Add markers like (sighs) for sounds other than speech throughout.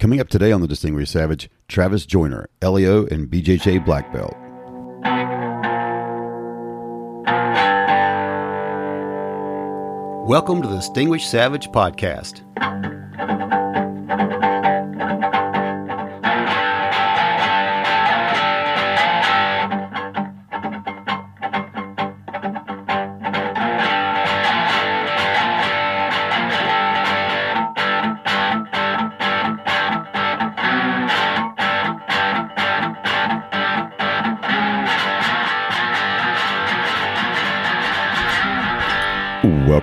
Coming up today on the Distinguished Savage, Travis Joyner, LEO, and BJJ Black Belt. Welcome to the Distinguished Savage Podcast.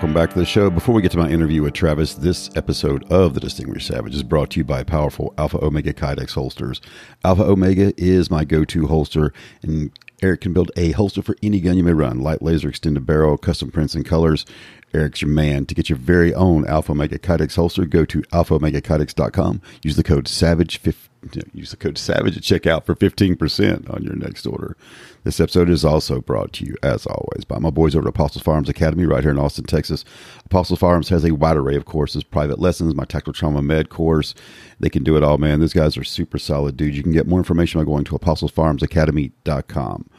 Welcome back to the show. Before we get to my interview with Travis, this episode of The Distinguished Savage is brought to you by powerful Alpha Omega Kydex holsters. Alpha Omega is my go to holster, and Eric can build a holster for any gun you may run light laser, extended barrel, custom prints and colors. Eric's your man. To get your very own Alpha Omega Kydex holster, go to alphaomegakydex.com. Use the code SAVAGE50. Use the code SAVAGE at checkout for 15% on your next order. This episode is also brought to you, as always, by my boys over at Apostles Firearms Academy right here in Austin, Texas. Apostles Firearms has a wide array of courses, private lessons, my tactical trauma med course. They can do it all, man. These guys are super solid dudes. You can get more information by going to apostlesfirearmsacademy.com.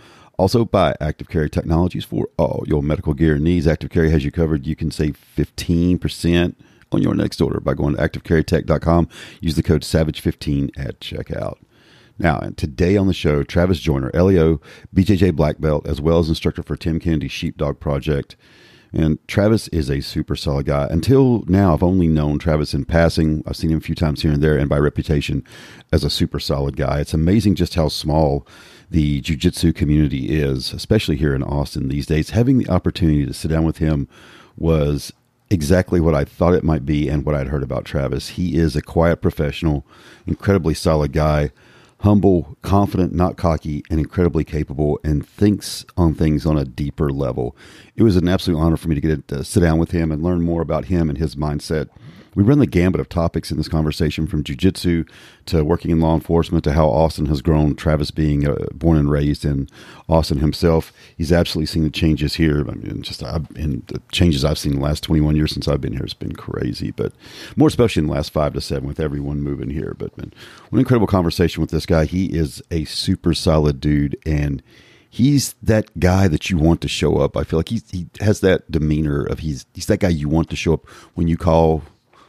Also by Active Carry Technologies for all your medical gear needs. Active Carry has you covered. You can save 15% on your next order by going to activecarrytech.com. Use the code SAVAGE15 at checkout. Now, today on the show, Travis Joyner, LEO, BJJ Black Belt, as well as instructor for Tim Kennedy's Sheepdog Project. And Travis is a super solid guy. Until now, I've only known Travis in passing. I've seen him a few times here and there, and by reputation as a super solid guy. It's amazing just how small the jiu-jitsu community is, especially here in Austin these days. Having the opportunity to sit down with him was exactly what I thought it might be and what I'd heard about Travis. He is a quiet professional, incredibly solid guy, humble, confident, not cocky, and incredibly capable, and thinks on things on a deeper level. It was an absolute honor for me to get to sit down with him and learn more about him and his mindset. We run the gambit of topics in this conversation from jujitsu to working in law enforcement to how Austin has grown. Travis being uh, born and raised in Austin himself, he's absolutely seen the changes here. I mean, just uh, in the changes I've seen in the last 21 years since I've been here has been crazy, but more especially in the last five to seven with everyone moving here. But man, what an incredible conversation with this guy. He is a super solid dude and he's that guy that you want to show up. I feel like he's, he has that demeanor of he's he's that guy you want to show up when you call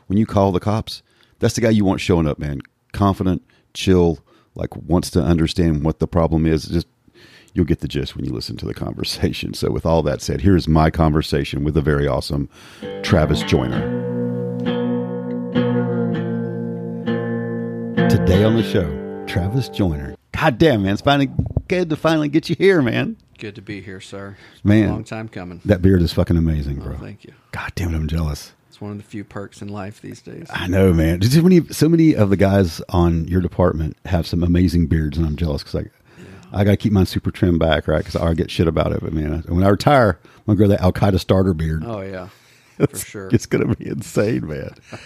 when you call the cops. That's the guy you want showing up, man. Confident, chill, like wants to understand what the problem is. Just you'll get the gist when you listen to the (laughs) conversation. So with all that said, here's my conversation with the very awesome Travis Joyner. Today on the show, Travis Joyner. God damn, man, it's finally good to finally get you here, man. Good to be here, sir. It's Man, long time coming. That beard is fucking amazing, bro. Oh, thank you. God damn it, I'm jealous. It's one of the few perks in life these days. I know, man. Just so many, so many of the guys on your department have some amazing beards, and I'm jealous because I, I got to keep mine super trimmed back, right? Because I get shit about it. But man, when I retire, I'm gonna grow that Al Qaeda starter beard. Oh yeah, (laughs) for sure. It's gonna be insane, man. so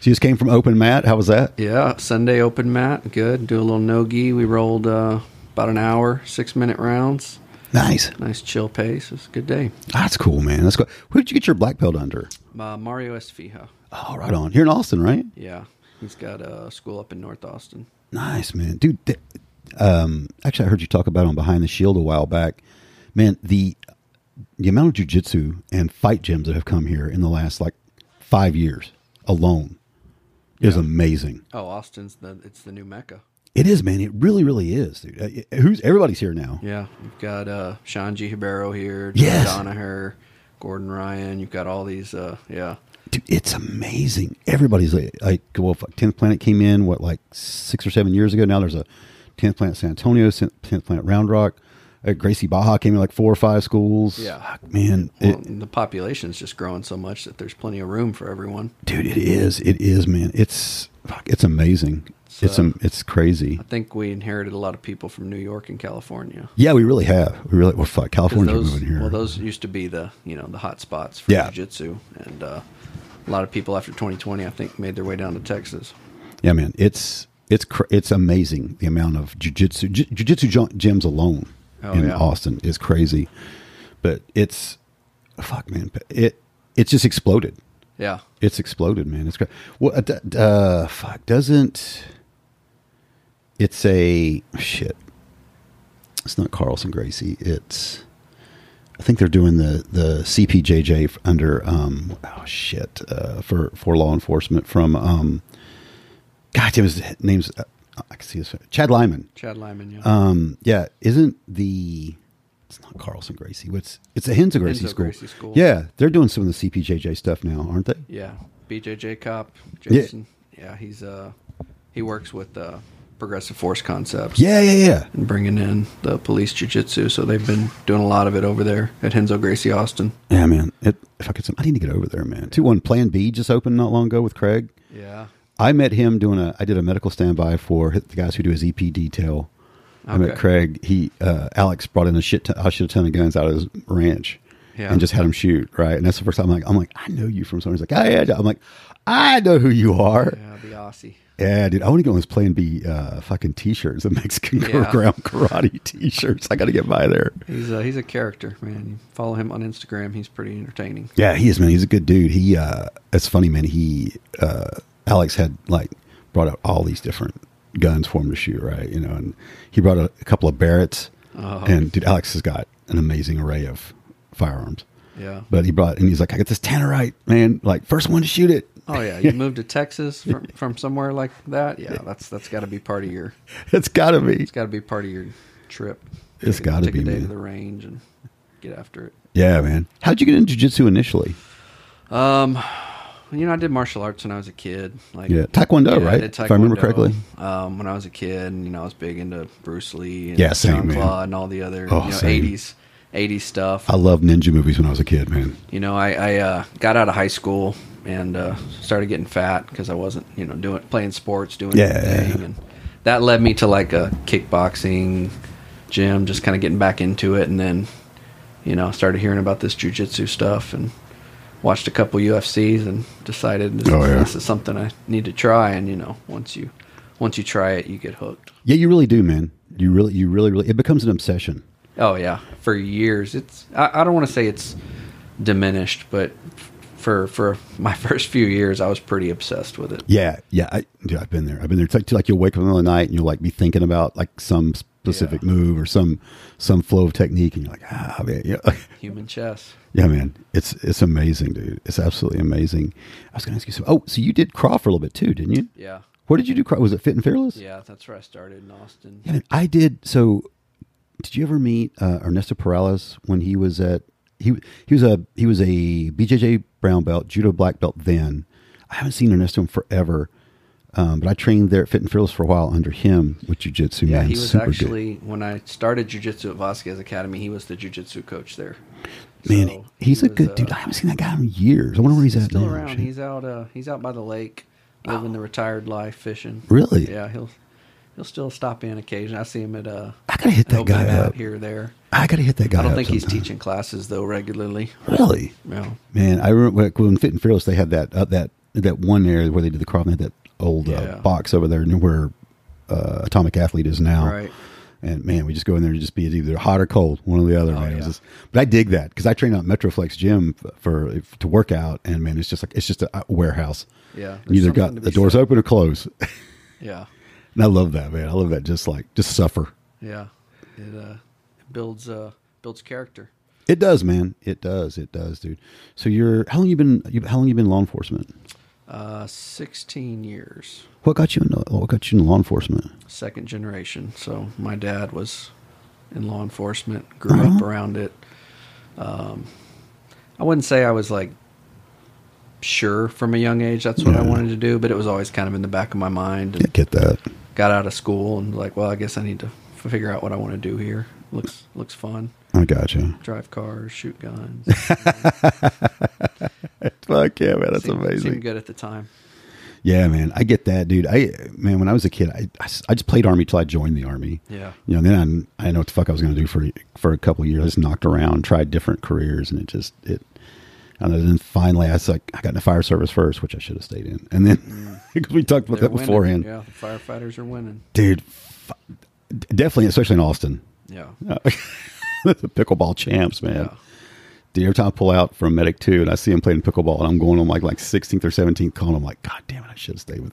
you just came from open mat. How was that? Yeah, Sunday open mat, good. Do a little no gi. We rolled uh, about an hour, six minute rounds. Nice. Nice chill pace. It was a good day. That's cool, man. That's cool. Where did you get your black belt under? Uh, Mario Esfiha. Oh, right on. Here in Austin, right? Yeah, he's got a school up in North Austin. Nice, man, dude. th- um, actually, I heard you talk about on Behind the Shield a while back. Man, the the amount of jujitsu and fight gyms that have come here in the last like five years alone is amazing. Oh, Austin's the it's the new mecca. It is, man. It really, really is, dude. Uh, Who's everybody's here now? Yeah, you've got uh, Sean G. Hibero here, Yes. Danaher, Gordon Ryan. You've got all these. Uh, yeah, Dude, it's amazing. Everybody's like, like well, Tenth Planet came in what like six or seven years ago. Now there's a Tenth Planet San Antonio, Tenth Planet Round Rock. Uh, Gracie Barra came in like four or five schools. Yeah. Fuck, man, well, it, the population's just growing so much that there's plenty of room for everyone. dude, it is. It is, man. It's fuck, it's amazing. It's um, it's crazy. I think we inherited a lot of people from New York and California. Yeah, we really have. We really well, fuck, California's those, moving here. Well, those used to be the you know the hot spots for Yeah. jiu-jitsu, and uh, a lot of people after 2020, I think, made their way down to Texas. Yeah, man, it's it's cr- it's amazing the amount of jujitsu ju- jujitsu gy- gyms alone Oh, in yeah. Austin is crazy, but it's fuck, man, it it's just exploded. Yeah, It's exploded, man. It's great. Well, uh, uh, fuck, doesn't it's a shit? It's not Carlson Gracie. It's I think they're doing the the CPJJ under um oh shit uh, for for law enforcement from um God damn his name's uh, I can see his Chad Lyman. Chad Lyman. Yeah, Um yeah, isn't the it's not Carlson Gracie. What's it's a Renzo Gracie school. Gracie school. Yeah, they're doing some of the CPJJ stuff now, aren't they? yeah. BJJ Cop, Yeah. Yeah, he's uh he works with uh, Progressive Force Concepts. Yeah, yeah, yeah. and bringing in the police jiu-jitsu. So they've been doing a lot of it over there at Renzo Gracie Austin. Yeah, man. It, if I could, I need to get over there, man. Two one Plan B just opened not long ago with Craig. Yeah. I met him doing a. I did a medical standby for the guys who do his EP detail. I met Craig. He uh, Alex brought in a shit ton, a shit ton of guns out of his ranch, Yeah. and just had him shoot. Right, and that's the first time I'm like, I'm like, I know you from somewhere. He's like, oh, yeah. I'm like, I know who you are. Yeah, the Aussie. Yeah, dude. I want to go on this those Plan B uh, fucking t-shirts, the (laughs) Mexican Yeah. ground karate t-shirts. I got to get by there. He's a, he's a character, man. You follow him on Instagram. He's pretty entertaining. Yeah, he is, man. He's a good dude. He, uh, it's funny, man. He, uh, Alex had like brought out all these different guns for him to shoot, right? You know, and he brought a, a couple of Barretts, Oh. and dude, Alex has got an amazing array of firearms. Yeah. But he brought, and he's like, I got this Tannerite, man. Like first one to shoot it. Oh yeah, you moved to Texas from, (laughs) from somewhere like that. Yeah, that's that's got to be part of your. It's got to be. It's got to be part of your trip. It's gotta be. take be, a day man. to the range and get after it. Yeah, man. How'd you get into jiu-jitsu initially? Um, you know, I did martial arts when I was a kid. Like Yeah, Taekwondo, I right? did If I remember correctly. Um, when I was a kid, and you know, I was big into Bruce Lee and Yeah, same, man. And all the other Oh, you know eighties eighties stuff. I loved ninja movies when I was a kid, man. You know, I, I uh, got out of high school and uh, started getting fat because I wasn't, you know, doing playing sports, doing Yeah. anything, and that led me to like a kickboxing gym, just kind of getting back into it, and then, you know, started hearing about this jujitsu stuff and watched a couple UFCs and decided this, Oh, yeah. this is something I need to try, and you know, once you once you try it, you get hooked. Yeah, you really do, man. You really, you really, really. It becomes an obsession. Oh yeah, for years. It's I, I don't want to say it's diminished, but for for my (laughs) first few years, I was pretty obsessed with it. Yeah, yeah. I, dude, I've been there. I've been there. It's like, like you'll wake up in the middle of the night and you'll like be thinking about like some specific move or some some flow of technique, and you're like, ah, man, yeah, (laughs) Human chess. yeah, man. It's it's amazing, dude. It's absolutely amazing. I was going to ask you some. Oh, so you did Krav for a little bit too, didn't you? Yeah. Where did you do Krav? Was it Fit and Fearless? Yeah, that's where I started in Austin. Yeah, I did. So, did you ever meet uh, Ernesto Perales when he was at he he was a he was a BJJ brown belt, judo black belt. Then I haven't seen Ernesto in forever, um, but I trained there at Fit and Fearless for a while under him with jujitsu. Yeah, man, he was super good. actually when I started jujitsu at Vasquez Academy. He was the jujitsu coach there. man. So he's he a good was, dude. uh, I haven't seen that guy in years. I wonder where he's, He's at still now. around. Shit. He's out. Uh, he's out by the lake, living the retired life, fishing. Really? Yeah, he'll he'll still stop in occasionally. I see him at uh. I gotta hit that guy up. here or there. I gotta hit that guy. I don't think he's teaching classes though regularly. Really? Yeah. Man, I remember when- Fit and Fearless they had that uh, that that one area where they did the Krav. They had that old Yeah. uh, box over there near where uh, Atomic Athlete is now. Right. And man, we just go in there and just be either hot or cold, one or the other. Oh, man, yeah. just, but I dig that because I train out at Metroflex Gym f- for to work out, and man, it's just like it's just a warehouse. Yeah, you either got the doors said. open or closed, (laughs) Yeah. And I love that man. I love that. Just like just suffer. Yeah. It uh it builds uh builds character. It does, man. It does. It does, dude. So you're how long you been? You, how long you been in law enforcement? Uh, 16 years. What got you in what got you in law enforcement? Second generation. So my dad was in law enforcement, grew up Uh-huh. around it. Um, I wouldn't say I was like sure from a young age that's what I wanted to do, but it was always kind of in the back of my mind. And Yeah, get that. Got out of school and like, well, I guess I need to f- figure out what I want to do here. Looks looks fun. I gotcha. Drive cars, shoot guns. (laughs) Fuck yeah, man, that's Seemed- amazing. Seemed good at the time. Yeah, man, I get that, dude. I man, when I was a kid, I I just played army till I joined the army. Yeah. you know. Then I'm, I didn't know what the fuck I was going to do for for a couple of years. I just knocked around, tried different careers, and it just it. I. Then finally, I was like, I got in the fire service first, which I should have stayed in, and then because mm. (laughs) we talked about They're that winning. beforehand, Yeah, the firefighters are winning. dude. Definitely, especially in Austin, Yeah. (laughs) the pickleball champs, man. Yeah. Dude, every time I pull out from Medic Two and I see him playing pickleball, and I'm going on like like 16th or 17th call, I'm like, God damn it, I should have stayed with.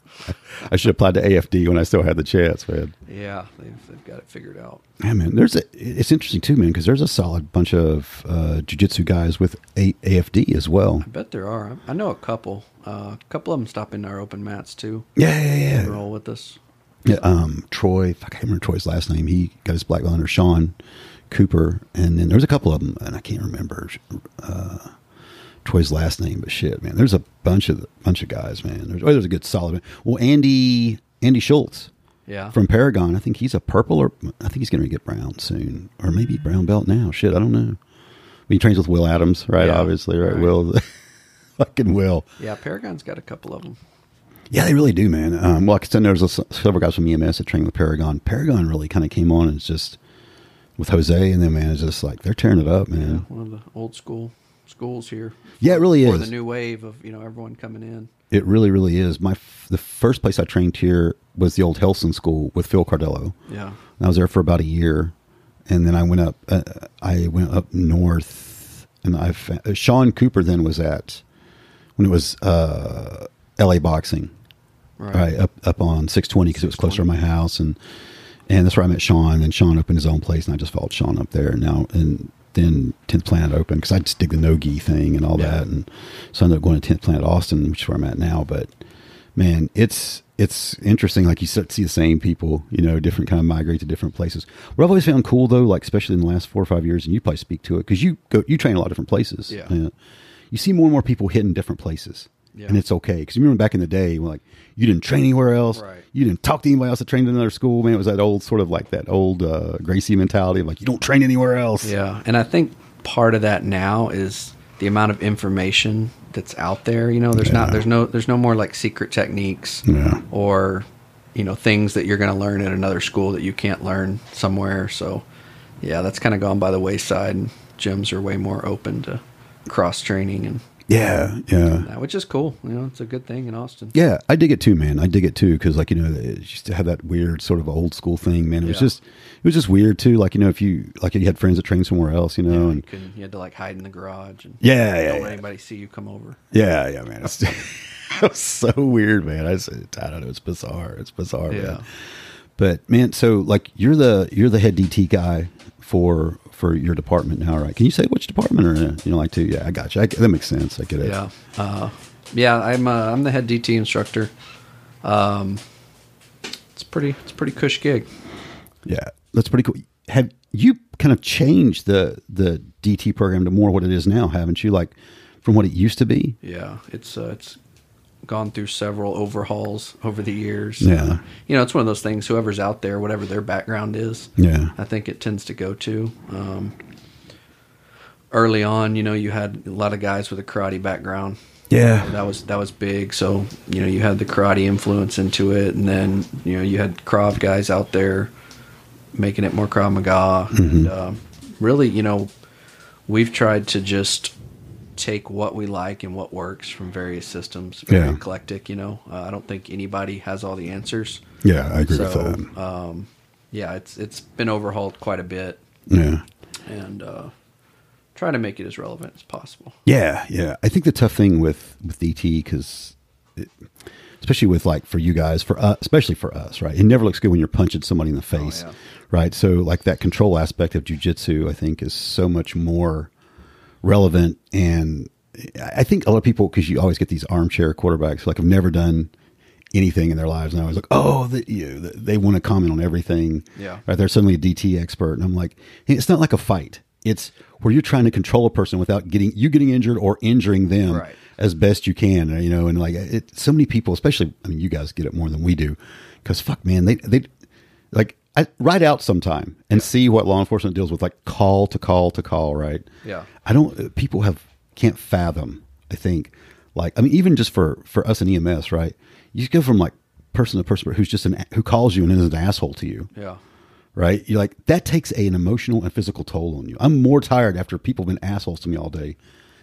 I should have applied to AFD when I still had the chance, man. Yeah, they've, they've got it figured out. Yeah, man. There's a. It's interesting too, man, because there's a solid bunch of uh, jujitsu guys with a- AFD as well. I bet there are. I I know a couple. Uh, a couple of them stop in our open mats too. Yeah, yeah, yeah. Roll with us. Yeah, um, Troy. Fuck, I can't remember Troy's last name. He got his black belt under Sean Cooper, and then there's a couple of them, and I can't remember uh, Troy's last name. But shit, man, there's a bunch of bunch of guys, man. There's, oh, there's a good solid. Well, Andy Andy Schultz. Yeah. From Paragon, I think he's a purple, or I think he's going to get brown soon, or maybe brown belt now. Shit, I don't know. He trains with Will Adams, right? Yeah, Obviously, right? right. Will, (laughs) fucking Will. Yeah, Paragon's got a couple of them. Yeah, they really do, man. Um, well, because then there's a, several guys from EMS that train with Paragon. Paragon really kind of came on and it's just with Jose and them, man. It's just like they're tearing it up, man. One of the old school schools here. Yeah, it really For is. the new wave of you know everyone coming in. It really, really is. My f- the first place I trained here was the old Relson School with Phil Cardella. Yeah. And I was there for about a year, and then I went up. Uh, I went up north, and I fa- uh, Sean Cooper then was at when it was uh, L.A. Boxing, Right. up up on six twenty because it was closer to my house, and and that's where I met Sean. And Sean opened his own place, and I just followed Sean up there. And now and then Tenth Planet opened because I just dig the no gi thing and all Yeah. that, and so I ended up going to Tenth Planet Austin, which is where I'm at now. But man, it's it's interesting. Like you start to see the same people, you know, different kind of migrate to different places. What I've always found cool though, like especially in the last four or five years, and you probably speak to it because you go you train a lot of different places. Yeah. you see more and more people hitting different places. Yeah. And it's okay because you remember back in the day, when, like you didn't train anywhere else, Right. you didn't talk to anybody else that trained in another school. Man, it was that old sort of like that old uh, Gracie mentality of like you don't train anywhere else. Yeah, and I think part of that now is the amount of information that's out there. You know, there's not there's no there's no more like secret techniques Yeah. or you know things that you're going to learn at another school that you can't learn somewhere. So yeah, that's kind of gone by the wayside. And gyms are way more open to cross training and yeah, yeah. which is cool. You know, it's a good thing in Austin. Yeah, I dig it too, man. I dig it too because, like, you know, it used to have that weird sort of old school thing, man. It was Yeah. just, it was just weird too. Like, you know, if you like, you had friends that trained somewhere else, you know, You, and couldn't, you had to like hide in the garage and Yeah, yeah, don't yeah. let anybody see you come over. yeah, yeah, man. It's, (laughs) it was so weird, man. I, just, I don't know. It's bizarre. It's bizarre, Yeah. man. But man, so like, you're the you're the head DT guy for for your department now, right? Can you say which department or you know, like to? Yeah, I got you. I, that makes sense. I get it. Yeah, uh, yeah. I'm uh, I'm the head DT instructor. Um, it's pretty it's pretty cush gig. Yeah, that's pretty cool. Have you kind of changed the the DT program to more what it is now? Haven't you? Like from what it used to be? Yeah, it's uh, it's gone through several overhauls over the years. Yeah. you know, it's one of those things. Whoever's out there, whatever their background is, Yeah. I think it tends to go to. Um, early on, you know, you had a lot of guys with a karate background. Yeah. that was that was big. So you know, you had the karate influence into it, and then you know, you had Krav guys out there making it more Krav Maga, Mm-hmm. and um, really, you know, we've tried to just take what we like and what works from various systems. Very Yeah. eclectic, you know. Uh, I don't think anybody has all the answers. Yeah, I agree so, with that. Um, yeah, it's it's been overhauled quite a bit, Yeah. and uh, try to make it as relevant as possible. Yeah, yeah. I think the tough thing with with DT because, especially with like for you guys, for us, especially for us, right? It never looks good when you're punching somebody in the face, yeah. right? So like that control aspect of jujitsu, I think, is so much more relevant and I think a lot of people because you always get these armchair quarterbacks like I've never done anything in their lives, and I was like, oh, the, you know, they want to comment on everything. Yeah. right. They're suddenly a DT expert, and I'm like, hey, it's not like a fight. It's where you're trying to control a person without getting you getting injured or injuring them Right. as best you can. You know, and like it, so many people, especially I mean, you guys get it more than we do because fuck, man, they they like. I, write out sometime and see what law enforcement deals with, like call to call to call, right? Yeah. I don't. Uh, people have can't fathom. I think, like, I mean, even just for for us in EMS, right? You go from like person to person who's just an who calls you and is an asshole to you, Yeah. right? You're like that takes a, an emotional and physical toll on you. I'm more tired after people have been assholes to me all day.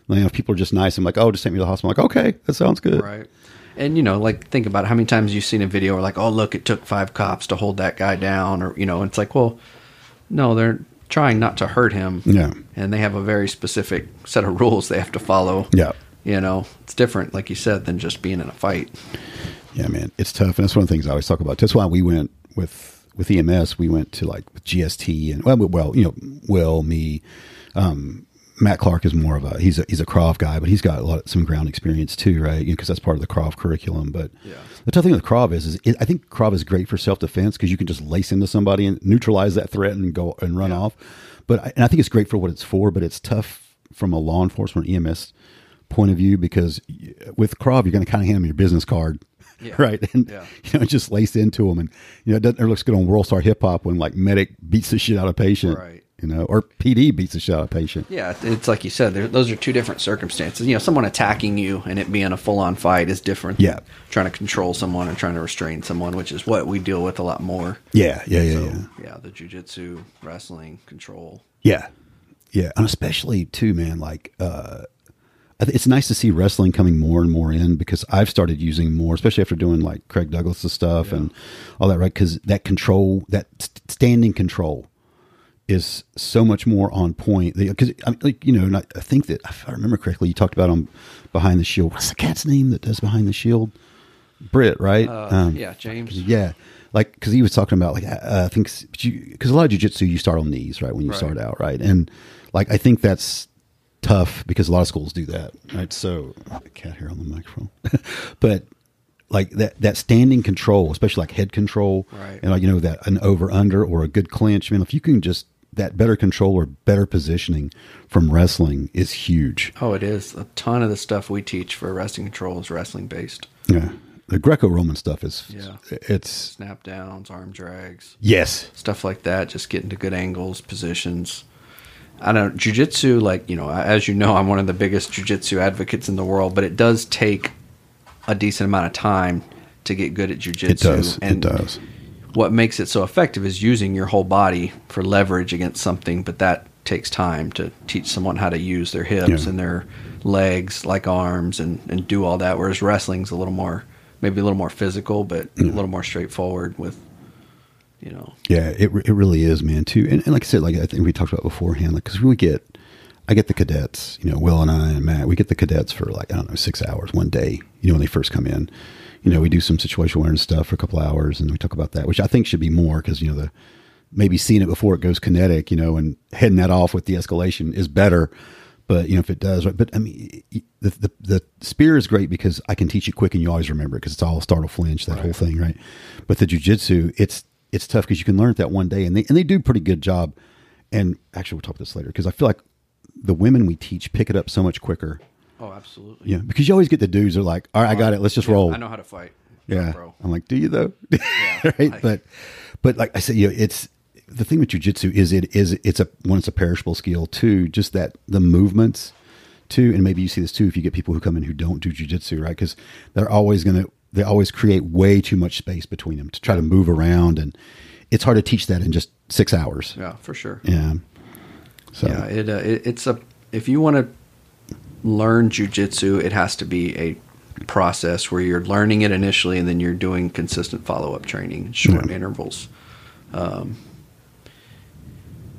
Like, if people are just nice, I'm like, oh, just take me to the hospital. I'm like, okay, that sounds good. Right. And you know, like think about how many times you've seen a video where like, oh look, it took five cops to hold that guy down, or you know, it's like, well, no, they're trying not to hurt him. Yeah. And they have a very specific set of rules they have to follow. Yeah. You know, it's different, like you said, than just being in a fight. Yeah, man, it's tough, and that's one of the things I always talk about. That's why we went with with EMS. We went to like with GST and well, well, you know, Will, me, um, Matt Clark is more of a he's a he's a Krav guy, but he's got a lot some ground experience too, right? Because that's part of the Krav curriculum. But the tough thing with Krav is, is it, I think Krav is great for self defense because you can just lace into somebody and neutralize that threat and go and run off. But I, and I think it's great for what it's for, but it's tough from a law enforcement EMS point of view because with Krav you're going to kind of hand them your business card. Yeah. (laughs) Right, and Yeah. (laughs) you know, just lace into them, and you know, it doesn't it looks good on World Star Hip Hop when like medic beats the shit out of patient, Right. You know, or PD beats the shit out of patient. Yeah, it's like you said, those are two different circumstances. You know, someone attacking you and it being a full on fight is different. Yeah. Than trying to control someone and trying to restrain someone, which is what we deal with a lot more. Yeah, yeah, yeah, So, yeah. yeah, the jujitsu, wrestling, control. Yeah, yeah, and especially too, man. Like, uh, it's nice to see wrestling coming more and more in because I've started using more, especially after doing like Craig Douglas' stuff and all that, right? Because that control, that standing control, is so much more on point. Because I mean, like you know, and I, think that if I remember correctly, you talked about on Behind the Shield. What's the cat's name that does Behind the Shield? Britt, right? Uh, yeah, James. Yeah, like because he was talking about like uh, I think because a lot of jujitsu you start on knees right when you Right. start out right, and like I think that's tough because a lot of schools do that right. So cat hair on the microphone, (laughs) but like that that standing control, especially like head control, Right. and like you know that an over under or a good clinch. I mean, if you can just that better control or better positioning from wrestling is huge. Oh, it is. A ton of the stuff we teach for wrestling control is wrestling based. Yeah, the Greco-Roman stuff is Yeah. it's Snap downs, arm drags. yes, stuff like that. Just getting to good angles, positions. I don't jujitsu. Like you know, as you know, I'm one of the biggest jujitsu advocates in the world. But it does take a decent amount of time to get good at jujitsu. it does, And it does. What makes it so effective is using your whole body for leverage against something. But that takes time to teach someone how to use their hips Yeah. and their legs like arms and, and do all that. Whereas wrestling's a little more, maybe a little more physical, but a mm-hmm. little more straightforward with, you know, Yeah, it it really is, man. Too, and, and like I said, like I think we talked about beforehand, like because we get, I get the cadets, you know, Will and I and Matt, we get the cadets for like I don't know six hours one day, you know, when they first come in. You know, we do some situational awareness stuff for a couple hours, and we talk about that, which I think should be more because you know the maybe seeing it before it goes kinetic, you know, and heading that off with the escalation is better. But you know, if it does, right? But I mean, the the, the spear is great because I can teach it quick and you always remember it because it's all startle flinch that whole thing, right? But the jujitsu, it's it's tough because you can learn it that one day, and they and they do a pretty good job. And actually, we'll talk about this later because I feel like the women we teach pick it up so much quicker. Oh, absolutely. Yeah, because you always get the dudes that are like, all right, I got it, let's just Yeah, roll. I know how to fight. Yeah, bro. I'm like, do you though? (laughs) Yeah, right, but but like I said, you know, it's the thing with jujitsu is it is it's a one, it's a perishable skill. Two, just that the movements. Two, and maybe you see this too if you get people who come in who don't do jujitsu, right? Because they're always gonna they always create way too much space between them to try to move around, and it's hard to teach that in just six hours. Yeah, for sure. Yeah. So Yeah, it, uh, it it's a if you want to learn jujitsu, it has to be a process where you're learning it initially and then you're doing consistent follow up training, short Yeah. intervals. Um,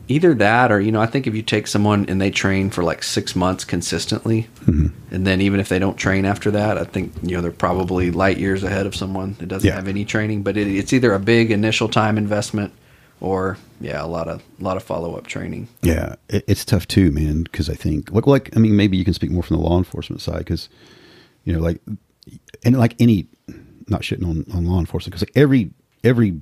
either that, or you know, I think if you take someone and they train for like six months consistently, Mm-hmm. and then even if they don't train after that, I think you know they're probably light years ahead of someone that doesn't Yeah. have any training. But it, it's either a big initial time investment or yeah, a lot of a lot of follow up training. Yeah, it, it's tough too, man. Because I think, like, like, I mean, maybe you can speak more from the law enforcement side, because you know, like, and like any, not shitting on, on law enforcement, because like every every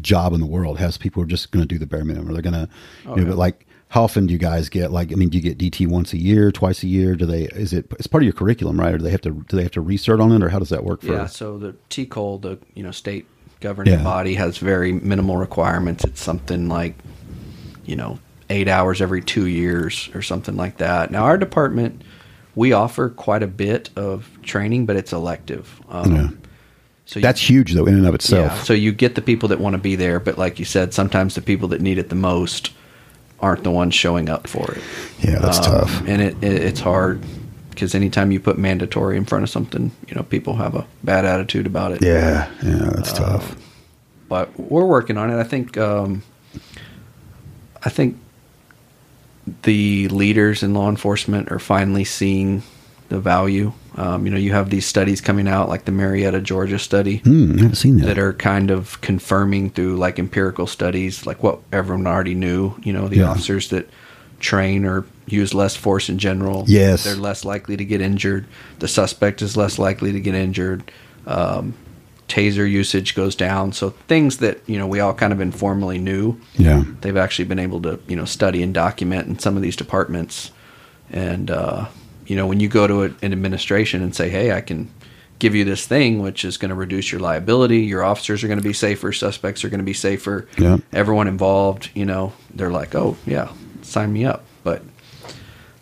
job in the world has people who are just going to do the bare minimum, or they're going to, oh, you know, Okay. but like. How often do you guys get like? I mean, do you get DT once a year, twice a year? Do they? Is it? It's part of your curriculum, right? Or do they have to? Do they have to recert on it, or how does that work for? Yeah, so the TCOLE, the you know state governing Yeah. body, has very minimal requirements. It's something like you know eight hours every two years or something like that. Now our department, we offer quite a bit of training, but it's elective. Um, Yeah. So That's huge, though, in and of itself. Yeah, so you get the people that want to be there, but like you said, sometimes the people that need it the most aren't the ones showing up for it. Yeah, that's Um, tough. and it, it it's hard because anytime you put mandatory in front of something, you know, people have a bad attitude about it. Yeah, yeah, that's Um, tough. But we're working on it. I think. Um, I think the leaders in law enforcement are finally seeing the value. Um, you know, you have these studies coming out, like the Marietta, Georgia study, Hmm, I haven't seen that. that are kind of confirming through like empirical studies, like what everyone already knew. You know, the Yeah. officers that train or use less force in general. Yes. they're less likely to get injured. The suspect is less likely to get injured. Um, taser usage goes down. So things that you know we all kind of informally knew. Yeah. they've actually been able to you know study and document in some of these departments. And uh, you know when you go to an administration and say, "Hey, I can." Give you this thing, which is going to reduce your liability. Your officers are going to be safer. Suspects are going to be safer. Yeah. Everyone involved, you know, they're like, "Oh yeah, sign me up." But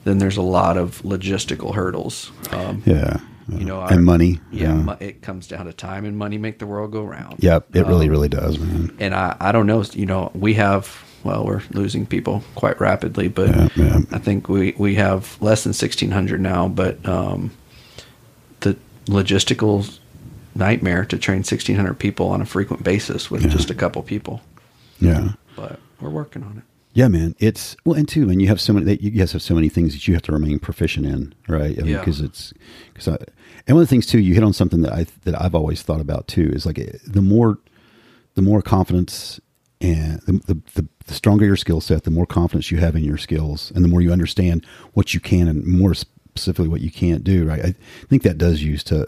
then there's a lot of logistical hurdles. Um, Yeah. you know, and money. Yeah, Yeah. it comes down to time and money make the world go round. Yep, it really, Um, really does, man. And I, I don't know, you know, we have, well, we're losing people quite rapidly, but Yeah, yeah. I think we, we have less than 1,600 now, but um, the logistical nightmare to train 1,600 people on a frequent basis with Yeah. just a couple people. Yeah. But we're working on it. Yeah, man. It's well, and two, and you have so many. You guys have so many things that you have to remain proficient in, right? I mean, Yeah. because it's because I and one of the things too, you hit on something that I that I've always thought about too is like the more the more confidence and the the, the, the stronger your skill set, the more confidence you have in your skills, and the more you understand what you can and more specifically what you can't do. Right? I think that does use to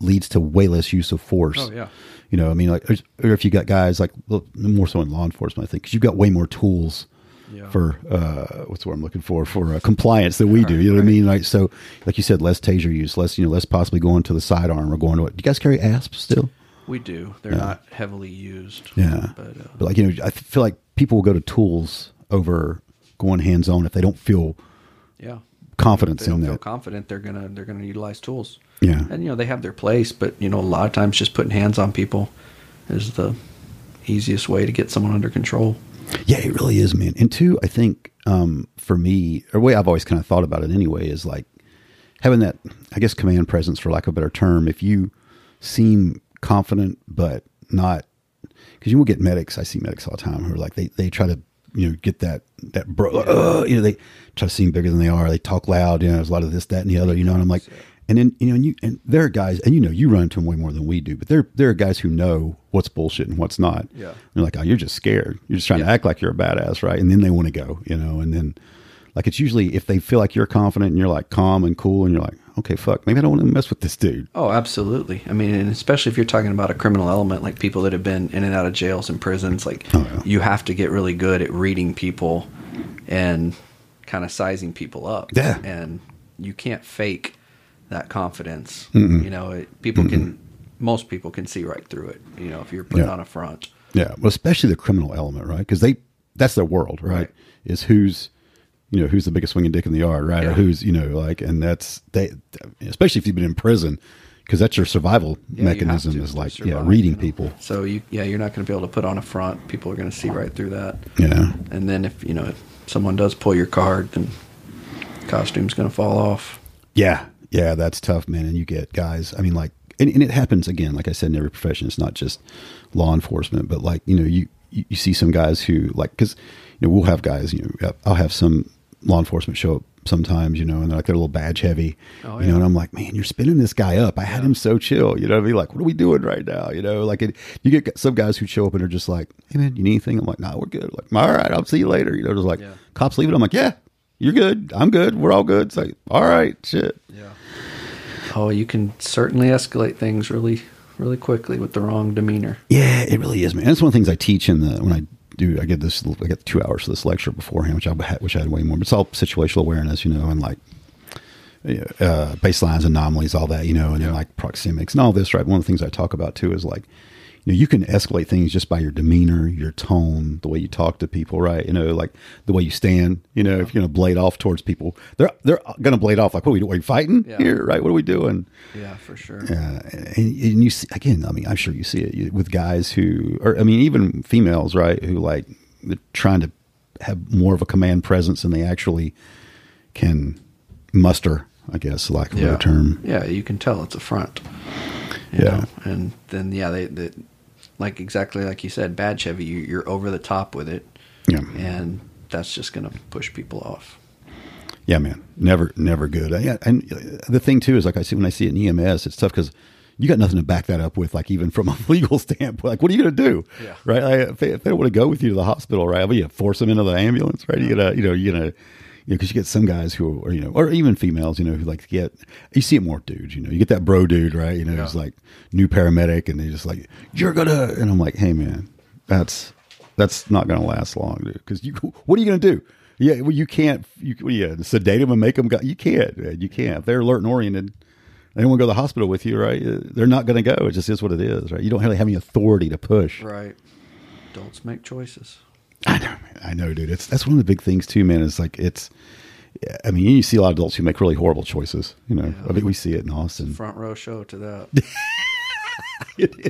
leads to way less use of force. Oh, yeah. You know, I mean, like, or if you got guys like more so in law enforcement, I think, because you've got way more tools Yeah. for uh, what's the word I'm looking for for uh, compliance that we do. You know what I mean? Like, so, like you said, less taser use, less you know, less possibly going to the sidearm or going to it. Do you guys carry ASP still? We do. They're Yeah. not heavily used. Yeah, But, uh, but like you know, I feel like people will go to tools over going hands on if they don't feel yeah. confidence If they in don't feel that. confident, they're gonna they're gonna utilize tools. Yeah. and you know they have their place, but you know a lot of times just putting hands on people is the easiest way to get someone under control. Yeah, it really is, man. And two, I think um, for me, or the way I've always kind of thought about it anyway, is like having that, I guess, command presence, for lack of a better term. If you seem confident, but not, because you will get medics. I see medics all the time who are like they they try to you know get that that bro, uh, you know they try to seem bigger than they are. They talk loud. You know, there's a lot of this, that, and the other. You know, and I'm like, and then you know, and you and there are guys, and you know, you run into them way more than we do, but there there are guys who know what's bullshit and what's not. Yeah. They're like, oh, you're just scared. You're just trying to act like you're a badass, right? And then they want to go, you know, and then like it's usually if they feel like you're confident and you're like calm and cool and you're like, okay, fuck, maybe I don't want to mess with this dude. Oh, absolutely. I mean, and especially if you're talking about a criminal element, like people that have been in and out of jails and prisons, like Oh, you have to get really good at reading people and kind of sizing people up. Yeah. and you can't fake that confidence. Mm-mm. You know, it, people can, mm-hmm. most people can see right through it. You know, if you're putting Yeah. on a front. Yeah, well, especially the criminal element, right? Because they that's their world, right? Right. Is who's you know who's the biggest swinging dick in the yard, right? Or who's you know like, and that's they, especially if you've been in prison, because that's your survival Yeah, mechanism to is like survive, yeah, reading you know. people. So you, yeah, you're not going to be able to put on a front. People are going to see right through that. Yeah. And then if you know if someone does pull your card, then costume's going to fall off. Yeah, yeah, that's tough, man. And you get guys. I mean, like, and, and it happens again. Like I said, in every profession, it's not just law enforcement, but like you know, you you, see some guys who like because you know we'll have guys. You know, I'll have some law enforcement show up sometimes, you know, and they're like they're a little badge heavy, Oh, you know, and I'm like, man, you're spinning this guy up. I had him so chill, you know. what I mean, like, what are we doing right now? You know, like it, you get some guys who show up and are just like, hey man, you need anything? I'm like, nah, we're good. Like, all right, I'll see you later. You know, just like cops leaving. I'm like, yeah, you're good. I'm good. We're all good. It's like, all right, shit. Oh, you can certainly escalate things really, really quickly with the wrong demeanor. Yeah, it really is, man. That's one of the things I teach in the when I do. I get this. I get two hours for this lecture beforehand, which I had, which I had way more. But it's all situational awareness, you know, and like uh, baselines, anomalies, all that, you know, and then like proxemics and all this. Right. One of the things I talk about too is like, you know, you can escalate things just by your demeanor, your tone, the way you talk to people, right? You know, like the way you stand. You know, if you're going to blade off towards people, they're they're going to blade off. Like, what are we doing? Are we fighting Yeah. here? Right? What are we doing? Yeah, for sure. Uh, and, and you see, again, I mean, I'm sure you see it with guys who, or I mean, even females, right? Who like they're trying to have more of a command presence than they actually can muster. I guess, like a yeah. better term. Yeah, you can tell it's a front. You Yeah. know? and then yeah, they, they like exactly like you said, badge heavy, You, you're over the top with it, Yeah. and that's just going to push people off. Yeah, man, never, never good. Yeah, and the thing too is, like I see when I see it in EMS, it's tough because you got nothing to back that up with. Like even from a (laughs) legal standpoint, like what are you going to do? Yeah. right. Like, if, they, if they don't want to go with you to the hospital, right? Well, you force them into the ambulance, right? You gotta, you know, you gonna. You know, because you get some guys who are, you know, or even females, you know, who like to get, you see it more dudes, you know, you get that bro dude, right? You know, who's like new paramedic and they just like, you're gonna, and I'm like, hey man, that's, that's not gonna last long, dude. Because you, what are you gonna do? Yeah, well, you can't. You, what, yeah, sedate them and make them go. You can't. man. You can't. If they're alert and oriented, they don't want to go to the hospital with you, right? Uh, They're not going to go. It just is what it is, right? You don't really have any authority to push. Right. Adults make choices. I know, man. I know, dude. It's that's one of the big things too, man. Is like it's. I mean, you see a lot of adults who make really horrible choices. You know, I think we see it in Austin. Front row show to that. (laughs)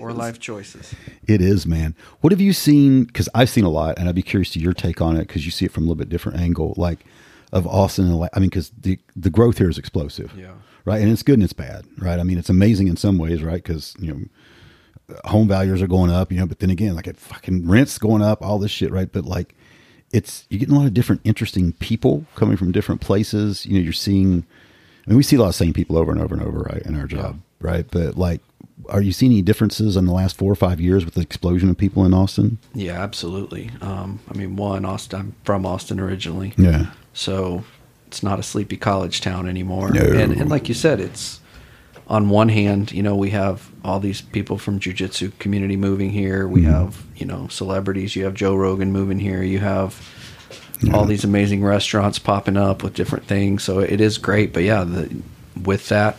Or life choices. It is, man. What have you seen? Because I've seen a lot, and I'd be curious to your take on it because you see it from a little bit different angle, like of Austin. And like, I mean, because the the growth here is explosive, Yeah. right? And it's good and it's bad, right? I mean, it's amazing in some ways, right? Because you know, home values are going up, you know, but then again, like it fucking rents going up, all this shit, right? But like, it's you're getting a lot of different interesting people coming from different places. You know, you're seeing. I mean, we see a lot of same people over and over and over, right, in our job, right? But like, are you seeing any differences in the last four or five years with the explosion of people in Austin? Yeah, absolutely. Um, I mean, one, Austin. I'm from Austin originally. Yeah. So it's not a sleepy college town anymore. No. And, and like you said, it's on one hand, you know, we have all these people from jujitsu community moving here. We Mm-hmm. have, you know, celebrities. You have Joe Rogan moving here. You have all these amazing restaurants popping up with different things. So it is great. But yeah, the, with that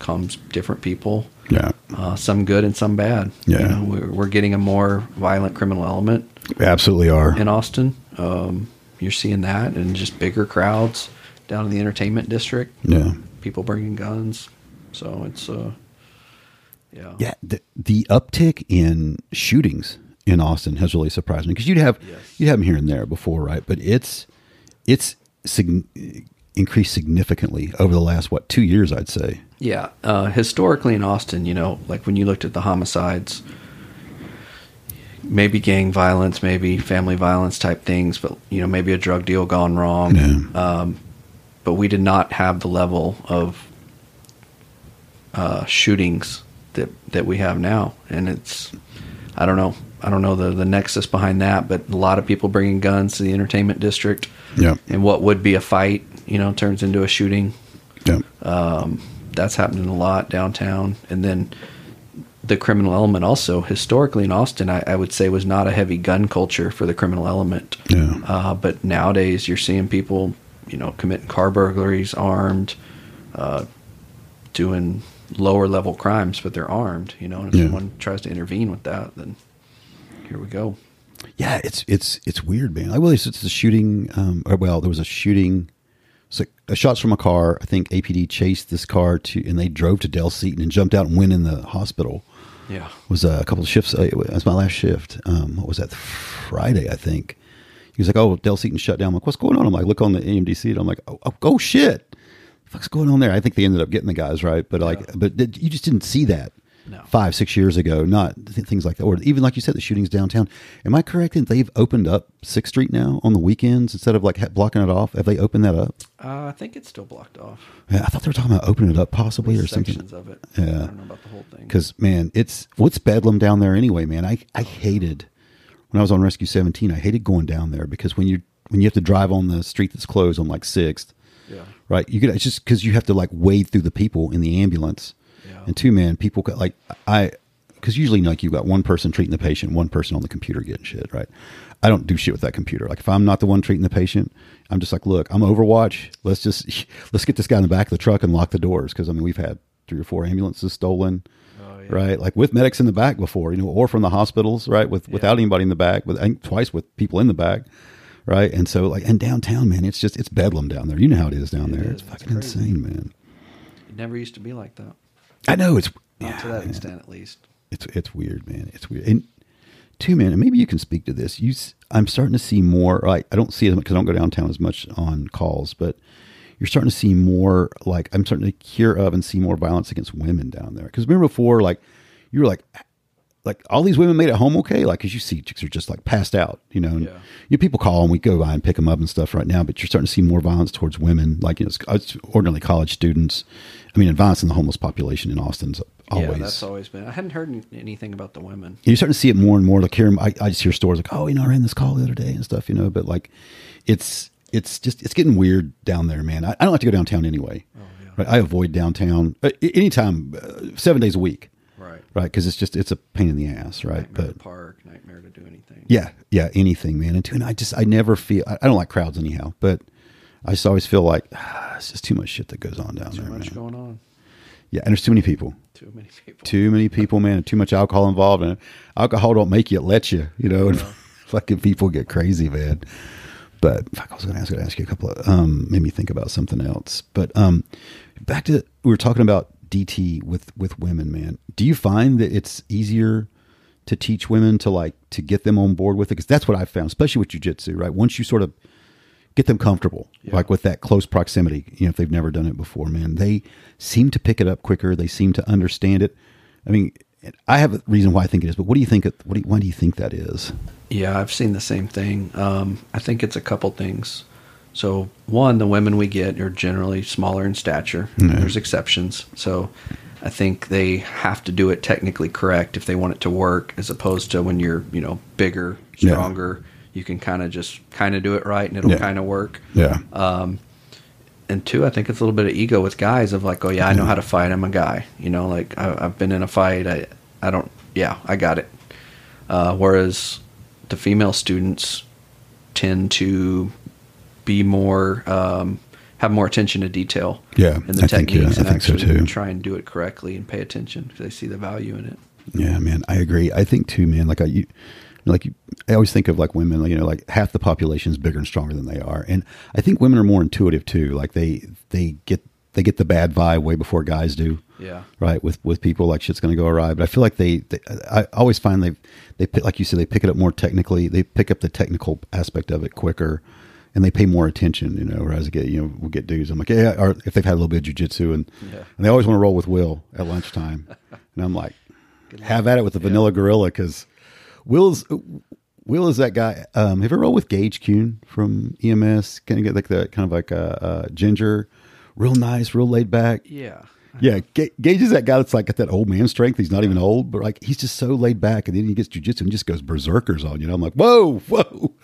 comes different people. Yeah. Uh, some good and some bad. You Yeah. know, we're, we're getting a more violent criminal element We absolutely are. in Austin. Um, you're seeing that and just bigger crowds down in the entertainment district. Yeah. People bringing guns. So it's, uh, yeah. Yeah, the, the uptick in shootings in Austin has really surprised me because you'd have you'd have them here and there before, right? But it's it's sig- increased significantly over the last what two years, I'd say. Yeah. Uh, historically in Austin, you know, like when you looked at the homicides, maybe gang violence, maybe family violence type things, but, you know, maybe a drug deal gone wrong. Um, but we did not have the level of uh, shootings that, that we have now. And it's, I don't know. I don't know the, the nexus behind that, but a lot of people bringing guns to the entertainment district. Yeah. And what would be a fight, you know, turns into a shooting. Yeah. Um, that's happening a lot downtown. And then the criminal element also historically in Austin, I, I would say was not a heavy gun culture for the criminal element. Yeah. Uh, but nowadays you're seeing people, you know, committing car burglaries armed, uh, doing lower level crimes, but they're armed, you know, and if Yeah. someone tries to intervene with that, then here we go. Yeah, it's it's it's weird, man. I well, it's, it's a shooting. Um, or, well, there was a shooting. So uh, shots from a car. I think APD chased this car to, and they drove to Dell Seton and jumped out and went in the hospital. Yeah. It was a couple of shifts. Uh, it was my last shift. Um, what was that? Friday, I think. He was like, "Oh, Dell Seton shut down." I'm like, "What's going on?" I'm like, "Look on the AMDC." And I'm like, "Oh, oh, oh shit, fuck's going on there?" I think they ended up getting the guys right, but like, but th- you just didn't see that No. five, six years ago. Not th- things like that, or even like you said, the shootings downtown. Am I correct that they've opened up Sixth Street now on the weekends instead of like ha- blocking it off? Have they opened that up? Uh, I think it's still blocked off. Yeah, I thought they were talking about opening it up possibly or something. Sections of it. Yeah. I don't know about the whole thing. Because man, it's what's bedlam down there anyway, man. I I hated when I was on Rescue 17. I hated going down there because when you when you have to drive on the street that's closed on like Sixth, Yeah. Right? You get it's just because you have to like wade through the people in the ambulance, Yeah. and two man people got like I because usually like you've got one person treating the patient, one person on the computer getting shit, right? I don't do shit with that computer. Like if I'm not the one treating the patient, I'm just like, look, I'm Overwatch. Let's just (laughs) let's get this guy in the back of the truck and lock the doors because I mean we've had three or four ambulances stolen, oh, right? Like with medics in the back before, you know, or from the hospitals, right? With without anybody in the back, with I think twice with people in the back, right? And so like and downtown, man, it's just it's bedlam down there. You know how it is down there. It's fucking insane, man. It never used to be like that. I know it's Not to that extent, at least. it's it's weird, man. It's weird. And two, man, and maybe you can speak to this. You, I'm starting to see more. Like I don't see it because I don't go downtown as much on calls, but you're starting to see more. Like I'm starting to hear of and see more violence against women down there. Because remember before, like you were like. Like all these women made it home okay, like because you see chicks are just like passed out, you know. And Yeah. you people call and we go by and pick them up and stuff right now, but you're starting to see more violence towards women, like you know, it's, it's ordinarily college students. I mean, violence in the homeless population in Austin's always Yeah, that's always been. I hadn't heard anything about the women. you're starting to see it more and more. Like here, I, I just hear stories like, "Oh, you know, I ran this call the other day and stuff," you know. But like, it's it's just it's getting weird down there, man. I, I don't like to go downtown anyway. Right? I avoid downtown uh, anytime, uh, seven days a week. Right. Because it's just it's a pain in the ass, right? Nightmare But park, nightmare to do anything. yeah, yeah, anything, man. And, two, and I just I never feel I, I don't like crowds anyhow, but I just always feel like ah, it's just too much shit that goes on down Too there, Too much man. going on. Yeah, and there's too many people. Too many people. Too many people, man. and Too much alcohol involved, and alcohol don't make you; it lets you. You know, and (laughs) fucking people get crazy, man. But fuck, I was going to ask, gonna ask you a couple of um, made me think about something else. But um, back to we were talking about DT with with women, man. Do you find that it's easier to teach women to like to get them on board with it? Because that's what I found, especially with jujitsu, right? Once you sort of get them comfortable, like with that close proximity. You know, if they've never done it before, man, they seem to pick it up quicker. They seem to understand it. I mean, I have a reason why I think it is, but what do you think? it- What do you, why do you think that is? Yeah, I've seen the same thing. Um, I think it's a couple things. So, one, the women we get are generally smaller in stature. There's exceptions. So, I think they have to do it technically correct if they want it to work, as opposed to when you're, you know, bigger, Yeah. stronger. You can kind of just kind of do it right, and it'll Yeah. kind of work. Yeah, Um, and two, I think it's a little bit of ego with guys of like, oh yeah, I know how to fight. I'm a guy. You know, like I, I've been in a fight. I, I don't. Yeah, I got it. Uh, whereas the female students tend to be more, um, have more attention to detail. Yeah, in the I think, yeah, techniques I and think so, too. try and do it correctly and pay attention because they see the value in it. Yeah, man, I agree. I think too, man. Like I, you, like you, I always think of like women. You know, like half the population is bigger and stronger than they are, and I think women are more intuitive too. Like they they get they get the bad vibe way before guys do. Yeah. Right. With with people like shit's going to go awry, but I feel like they, they. I always find they they pick, like you said they pick it up more technically. They pick up the technical aspect of it quicker. And they pay more attention, you know. Whereas I get, you know, we'll get dudes. I'm like, yeah, or if they've had a little bit of jujitsu, and Yeah. and they always want to roll with Will at lunchtime, (laughs) and I'm like, have at it with the vanilla gorilla because Will's Will is that guy. Um, have you ever rolled with Gage Kuhn from EMS? Kind of get like the kind of like a, a ginger, real nice, real laid back. Yeah. Yeah, Ga- Gage is that guy that's like got that old man strength. He's not even old, but like he's just so laid back, and then he gets jujitsu and just goes berserkers on you. know, I'm like, whoa, whoa.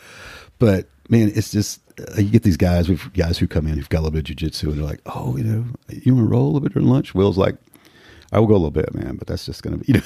But man, it's just uh, you get these guys with guys who come in who've got a little bit of jujitsu, and they're like, oh, you know, you want to roll a little bit during lunch? Will's like, I will go a little bit, man, but that's just gonna be, (laughs) you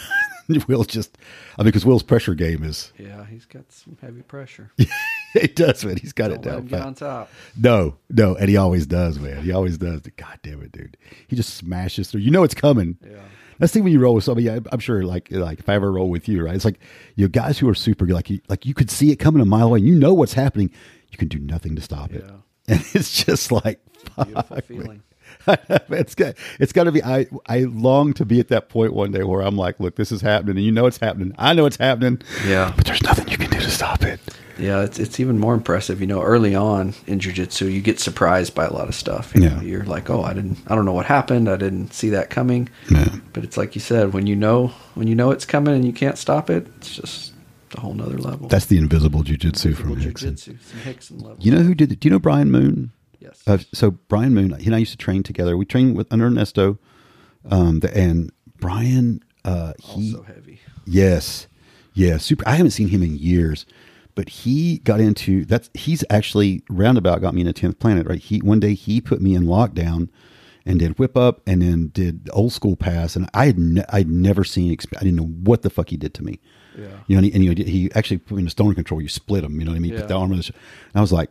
know, Will's just, I mean, because Will's pressure game is, Yeah, he's got some heavy pressure. (laughs) he does, man. He's got Don't it let down. get on top. No, no, and he always does, man. He always does. God damn it, dude. He just smashes through. You know it's coming. Yeah. That's the thing when you roll with somebody. I, I'm sure, like, like if I ever roll with you, right? It's like you guys who are super, like, you, like you could see it coming a mile away. You know what's happening. You can do nothing to stop it, (laughs) and it's just like, fuck, feeling. (laughs) it's got, it's got to be. I, I long to be at that point one day where I'm like, look, this is happening, and you know it's happening. I know it's happening. Yeah. but there's nothing you can stop it. Yeah, it's it's even more impressive. You know, early on in jujitsu, you get surprised by a lot of stuff. You Yeah. know, you're like, oh, I didn't, I don't know what happened. I didn't see that coming. Yeah. But it's like you said, when you know, when you know it's coming and you can't stop it, it's just a whole nother level. That's the invisible jujitsu from Rickson. jujitsu, some Rickson level. You know who did it? Do you know Brian Moon? Yes. Uh, so Brian Moon, he and I used to train together. We trained with under Ernesto, um, the, and Brian. Uh, he Also heavy. Yes, yeah, super. I haven't seen him in years, but he got into that's. He's actually roundabout got me into tenth planet. Right. He one day he put me in lockdown and did whip up and then did old school pass, and I had ne- I'd never seen. I didn't know what the fuck he did to me. Yeah. You know, and he, and he, he actually put me in a stoner control. You split him. You know what I mean? Yeah. Put the arm on the. sh- And I was like,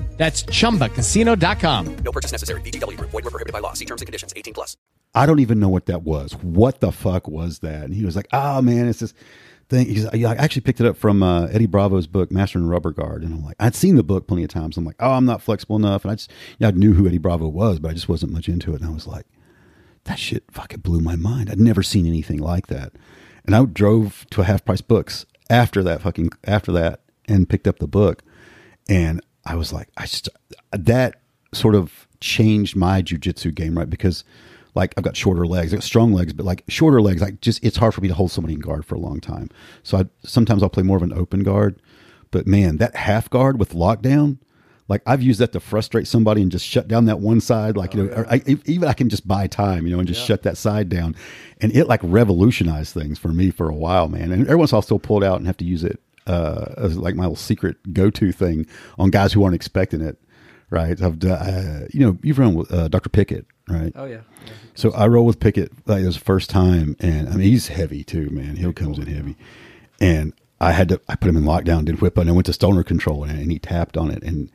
That's chumbacasino.com. No purchase necessary. VGW Group. Void were prohibited by law. See terms and conditions. 18 plus. I don't even know what that was. What the fuck was that? And he was like, "Oh man, it's this thing." He's, like, I actually picked it up from uh, Eddie Bravo's book, Mastering the Rubber Guard, and I'm like, I'd seen the book plenty of times. I'm like, "Oh, I'm not flexible enough," and I just, yeah, I knew who Eddie Bravo was, but I just wasn't much into it. And I was like, that shit fucking blew my mind. I'd never seen anything like that. And I drove to a half price books after that fucking after that and picked up the book. And I was like, I just that sort of changed my jujitsu game, right? Because like I've got shorter legs, I got strong legs, but like shorter legs, like just it's hard for me to hold somebody in guard for a long time. So I sometimes I'll play more of an open guard. But man, that half guard with lockdown, like I've used that to frustrate somebody and just shut down that one side. Like you oh, know, or I, even I can just buy time, you know, and just shut that side down, and it like revolutionized things for me for a while, man. And every once in a while, I'll still pull it out and have to use it uh, as like my little secret go to thing on guys who aren't expecting it. Right? I've done, uh, you know, you've run with uh, Dr. Pickett, right? Oh yeah. So I roll with Pickett like his first time, and I mean he's heavy too, man. He comes in heavy, and I had to I put him in lockdown, did whip, and I went to stoner control, and, and he tapped on it, and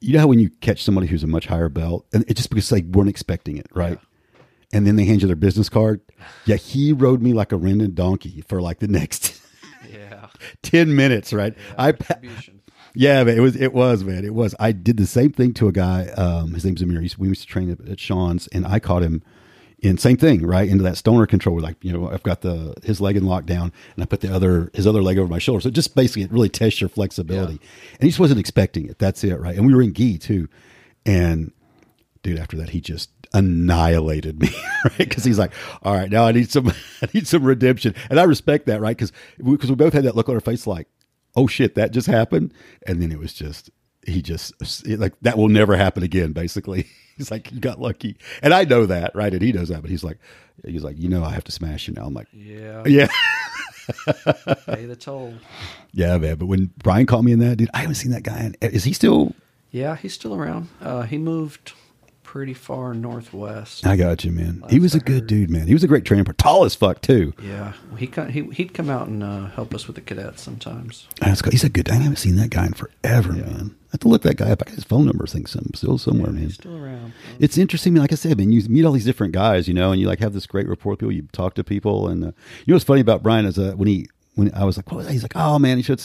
you know how when you catch somebody who's a much higher belt, and it's just because they weren't expecting it, right? And then they hand you their business card. Yeah, he rode me like a rented donkey for like the next Yeah. (laughs) ten minutes, right? I yeah, man, it was it was man, it was. I did the same thing to a guy. Um, his name's Amir. We used to train at, at Sean's, and I caught him in same thing, right into that stoner control. Where like you know, I've got the his leg in lockdown, and I put the other his other leg over my shoulder. So just basically, it really tests your flexibility. And he just wasn't expecting it. That's it, right? And we were in gi too, and dude, after that, he just annihilated me, (laughs) right? Because he's like, all right, now I need some, (laughs) I need some redemption, and I respect that, right? Because because we both had that look on our face, like, oh shit, that just happened, and then it was just he just it, like that will never happen again. Basically, (laughs) he's like, you got lucky, and I know that, right? And he knows that, but he's like, he's like, you know, I have to smash you now. I'm like, Yeah. yeah. Pay the toll. Yeah, man. But when Brian called me in that, dude, I haven't seen that guy. In, is he still? Yeah, he's still around. Uh, he moved pretty far northwest. I got you, man. He was a good dude, man. He was a great trainer, tall as fuck too. Yeah, he he he'd come out and uh, help us with the cadets sometimes. That's cool. He's a good. I haven't seen that guy in forever, man. I have to look that guy up. I got his phone number. I think some still somewhere, man. He's still around. It's interesting. Like I said, man, you meet all these different guys, you know, and you like have this great rapport with people. You talk to people, and uh, you know what's funny about Brian is uh, when he when I was like, what was that? He's like, oh man, he should.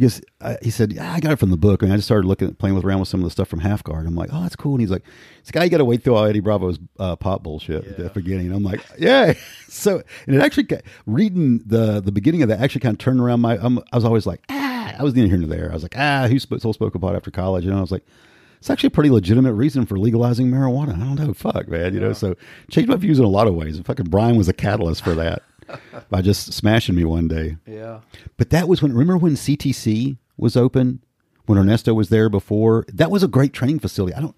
He uh, he said, yeah, I got it from the book, and I just started looking at playing with around with some of the stuff from Half Guard. I'm like, oh, that's cool. And he's like, this guy, you got to wait through all Eddie Bravo's uh, pop bullshit at the beginning. And I'm like, yeah. (laughs) So, and it actually got- reading the the beginning of that actually kind of turned around my. Um, I was always like, ah, I was neither here nor there. I was like, ah, who sp- spoke about after college? And I was like. It's actually a pretty legitimate reason for legalizing marijuana. I don't know. Fuck, man. You know, so changed my views in a lot of ways. And fucking Brian was a catalyst for that (laughs) by just smashing me one day. Yeah. But that was when, remember when CTC was open? when Ernesto was there before. That was a great training facility. I don't.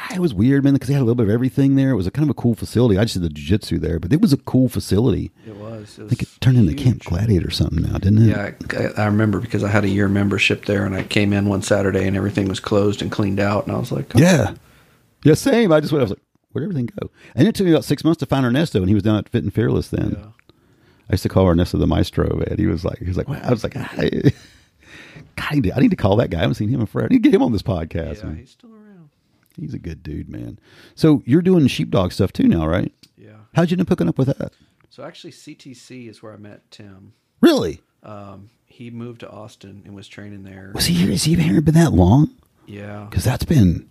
I, it was weird, man, because they had a little bit of everything there. It was a kind of a cool facility. I just did the jiu-jitsu there, but it was a cool facility. It was. It I think it turned into Camp Gladiator or something now, didn't it? Yeah, I, I remember because I had a year membership there, and I came in one Saturday and everything was closed and cleaned out, and I was like, oh. Yeah. Yeah, same. I just went, I was like, where'd everything go? And it took me about six months to find Ernesto, and he was down at Fit and Fearless then. I used to call Ernesto the maestro, and He was like, he was like, wow. I was like, I, (laughs) God, I need, to, I need to call that guy. I haven't seen him in forever. I need to get him on this podcast. Yeah, man. he's still around. He's a good dude, man. So you're doing sheepdog stuff too now, right? Yeah. How'd you end up hooking up with that? So actually, CTC is where I met Tim. Really? Um, he moved to Austin and was training there. Was he here? Has he been here been that long? Yeah. Because that's been.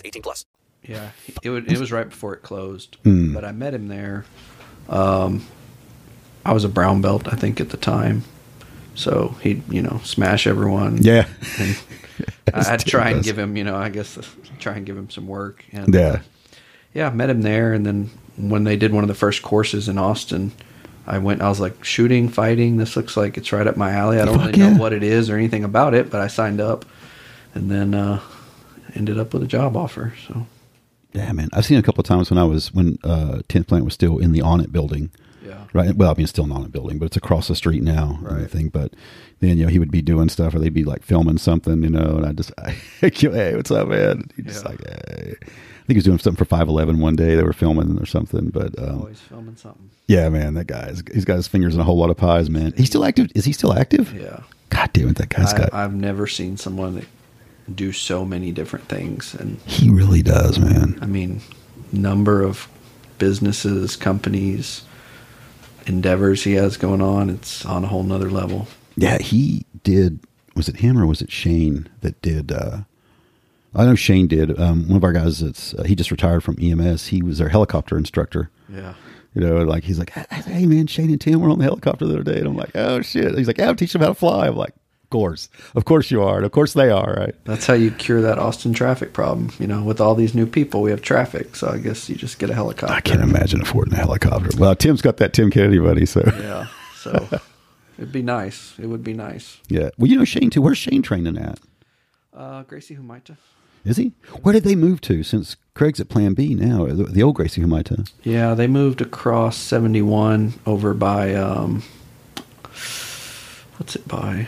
18 plus. Yeah, it was, it was right before it closed, Hmm. but I met him there. Um, I was a brown belt, I think, at the time, so he'd you know smash everyone. Yeah. and (laughs) I'd Tim try and give him, you know, I guess try and give him some work. And, Yeah. uh, yeah, I met him there, and then when they did one of the first courses in Austin, I went. I was like, shooting, fighting. This looks like it's right up my alley. I don't Fuck really yeah. know what it is or anything about it, but I signed up, and then uh, ended up with a job offer. So Yeah, man. I've seen a couple of times when I was when uh, Tenth Planet was still in the Onnit building. Yeah. Right. Well, I mean, it's still an Onnit building, but it's across the street now. Right. And everything. But then you know he would be doing stuff, or they'd be like filming something, you know, and I just, (laughs) I, hey, what's up, man? He just like, hey. I think he was doing something for Five Eleven one day. They were filming or something, but um, always filming something. yeah, man, that guy's he's got his fingers in a whole lot of pies, man. He's still active. Is he still active? Yeah. God damn it, that guy's I, got. I've never seen someone that do so many different things, and he really does, man. I mean, number of businesses, companies, endeavors he has going on. It's on a whole nother level. Yeah, he did. Was it him or was it Shane that did? uh I know Shane did. Um, one of our guys that's uh, he just retired from EMS. He was their helicopter instructor. Yeah. You know, like he's like, hey man, Shane and Tim were on the helicopter the other day, and I'm like, oh shit. He's like, yeah, I'm teaching them how to fly. I'm like, course, of course you are, and of course they are, right? That's how you cure that Austin traffic problem. You know, with all these new people, we have traffic, so I guess you just get a helicopter. I can't imagine affording a helicopter. Well, Tim's got that Tim Kennedy buddy, so Yeah. So (laughs) it'd be nice. It would be nice. yeah. Well, you know Shane too. Where's Shane training at? Uh, Gracie Humaita. Is he? Where did they move to? Since Craig's at Plan B now, the, the old Gracie Humaita. Yeah, they moved across 71 over by, um, what's it by?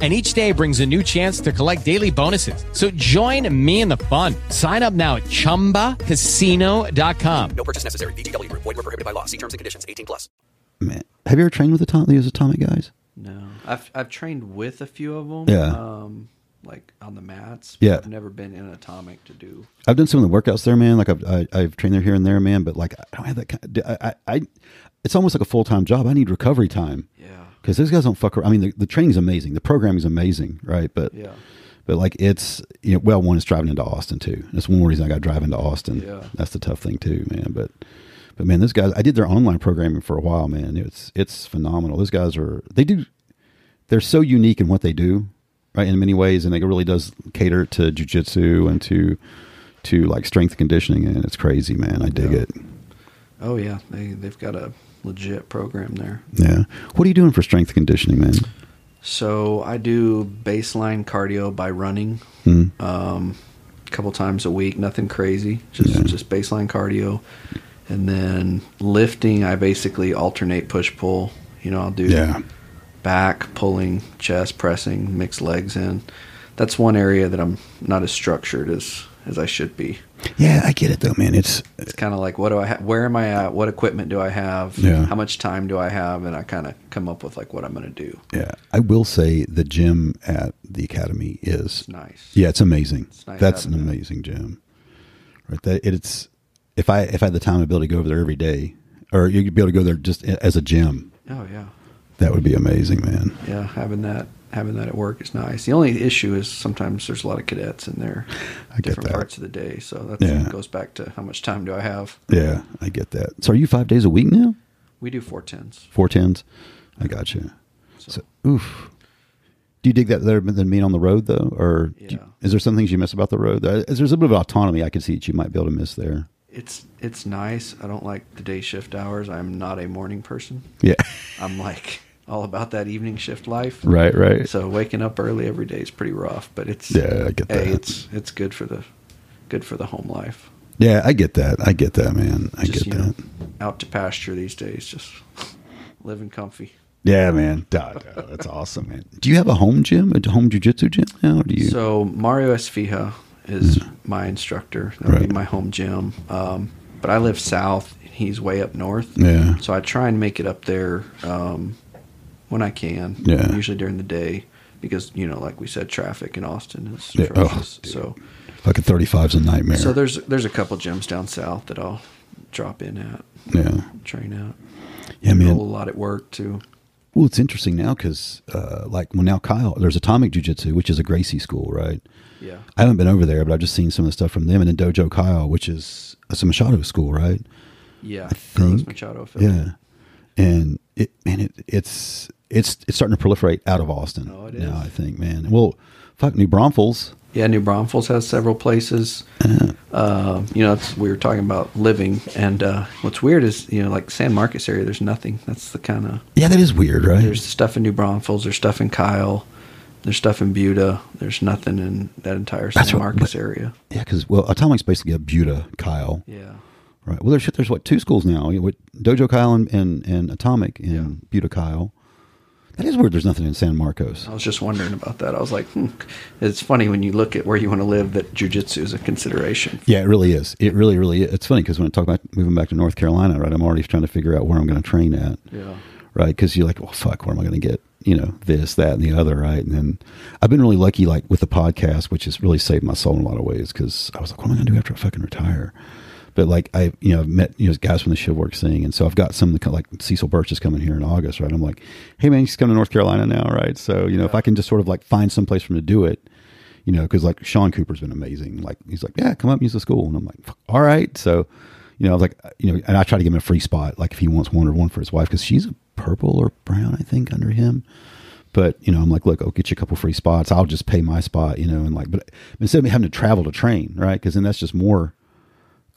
And each day brings a new chance to collect daily bonuses. So join me in the fun. Sign up now at chumbacasino.com. No purchase necessary. VGW Group. Void were prohibited by law. See terms and conditions. 18 plus. Man, have you ever trained with Atomic, those Atomic guys? No, I've I've trained with a few of them. Yeah. Um, like on the mats. Yeah. I've never been in Atomic to do. I've done some of the workouts there, man. Like I've I, I've trained there here and there, man. But like I don't have that. Kind I, I, I it's almost like a full time job. I need recovery time. Yeah. Because those guys don't fuck around. I mean, the, the training's amazing. The programming's amazing, right? But Yeah. But like it's you know, well, one is driving into Austin too. That's one more reason I got to drive into Austin. Yeah. That's the tough thing too, man. But but man, those guys, I did their online programming for a while, man. It's it's phenomenal. Those guys are they do they're so unique in what they do, right? In many ways, and it really does cater to jujitsu and to to like strength conditioning, and it's crazy, man. I dig it. Oh yeah, they they've got a legit program there. Yeah. What are you doing for strength conditioning, man? So I do baseline cardio by running, Mhm. um, a couple times a week. Nothing crazy, just just baseline cardio, and then lifting. I basically alternate push pull. You know, I'll do Yeah. back pulling, chest pressing, mix legs in. That's one area that I'm not as structured as as I should be. Yeah, I get it though, man. It's It's kind of like what do I have? Where am I at? What equipment do I have? Yeah. How much time do I have? And I kind of come up with like what I'm going to do. yeah. I will say the gym at the academy is nice. Yeah, it's amazing. nice That's an amazing gym. Right. That it's if I if I had the time and ability to go over there every day, or you'd be able to go there just as a gym, Oh yeah. that would be amazing, man. Yeah, having that having that at work is nice. The only issue is sometimes there's a lot of cadets in there, get different that. parts of the day. So that Yeah. goes back to how much time do I have? Yeah, I get that. So are you five days a week now? We do four tens. Four tens. I got you. So, oof. Do you dig that better than being on the road though, or do you- is there some things you miss about the road? Uh, There's a bit of autonomy I could see that you might be able to miss there. It's it's nice. I don't like the day shift hours. I'm not a morning person. Yeah. I'm like all about that evening shift life. Right, right. So waking up early every day is pretty rough, but it's Yeah, I get hey, that. it's it's good for the good for the home life. Yeah, I get that. I get that, man. I Just get that. know, out to pasture these days, just (laughs) living comfy. Yeah, man. Duh, duh, that's (laughs) awesome, man. Do you have a home gym, a home jujitsu gym now? Do you? So Mario Esfiha is my instructor. That would be my home gym. Um, but I live south. He's way up north. Yeah. So I try and make it up there um, when I can. Yeah. Usually during the day because you know, like we said, traffic in Austin is Yeah, oh, so Fucking 35's a nightmare. so there's there's a couple gyms down south that I'll drop in at. Yeah. Train at. Yeah, man. A lot at work too. Well, it's interesting now because, uh, like, well, now Kyle, there's Atomic Jiu Jitsu, which is a Gracie school, right? Yeah. I haven't been over there, but I've just seen some of the stuff from them. And then Dojo Kyle, which is it's a Machado school, right? Yeah. I think. Machado affiliate. Yeah. And it, man, it, it's it's it's starting to proliferate out of Austin. Oh, it now, is. I think, man. Well, fuck, New Braunfels. Yeah, New Braunfels has several places. Uh, you know, it's, we were talking about living, and uh, what's weird is you know, like San Marcos area, there's nothing. That's the kind of Yeah, that is weird, right? there's stuff in New Braunfels, there's stuff in Kyle, there's stuff in Buda. There's nothing in that entire San That's Marcos area. Yeah, because well, Atomic's basically a Buda Kyle. Yeah. Right. Well, there's there's what two schools now? You know, with Dojo Kyle and, and, and Atomic in Buda Kyle. That is weird. There's nothing in San Marcos. I was just wondering about that. I was like, hmm. it's funny when you look at where you want to live that jujitsu is a consideration. Yeah, it really is. It really, really. Is. It's funny because when I talk about moving back to North Carolina, right, I'm already trying to figure out where I'm going to train at. Yeah. Right, because you're like, well, fuck, where am I going to get, you know, this, that, and the other, right? And then I've been really lucky, like with the podcast, which has really saved my soul in a lot of ways. Because I was like, what am I going to do after I fucking retire? But like I, you know, I've met you know guys from the Shivworks thing, and so I've got some of the, like Cecil Burch is coming here in August, right? I'm like, hey man, he's coming to North Carolina now, right? So you know, if I can just sort of like find some place for him to do it, you know, because like Sean Cooper's been amazing. Like he's like, yeah, come up and use the school, and I'm like, all right. So, you know, I was like, uh, you know, and I try to give him a free spot, like if he wants one or one for his wife, because she's a purple or brown, I think, under him. But you know, I'm like, look, I'll get you a couple free spots. I'll just pay my spot, you know, and like, but instead of me having to travel to train, right? Because then that's just more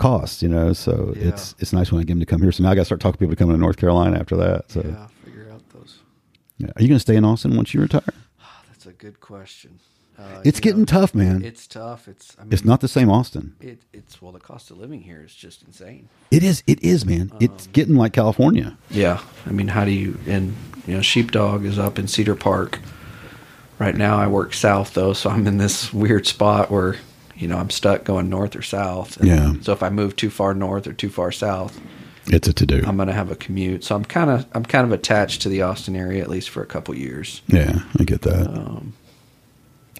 cost, you know. So it's it's nice when I get them to come here. So now I got to start talking to people to come to North Carolina after that. So Yeah, figure out those. yeah. Are you going to stay in Austin once you retire? That's a good question. Uh, It's getting tough, man. It's tough. It's I mean, It's not the same Austin. It, it's well, the cost of living here is just insane. It is. It is, man. it's Um, getting like California. Yeah, I mean, how do you? And you know, Sheepdog is up in Cedar Park. Right now, I work south though, so I'm in this weird spot where you know I'm stuck going north or south. And Yeah. So if I move too far north or too far south, It's a to do. I'm going to have a commute. So I'm kind of I'm kind of attached to the Austin area at least for a couple years. Yeah, I get that. Um,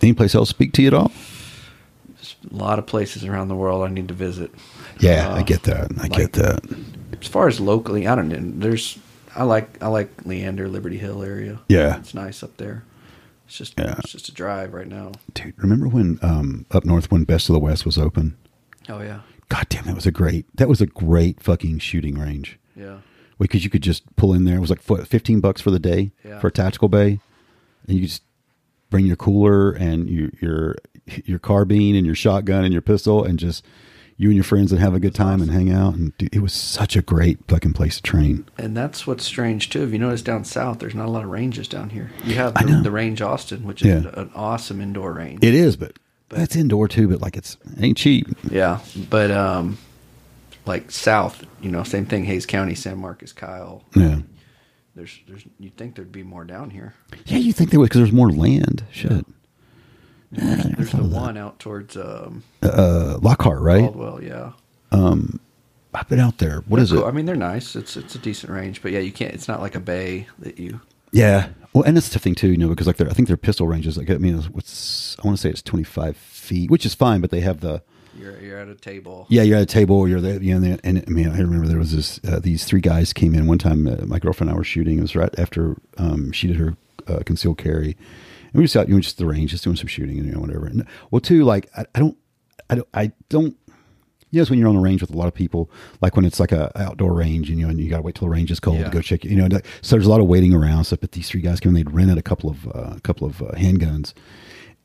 Any place else speak to you at all? A lot of places around the world I need to visit. Yeah, Uh, I get that. I like- get that. As far as locally, I don't know. There's I like I like Leander, Liberty Hill area. Yeah. it's nice up there. It's just Yeah. it's just a drive right now. Dude, remember when um, up north when Best of the West was open? Oh yeah, God damn, that was a great. That was a great fucking shooting range. yeah. because you could just pull in there. It was like fifteen bucks for the day Yeah. for a tactical bay, and you just bring your cooler and your your your carbine and your shotgun and your pistol and just you and your friends and have a good time and hang out. And dude, it was such a great fucking place to train. And that's what's strange too. If you notice down south, there's not a lot of ranges down here. You have the, the range Austin, which is Yeah. an awesome indoor range. It is, but, that's indoor too. But like it's it ain't cheap. Yeah, but um, like south, you know, same thing. Hays County, San Marcos, Kyle. Yeah. There's, there's. You'd think there'd be more down here. Yeah, you think there was because there's more land. Shit. There's, there's the one out towards um, Uh, Lockhart, right? Caldwell. Yeah. Um, I've been out there. What They're is cool. it? I mean, they're nice. It's it's a decent range, but yeah, you can't. It's not like a bay that you. Yeah. Well, and that's the thing too, you know, because like I think their pistol ranges. like I mean, what's I want to say it's twenty five feet, which is fine, but they have the You're you're at a table. yeah, you're at a table, you're there, you know, and I mean, I remember there was this uh, these three guys came in one time. Uh, my girlfriend and I were shooting. It was right after um, she did her uh, concealed carry, and we just out, you know, just the range, just doing some shooting and you know whatever. And, well, too, like I, I don't, I don't, I don't. You know, it's when you're on the range with a lot of people, like when it's like a outdoor range, and you know, and you got to wait till the range is cold Yeah. to go check. You know, so there's a lot of waiting around. Stuff. But these three guys came, in, they'd rented a couple of uh, a couple of uh, handguns,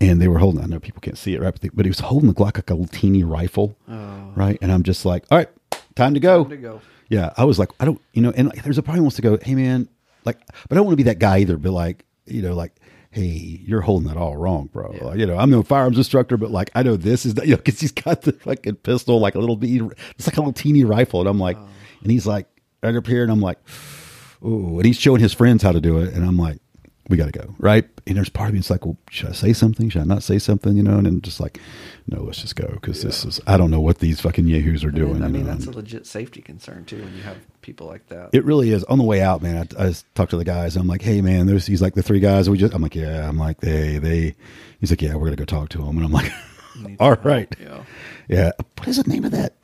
and they were holding. I know people can't see it, right? But, they, but he was holding the Glock like a little teeny rifle, right? And I'm just like, all right, time to go. Time to go. Yeah, I was like, I don't, you know, and like, there's a who wants to go, hey man, like, but I don't want to be that guy either. But like, you know, like, hey, you're holding that all wrong, bro. Like, you know, I'm no firearms instructor, but like, I know this is, that, you know, because he's got the fucking pistol, like a little, bit- it's like a little teeny rifle, and I'm like, oh. and he's like right up here, and I'm like, ooh, and he's showing his friends how to do it, and I'm like, we got to go, right? And there's part of me it's like, well, should I say something? Should I not say something? You know, and then just like, no, let's just go because this is, I don't know what these fucking yahoos are doing. I you mean, know, that's a legit safety concern too when you have people like that. it really is. On the way out, man, I, I just talked to the guys. I'm like, hey, man, there's he's like the three guys. We just, I'm like, yeah. I'm like, they, they. He's like, yeah, we're gonna go talk to him, and I'm like, (laughs) (laughs) all right, Yeah. yeah. What is the name of that?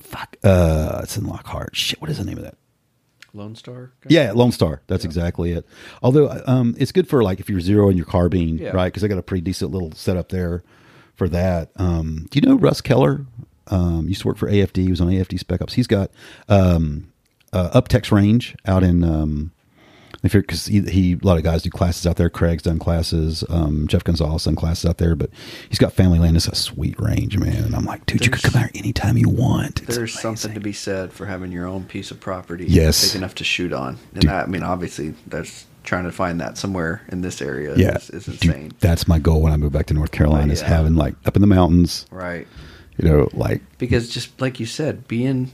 Fuck, uh, it's in Lockhart. Shit, what is the name of that? Lone Star. Yeah, Lone Star. That's exactly it. Although, um, it's good for like if you're zeroing your carbine, Yeah. right? Because I got a pretty decent little setup there for that. Um, do you know Russ Keller? Um, used to work for AFD. He was on AFD Spec Ops. He's got um, uh, Uptex Range out in. Um, if you're because he, he a lot of guys do classes out there. Craig's done classes. Um, Jeff Gonzalez done classes out there, but he's got Family Land. It's a sweet range, man. And I'm like, dude, you could come out anytime you want. It's There's something to be said for having your own piece of property, Yes. big enough to shoot on. And that, I mean, obviously, that's trying to find that somewhere in this area. yeah, is, is dude, insane. that's my goal when I move back to North Carolina. Is Yeah. having like up in the mountains, Right. You know, like Because just like you said, being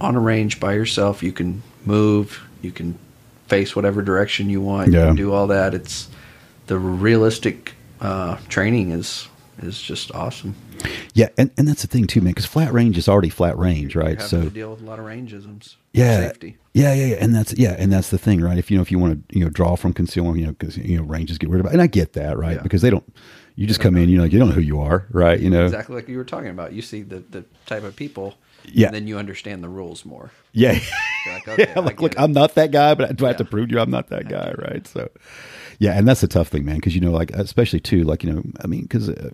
on a range by yourself, you can move, you can face whatever direction you want, you can do all that. It's the realistic uh, training is is just awesome. yeah, and, and that's the thing too, man. Because flat range is already flat range, right? So to deal with a lot of rangeisms. yeah, Safety. Yeah, yeah, yeah, and that's yeah, and that's the thing, right? If you know if you want to you know draw from concealment, you know because you know ranges get rid of it, and I get that, right? Yeah. Because they don't. You just come in, you know, you don't know who you are, right? You know, exactly like you were talking about. You see the, the type of people, Yeah. and then you understand the rules more. Yeah. Like, (laughs) okay, yeah, like, look, it. I'm not that guy, but do I have to prove to you I'm not that guy, right? So, yeah, and that's the tough thing, man, because you know, like especially too, like you know, I mean, because uh,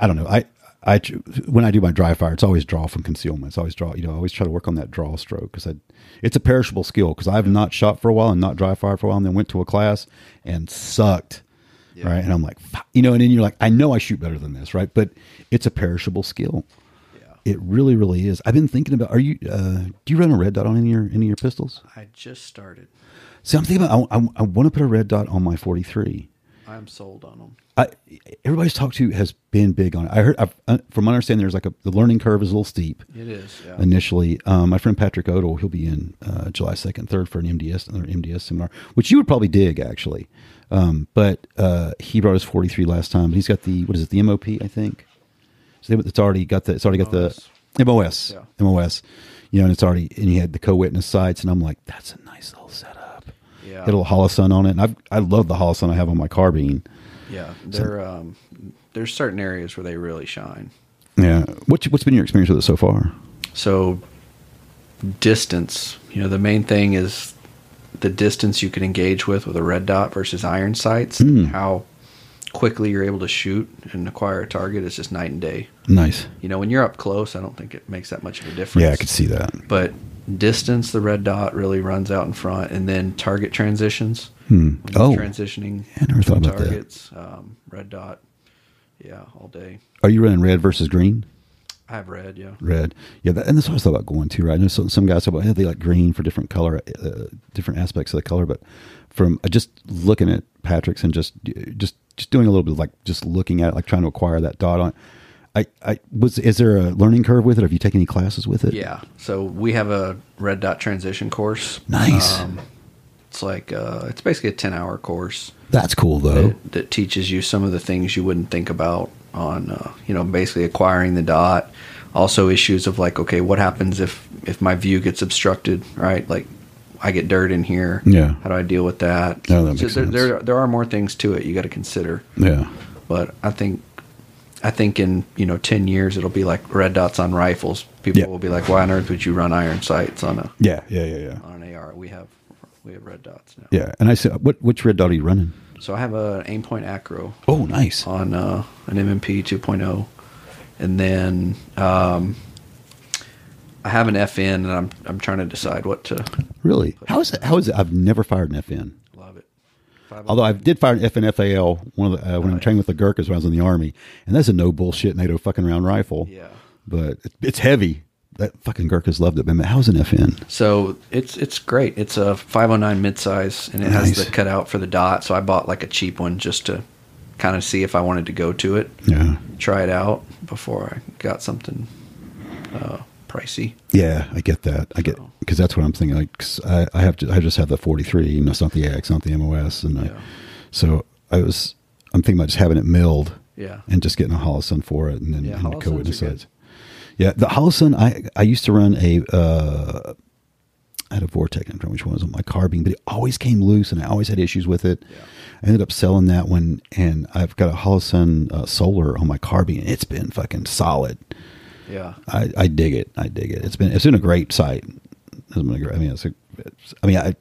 I don't know, I. I when I do my dry fire, it's always draw from concealment. It's always draw. You know, I always try to work on that draw stroke because it's a perishable skill. Because I've not shot for a while and not dry fired for a while, and then went to a class and sucked. Right, and I'm like, "Fuck," you know, and then you're like, I know I shoot better than this, right? But it's a perishable skill. Yeah. It really, really is. I've been thinking about. Are you? Uh, do you run a red dot on any of your any of your pistols? I just started. See, I'm thinking about. I, I, I want to put a red dot on my 43. I'm sold on them. I, everybody's talked to has been big on it. I heard, I've, uh, from my understanding, there's like a the learning curve is a little steep. It is, yeah. Initially, um, my friend Patrick Odell, he'll be in uh, July 2nd, 3rd for an MDS another MDS seminar, which you would probably dig actually. Um, but uh, he brought his 43 last time. He's got the what is it? The MOP, I think. So it's already got the it's already got the MOS, Yeah. MOS. You know, and it's already and he had the co-witness sights, and I'm like, that's a nice little setup. Yeah. Got a little holosun on it, and I've, I love the holosun I have on my carbine. Yeah, there um, there's certain areas where they really shine. Yeah. What's what's been your experience with it so far? So distance, you know, the main thing is the distance you can engage with with a red dot versus iron sights. Mm. How quickly you're able to shoot and acquire a target is just night and day. Nice. You know, when you're up close, I don't think it makes that much of a difference. Yeah, I could see that. But distance, the red dot really runs out in front, and then target transitions. Hmm. Oh. transitioning I never thought about that. targets. Um, red dot, yeah, all day. Are you running red versus green? I have red, yeah. Red, yeah, that, and that's what I thought about going to. Right, I know some, some guys talk about yeah, they like green for different color, uh, different aspects of the color. But from uh, just looking at Patrick's and just just just doing a little bit of like just looking at it, like trying to acquire that dot on. I, I was is there a learning curve with it? Have you taken any classes with it? Yeah. So we have a red dot transition course. Nice. Um, it's like uh, it's basically a ten hour course. That's cool though. That, that teaches you some of the things you wouldn't think about on uh, you know basically acquiring the dot. Also issues of like okay, what happens if if my view gets obstructed? Right, like I get dirt in here. Yeah. How do I deal with that? Oh, that So makes there, sense. there there are more things to it you got to consider. Yeah. But I think I think in you know ten years it'll be like red dots on rifles. People Yeah. will be like, why on earth would you run iron sights on a Yeah, yeah, yeah, yeah. on an AR? We have we have red dots now. Yeah, and I said, what which red dot are you running? So I have a Aimpoint ACRO. Oh, nice. On uh, an M&P 2.0, and then um, I have an FN, and I'm I'm trying to decide what to. Really? How is it? How is it? I've never fired an FN. It. Although I did fire an FNFAL one of the, uh, when I'm training with the Gurkhas when I was in the army, and that's a no bullshit NATO fucking round rifle. Yeah. but it, it's heavy. That fucking Gurkhas loved it. Man, how's an FN? So it's it's great. It's a 509 midsize, and it has the cutout for the dot. So I bought like a cheap one just to kind of see if I wanted to go to it. Yeah. Try it out before I got something uh, pricey. Yeah, I get that. I get because that's what I'm thinking. Like 'cause I, I have to. I just have the 43. And that's not the AX, not the MOS, and I, so I was. I'm thinking about just having it milled. Yeah. And just getting a Holosun for it, and then Yeah, and co-witness sights. Yeah, the Holosun. I I used to run a. Uh, I had a Vortex. I'm trying which one was on my carbine, but it always came loose, and I always had issues with it. I ended up selling that one, and I've got a Holosun uh, Solar on my carbine. It's been fucking solid. Yeah. I, I dig it. I dig it. It's been it's been a great site. It's been a great, I mean, it's, a, it's I mean, I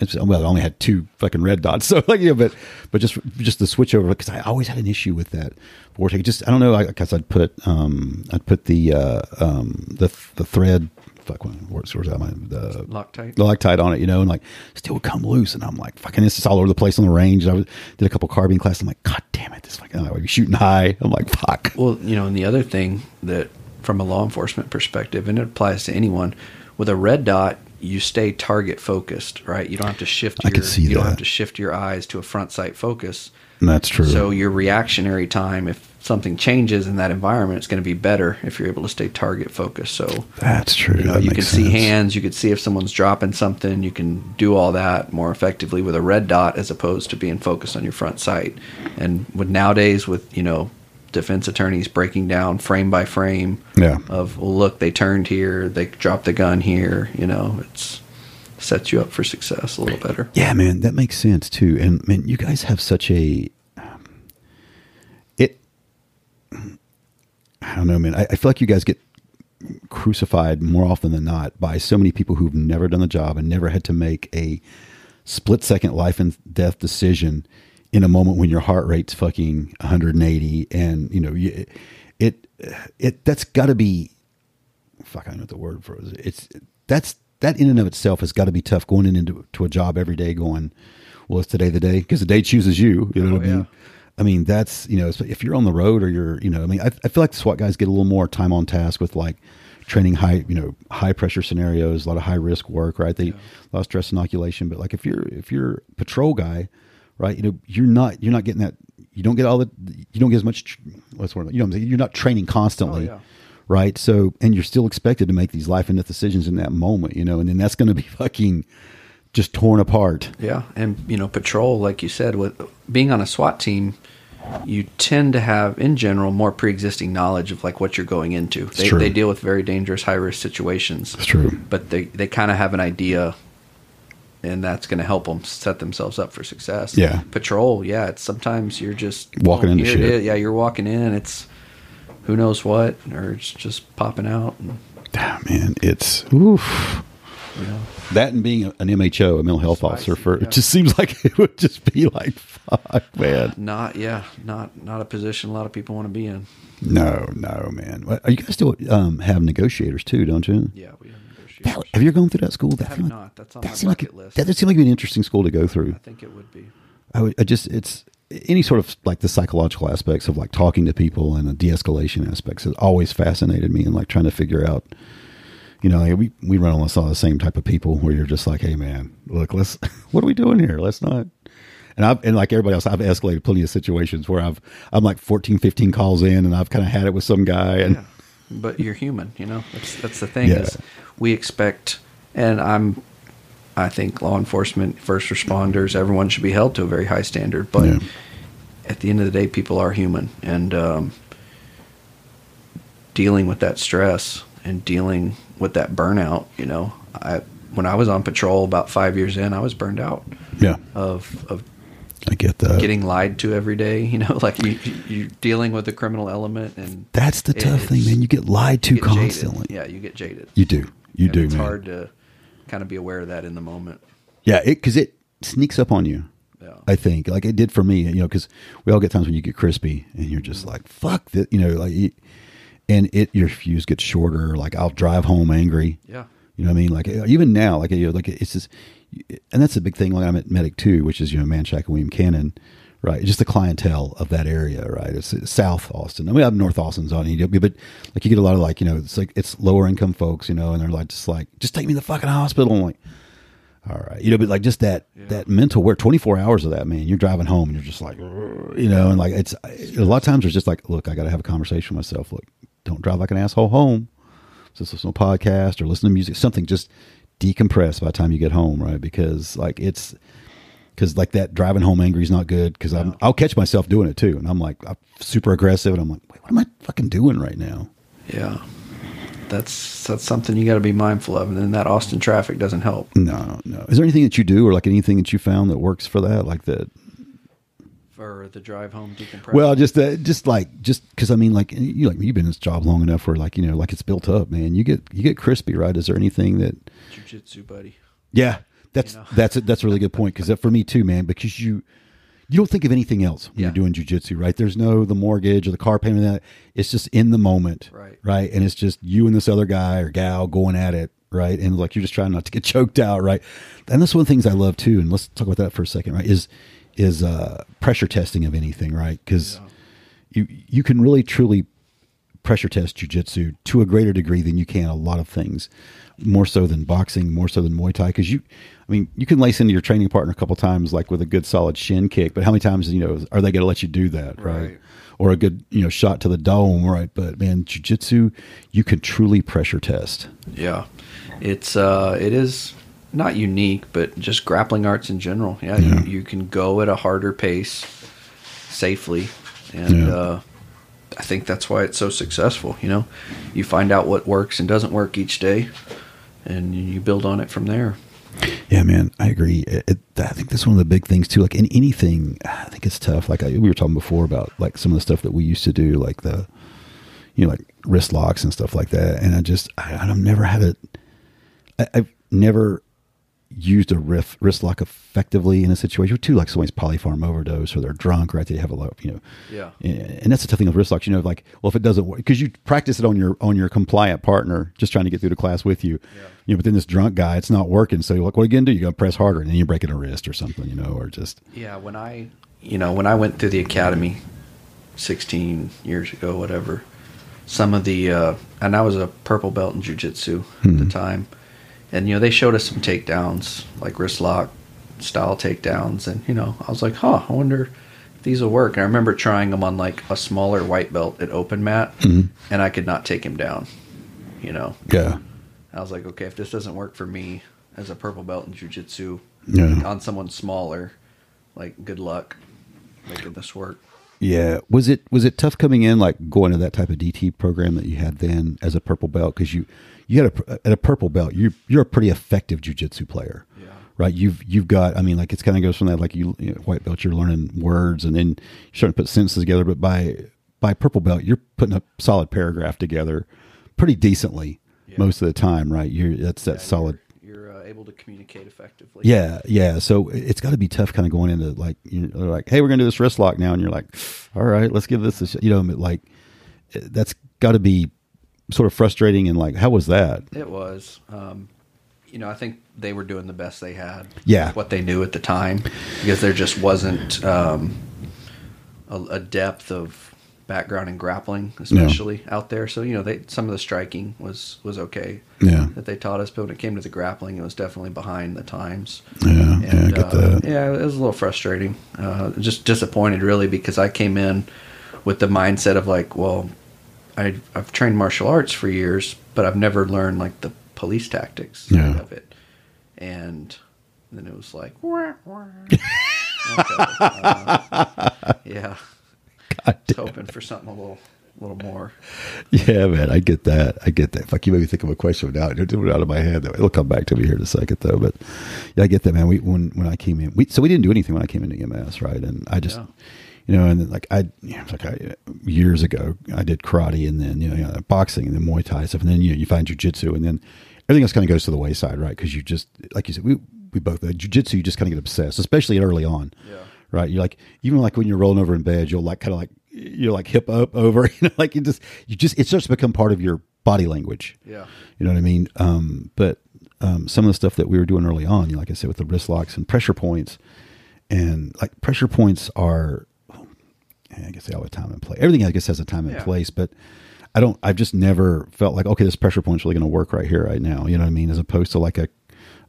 it's well, I only had two fucking red dots, (laughs) so like yeah, but but just just the switch over because I always had an issue with that vortex. Just I don't know. I guess I'd put um I'd put the uh um the the thread. Fuck, what where's, where's that? My the Loctite? the Loctite on it, you know, and like still would come loose, and I'm like, fucking, this is all over the place on the range. I was, did a couple carbine classes. I'm like, god damn it, this fucking, I would be shooting high. I'm like, fuck. Well, you know, and the other thing that, from a law enforcement perspective, and it applies to anyone, with a red dot, you stay target focused, right? You don't have to shift. I Your, could see you don't have to shift your eyes to a front sight focus. That's true. So your reactionary time, if something changes in that environment, it's going to be better if you're able to stay target focused. So That's true. You know, That you can see sense. hands. You can see if someone's dropping something. You can do all that more effectively with a red dot as opposed to being focused on your front sight. And with nowadays, with you know, defense attorneys breaking down frame by frame Yeah. of well, look, they turned here, they dropped the gun here. You know, it's sets you up for success a little better. Yeah, man, that makes sense too. And man, you guys have such a um, it. I don't know, man. I, I feel like you guys get crucified more often than not by so many people who've never done the job and never had to make a split second life and death decision in a moment when your heart rate's fucking 180 and you know you, it it that's got to be fuck I don't know what the word for it. It's that's that in and of itself has got to be tough going in into to a job every day going, well, it's today the day because the day chooses you. You know what I oh, mean? I mean that's you know if you're on the road or you're you know I mean I, I feel like the SWAT guys get a little more time on task with like training high you know high pressure scenarios, a lot of high risk work, right? They a lot of stress inoculation, but like if you're if you're a patrol guy, right? You know you're not you're not getting that you don't get all the you don't get as much what's the you know what I'm saying? you're not training constantly Oh, yeah. right? So, and you're still expected to make these life and death decisions in that moment, you know, and then that's going to be (laughs) fucking just torn apart. Yeah, and you know, patrol, like you said, with being on a SWAT team, you tend to have, in general, more pre-existing knowledge of like what you're going into. They, they deal with very dangerous, high-risk situations. It's true. but they they kind of have an idea, and that's going to help them set themselves up for success. Yeah. patrol. Yeah, it's sometimes you're just Walking into here it shit. Yeah, you're walking in. It's who knows what, or it's just popping out. And, Man, it's oof. That and being an MHO, a mental health officer, for it just seems like (laughs) it would just be like, fuck, man. not yeah, not not a position a lot of people want to be in. No, no, man. What- You guys still um, have negotiators too, don't you? Yeah, we have years. That, have you ever gone through that school? That I have seemed not. That's on that my seemed like bucket list. That seem like an interesting school to go through. I think it would be. I, would, I just it's any sort of like the psychological aspects of like talking to people and the de-escalation aspects has always fascinated me and like trying to figure out you know like we we run almost all the same type of people where you're just like hey man look let's (laughs) what are we doing here let's not and I've and like everybody else I've escalated plenty of situations where I've I'm like 14 15 calls in and I've kind of had it with some guy and but you're human you know that's that's the thing Yeah. is we expect and i'm i think law enforcement first responders everyone should be held to a very high standard but Yeah. at the end of the day people are human and um, dealing with that stress and dealing with that burnout you know i when i was on patrol about five years in i was burned out yeah of of I get that getting lied to every day you know (laughs) like you you're dealing with the criminal element and that's the tough thing man you get lied to get jaded. constantly Yeah, you get jaded. you do you And do It's man hard to kind of be aware of that in the moment. Yeah, it because it sneaks up on you. Yeah. I think like it did for me. You know, because we all get times when you get crispy and you're just mm-hmm. like, "Fuck that," you know, like, you, and it your fuse gets shorter. Like I'll drive home angry. Yeah. You know what I mean? Like even now, like you know, like it's just, and that's a big thing. When I'm at Medic Two, which is you know Manchac and William Cannon, right? Just the clientele of that area, right? It's, it's South Austin. I mean, I have North Austin's on EW, but like you get a lot of like you know, it's like it's lower income folks, you know, and they're like just like, just take me to the fucking hospital. I'm like, all right, you know, but like just that that mental work, 24 hours of that, man. You're driving home and you're just like, you know, and like it's a lot of times it's just like, look, I got to have a conversation with myself. Look, don't drive like an asshole home. Just listen to a podcast or listen to music, something. Just decompress by the time you get home, right? Because like it's because like that driving home angry is not good. Because I'm I'll catch myself doing it too, and I'm like I'm super aggressive, and I'm like, wait, what am I fucking doing right now? Yeah. That's that's something you got to be mindful of, and then that Austin traffic doesn't help. No, no. Is there anything that you do, or like anything that you found that works for that, like that? For the drive home decompression. Well, just uh, just like just because I mean, like you like you've been in this job long enough where like you know like it's built up, man. You get you get crispy, right? Is there anything that? Jujitsu, buddy. Yeah, that's that's a, that's a really good point because for me too, man. Because you you don't think of anything else when you're doing jujitsu, right? There's no the mortgage or the car payment. That it's just in the moment, Right. Right, and it's just you and this other guy or gal going at it, right? And like you're just trying not to get (laughs) choked out, right? And that's one of the things I love too. And let's talk about that for a second, right? Is is uh, pressure testing of anything, right? Because you you can really truly pressure test jujitsu to a greater degree than you can a lot of things, more so than boxing, more so than Muay Thai. Because you, I mean, you can lace into your training partner a couple times, like with a good solid shin kick. But how many times, you know, are they going to let you do that, right? Right. Or a good, you know, shot to the dome, right? But man, jujitsu, you can truly pressure test. Yeah, it's uh, it is not unique, but just grappling arts in general. Yeah, You, you can go at a harder pace safely, and Yeah. uh, I think that's why it's so successful. You know, you find out what works and doesn't work each day, and you build on it from there. Yeah, man, I agree. It, it, I think that's one of the big things too. Like in anything, I think it's tough. Like I, we were talking before about like some of the stuff that we used to do, like the, you know, like wrist locks and stuff like that. And I just, I, I've never had it. I, I've never used a riff, wrist lock effectively in a situation too, like somebody's polypharm overdose or they're drunk, right? They have a lot, of, you know. Yeah. And that's the tough thing with wrist locks. You know, like, well, if it doesn't work, because you practice it on your on your compliant partner, just trying to get through the class with you. You know, but then this drunk guy, it's not working. So you're like, what are you gonna do? You gotta press harder, and then you're breaking a wrist or something, you know, or just Yeah, when I, you know, when I went through the academy 16 years ago, whatever, some of the, uh, and I was a purple belt in jujitsu at the time. And, you know, they showed us some takedowns, like wrist lock style takedowns. And, you know, I was like, huh, I wonder if these will work. And I remember trying them on like a smaller white belt at open mat, mm-hmm. and I could not take him down, you know. yeah, I was like, okay, if this doesn't work for me as a purple belt in jujitsu Yeah. on someone smaller, like good luck making this work. yeah. Was it was it tough coming in, like going to that type of DT program that you had then as a purple belt? Because you you had a at a purple belt, you you're a pretty effective jujitsu player. Yeah. Right, you've you've got. I mean, like it's kind of goes from that, like you, you know, white belt, you're learning words, and then you're starting to put sentences together. But by by purple belt, you're putting a solid paragraph together, pretty decently most of the time, right? You're that's that solid. You're uh, able to communicate effectively. Yeah, yeah. So it's got to be tough, kind of going into like you know, like, hey, we're gonna do this wrist lock now, and you're like, all right, let's give this a sh-. you know, like eh, that's got to be sort of frustrating and like how was that? It was. Um, you know, I think they were doing the best they had. Yeah. what they knew at the time, because there just wasn't um, a, a depth of background in grappling, especially out there. So you know, they some of the striking was was okay. Yeah. that they taught us, but when it came to the grappling, it was definitely behind the times. Yeah, yeah, I get uh, that. Yeah, it was a little frustrating. Uh, just disappointed, really, because I came in with the mindset of like, well, I, I've trained martial arts for years, but I've never learned like the police tactics Yeah. of it. And then it was like, (laughs) wah, wah. Okay, uh, yeah, Just hoping for something a little, A little more. Yeah, man, I get that. I get that. Fuck, you made me think of a question now. It went out of my head. Though. It'll come back to me here in a second, though. But yeah, I get that, man. We when when I came in, we so we didn't do anything when I came into EMS, right? And I just, Yeah. You know, and like I, you know, it's like I years ago, I did karate and then you know, you know, boxing and then Muay Thai stuff, and then you know, you find jujitsu, and then everything else kind of goes to the wayside, right? Because you just, like you said, we we both uh, jujitsu, you just kind of get obsessed, especially early on. Yeah. Right, you're like even like when you're rolling over in bed, you'll like kind of like you're like hip up over, (laughs) you know, like you just you just it starts to become part of your body language. Yeah. You know what I mean? Um, but um, some of the stuff that we were doing early on, you know, like I said, with the wrist locks and pressure points, and like pressure points are, I guess they all have a time and place. Everything I guess has a time and Yeah. place, but I don't. I've just never felt like okay, this pressure point's really going to work right here, right now. You know what I mean? As opposed to like a,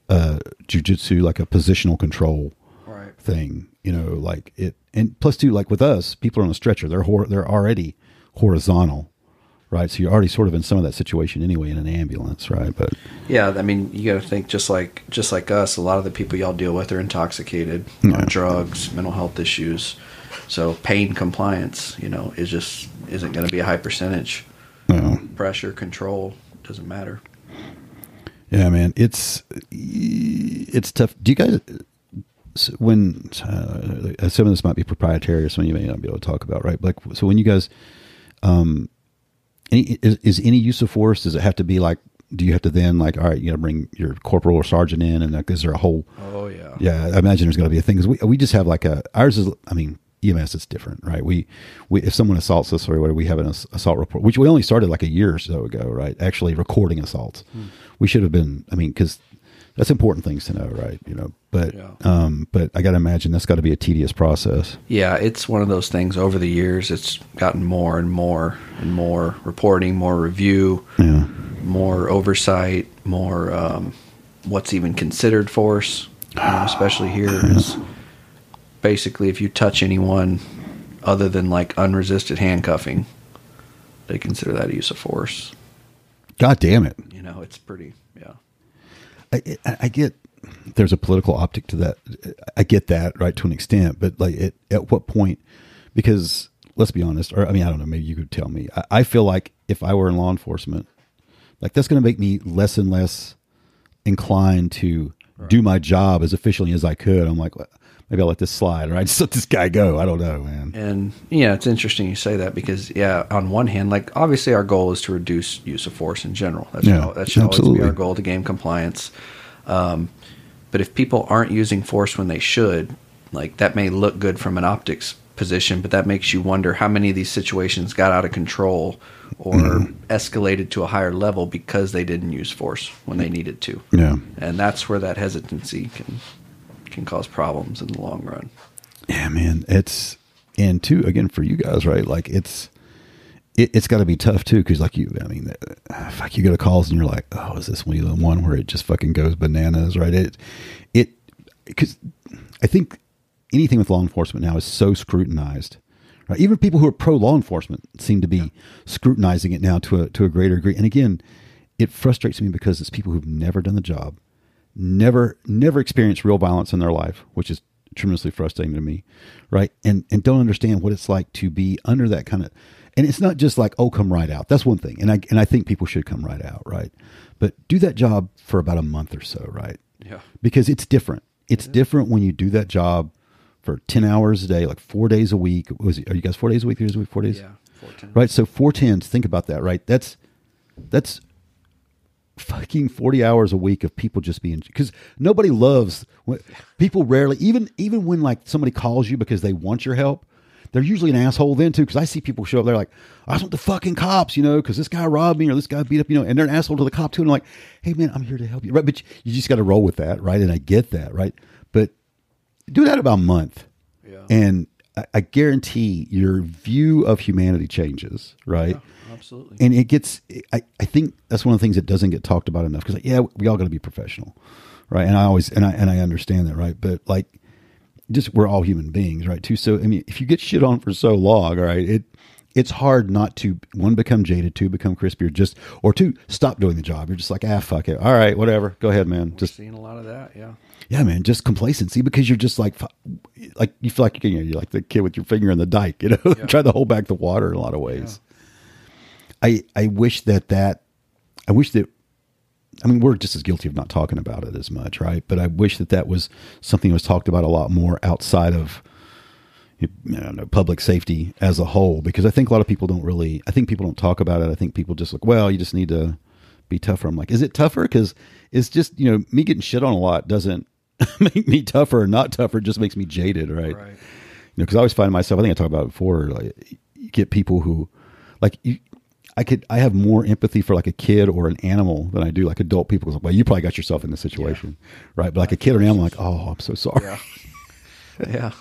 a jujitsu, like a positional control Right. thing. You know, like it, and plus two, like with us, people are on a stretcher. They're hor- they're already horizontal, right? So you're already sort of in some of that situation anyway in an ambulance, right? But Yeah, I mean, you got to think just like just like us. A lot of the people y'all deal with are intoxicated Yeah. on drugs, mental health issues. So pain compliance, you know, is just isn't going to be a high percentage. no, Pressure control doesn't matter. yeah, man, it's it's tough. Do you guys? When uh, some of this might be proprietary, or some of you may not be able to talk about, right? Like, so when you guys, um, any is, is any use of force? Does it have to be like? Do you have to then like, all right, you got to bring your corporal or sergeant in, and like, is there a whole? Oh yeah. Yeah, I imagine there's going to be a thing because we we just have like a ours is. I mean, EMS is different, right? We we if someone assaults us or whatever, we have an assault report, which we only started like a year or so ago, right? Actually, recording assaults. We should have been. I mean, because that's important things to know, right? You know, but Yeah. um, but I got to imagine that's got to be a tedious process. Yeah, it's one of those things. Over the years, it's gotten more and more and more reporting, more review, Yeah, more oversight, more um, what's even considered force. Especially here (sighs) is basically if you touch anyone other than like unresisted handcuffing, they consider that a use of force. God damn it! You know, it's pretty. Yeah. I, I, I get there's a political optic to that. I get that right to an extent, but like at, at what point? Because let's be honest, or I mean, I don't know. Maybe you could tell me. I, I feel like if I were in law enforcement, like that's going to make me less and less inclined to do my job as efficiently as I could. I'm like, well, maybe I'll let this slide, or I (laughs) Just let this guy go. I don't know, man. And yeah, it's interesting you say that because yeah, on one hand, like obviously our goal is to reduce use of force in general. That should, Yeah, that should always be our goal to gain compliance. Um, but if people aren't using force when they should, like that may look good from an optics position, but that makes you wonder how many of these situations got out of control or Mm-hmm. escalated to a higher level because they didn't use force when they needed to. Yeah. And that's where that hesitancy can can cause problems in the long run. Yeah, man. It's and two again for you guys, right? Like it's it, it's got to be tough too, because like you, I mean, uh, fuck, you get a calls and you're like, oh, is this one the one where it just fucking goes bananas, right? It it because I think anything with law enforcement now is so scrutinized. Right? Even people who are pro law enforcement seem to be scrutinizing it now to a to a greater degree. And again, it frustrates me because it's people who've never done the job, never never experienced real violence in their life, which is tremendously frustrating to me, right? And and don't understand what it's like to be under that kind of. And it's not just like oh, come right out. That's one thing, and I and I think people should come right out, right? But do that job for about a month or so, right? Yeah. Because it's different. It's different when you do that job for ten hours a day, like four days a week. Was it, are you guys four days a week? Three days a week? Four days? Yeah, four tens. Right. So four tens. Think about that. Right. That's that's fucking 40 hours a week of people just being because nobody loves people rarely even even when like somebody calls you because they want your help they're usually an asshole then too. Because I see people show up, they're like, I just want the fucking cops, you know, because this guy robbed me or this guy beat up, you know, and they're an asshole to the cop too. And I'm like, hey man, I'm here to help you, right? But you just got to roll with that, right? And I get that, right? But do that about a month, yeah. and I, I guarantee your view of humanity changes, right? Yeah, absolutely. And it gets, I, I think that's one of the things that doesn't get talked about enough because, like, yeah, we all got to be professional, right? And I always, and I, and I understand that, right? But like, just we're all human beings, right? Too. So I mean, if you get shit on for so long, all right, it it's hard not to one become jaded, two become crispy, or just or two stop doing the job. You're just like ah fuck it, all right, whatever, go ahead, man. We're just seeing a lot of that, yeah. Yeah, man, just complacency because you're just like, like you feel like you're, you're like the kid with your finger in the dike, you know, yeah. (laughs) try to hold back the water in a lot of ways. Yeah. I I wish that that I wish that I mean, we're just as guilty of not talking about it as much, right? But I wish that that was something that was talked about a lot more outside of you know, public safety as a whole, because I think a lot of people don't really. I think people don't talk about it. I think people just like, well, you just need to be tougher. I'm like, is it tougher? Because it's just you know, me getting shit on a lot doesn't (laughs) make me tougher or not tougher. It just makes me jaded, right? Right. You know, because I always find myself. I think I talked about it before. Like, you get people who, like, you, I could I have more empathy for like a kid or an animal than I do like adult people. Like, well, you probably got yourself in this situation, yeah. right? But like a kid or an animal, like, oh, I'm so sorry. Yeah, (laughs) yeah.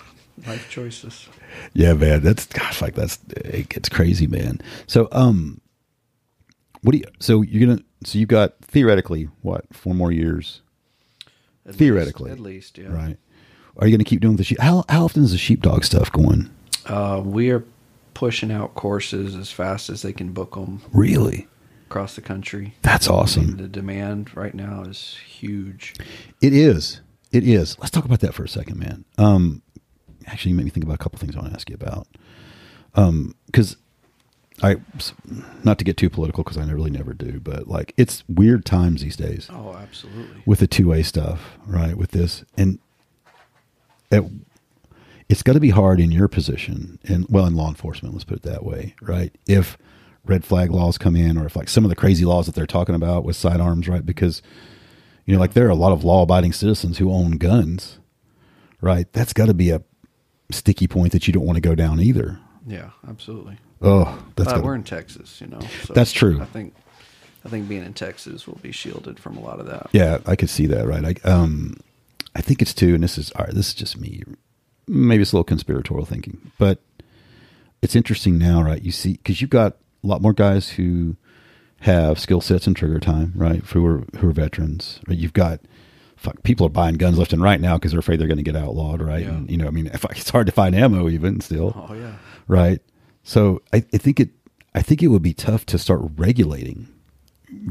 Life choices. Yeah, man, that's gosh, like that's it gets crazy, man. So, um, what do you? So you're gonna? So you've got theoretically what? Four more years. At theoretically, least, at least, yeah. Right. Are you going to keep doing the sheep? How how often is the sheepdog stuff going? Uh, we are pushing out courses as fast as they can book them. Really? Across the country. That's awesome. The demand right now is huge. It is. It is. Let's talk about that for a second, man. Um, actually, you made me think about a couple things I want to ask you about. Um, because I, not to get too political, because I really never do, but like it's weird times these days. Oh, absolutely. With the two way stuff, right? With this, and at it's got to be hard in your position and well in law enforcement let's put it that way right if red flag laws come in or if like some of the crazy laws that they're talking about with sidearms right because you know like there are a lot of law abiding citizens who own guns right that's got to be a sticky point that you don't want to go down either yeah absolutely oh that's but gotta, we're in texas you know so that's true i think i think being in texas will be shielded from a lot of that yeah i could see that right i um i think it's too and this is all right this is just me maybe it's a little conspiratorial thinking, but it's interesting now, right? You see, because you've got a lot more guys who have skill sets and trigger time, right? Who are who are veterans, right? You've got fuck, people are buying guns left and right now because they're afraid they're going to get outlawed, right? Yeah. And, you know, I mean, if, it's hard to find ammo even still. Oh yeah, right. So I, I think it, I think it would be tough to start regulating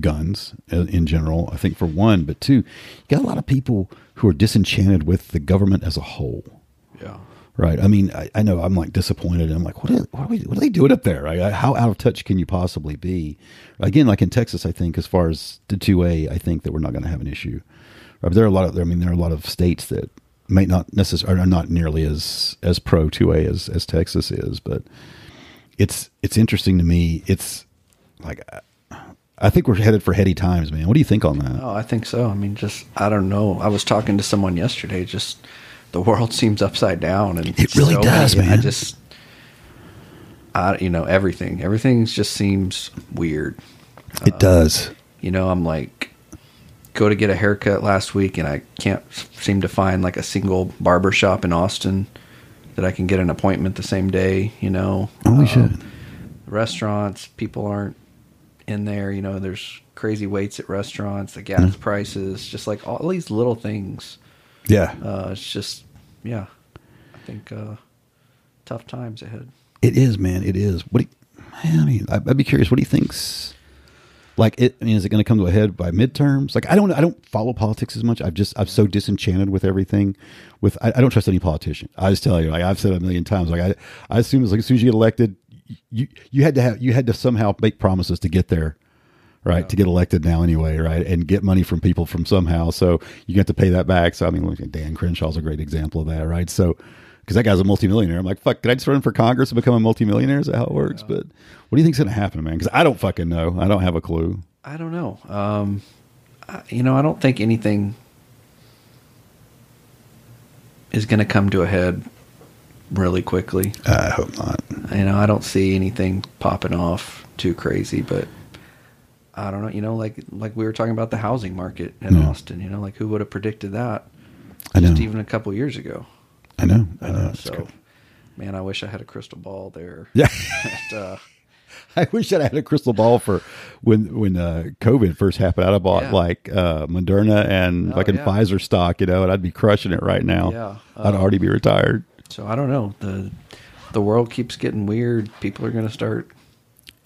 guns uh, in general. I think for one, but two, you got a lot of people who are disenchanted with the government as a whole yeah. Right. I mean, I, I know I'm like disappointed. I'm like, what are, what are, we, what are they doing up there? Right? How out of touch can you possibly be? Again, like in Texas, I think as far as the two A, I think that we're not going to have an issue. There are a lot of, I mean, there are a lot of states that may not necessarily are not nearly as as pro two A as as Texas is. But it's it's interesting to me. It's like I think we're headed for heady times, man. What do you think on that? Oh, I think so. I mean, just I don't know. I was talking to someone yesterday, just the world (laughs) seems upside down, and it really so does, many, man. I just, I you know everything. Everything just seems weird. It uh, does. You know, I'm like, go to get a haircut last week, and I can't seem to find like a single barber shop in Austin that I can get an appointment the same day. You know, holy um, shit. Restaurants, people aren't in there. You know, there's crazy waits at restaurants, the gas mm. prices, just like all these little things yeah. Uh, it's just, yeah, I think uh, tough times ahead. It is, man. It is. What do you, I mean, I'd be curious. What do you think's like? It. I mean, is it going to come to a head by midterms? Like, I don't. I don't follow politics as much. I've just. I'm so disenchanted with everything. With I, I don't trust any politician. I just tell you. Like I've said a million times. Like I. I assume as like as soon as you get elected, you you had to have you had to somehow make promises to get there right? Yeah. To get elected now anyway, right? And get money from people from somehow. So you get to pay that back. So I mean, Dan Crenshaw's a great example of that, right? So because that guy's a multimillionaire. I'm like, fuck, did I just run for Congress and become a multimillionaire? Is that how it works? Yeah. But what do you think's going to happen, man? Because I don't fucking know. I don't have a clue. I don't know. Um, I, you know, I don't think anything is going to come to a head really quickly. I hope not. You know, I don't see anything popping off too crazy, but I don't know. You know, like like we were talking about the housing market in Yeah. Austin. You know, like who would have predicted that? Just even a couple years ago. I know. I know. Uh, so, good. man, I wish I had a crystal ball there. (laughs) Yeah. Uh, (laughs) I wish that I had a crystal ball for when when uh, COVID first happened. I'd have bought Yeah. like uh, Moderna and Oh, fucking yeah. Pfizer stock, you know, and I'd be crushing it right now. Yeah. I'd Uh, already be retired. so I don't know. the The world keeps getting weird. People are going to start.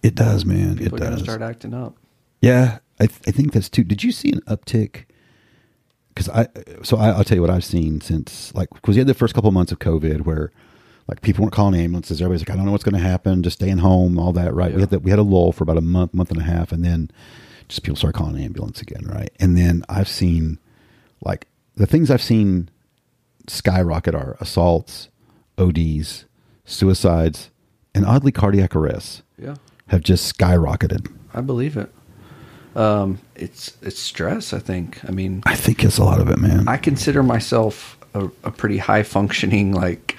It does, man. People it are does. start acting up. Yeah, I, th- I think that's too. Did you see an uptick? Because I, so I, I'll tell you what I've seen since like because you had the first couple months of COVID where like people weren't calling ambulances. Everybody's like, I don't know what's going to happen. Just staying home, all that. Right? We had that. We had a lull for about a month, month and a half, and then just people start calling an ambulance again. Right? And then I've seen like the things I've seen skyrocket are assaults, ODs, suicides, and oddly cardiac arrests. Yeah. have just skyrocketed. I believe it. Um, it's it's stress. I think. I mean, I think it's a lot of it, man. I consider myself a, a pretty high functioning, like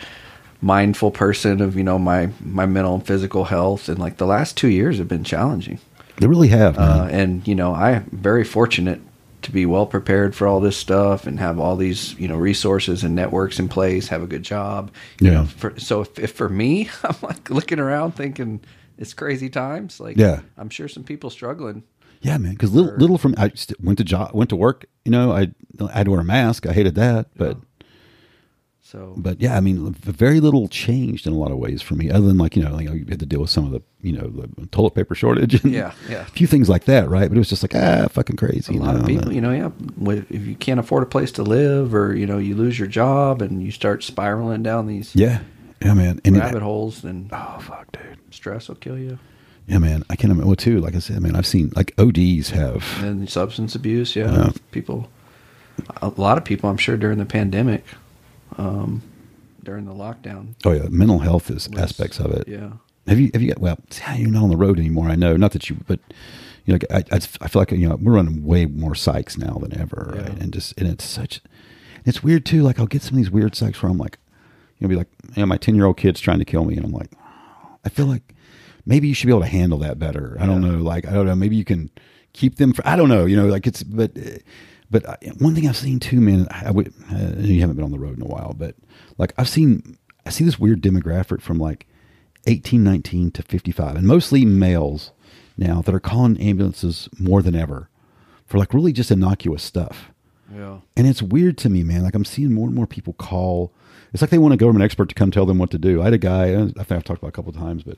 mindful person of you know my my mental and physical health, and like the last two years have been challenging. They really have, man. Uh, and you know, I'm very fortunate to be well prepared for all this stuff and have all these you know resources and networks in place. Have a good job. You Yeah. know, for, so if, if for me, (laughs) I'm like looking around thinking it's crazy times. Like, Yeah. I'm sure some people struggling. Yeah, man. Because little, little from I went to job, went to work. You know, I I had to wear a mask. I hated that, but So but yeah, I mean, very little changed in a lot of ways for me. Other than like you know, like you had to deal with some of the you know the toilet paper shortage and Yeah, yeah. (laughs) a few things like that, right? But it was just like ah, fucking crazy. a lot of people, you know, yeah, if you can't afford a place to live, or you know, you lose your job and you start spiraling down these Yeah, yeah, man. And rabbit holes, then oh fuck, dude, stress will kill you. Yeah, man. I can't imagine. Well, too, like I said, man, I've seen like ODs have. And substance abuse, yeah, Yeah. people, a lot of people, I'm sure, during the pandemic, um, during the lockdown, Oh yeah, mental health is aspects of it. yeah. Have you have you got well? You're not on the road anymore. I know. Not that you, but you know, I, I, I feel like you know we're running way more psychs now than ever, right? And just and it's such, it's weird too. Like I'll get some of these weird psychs where I'm like, you'll be like, you know, my ten year old kid's trying to kill me, and I'm like, I feel like maybe you should be able to handle that better. I don't know. Like I don't know. Maybe you can keep them. For, I don't know. You know, like it's but. But I- one thing I've seen too, man, I would, uh, you haven't been on the road in a while, but like I've seen, I see this weird demographic from like 18, 19 to 55, and mostly males now that are calling ambulances more than ever for like really just innocuous stuff. Yeah. And it's weird to me, man. Like I'm seeing more and more people call. It's like they want a government expert to come tell them what to do. I had a guy, I think I've talked about a couple of times, but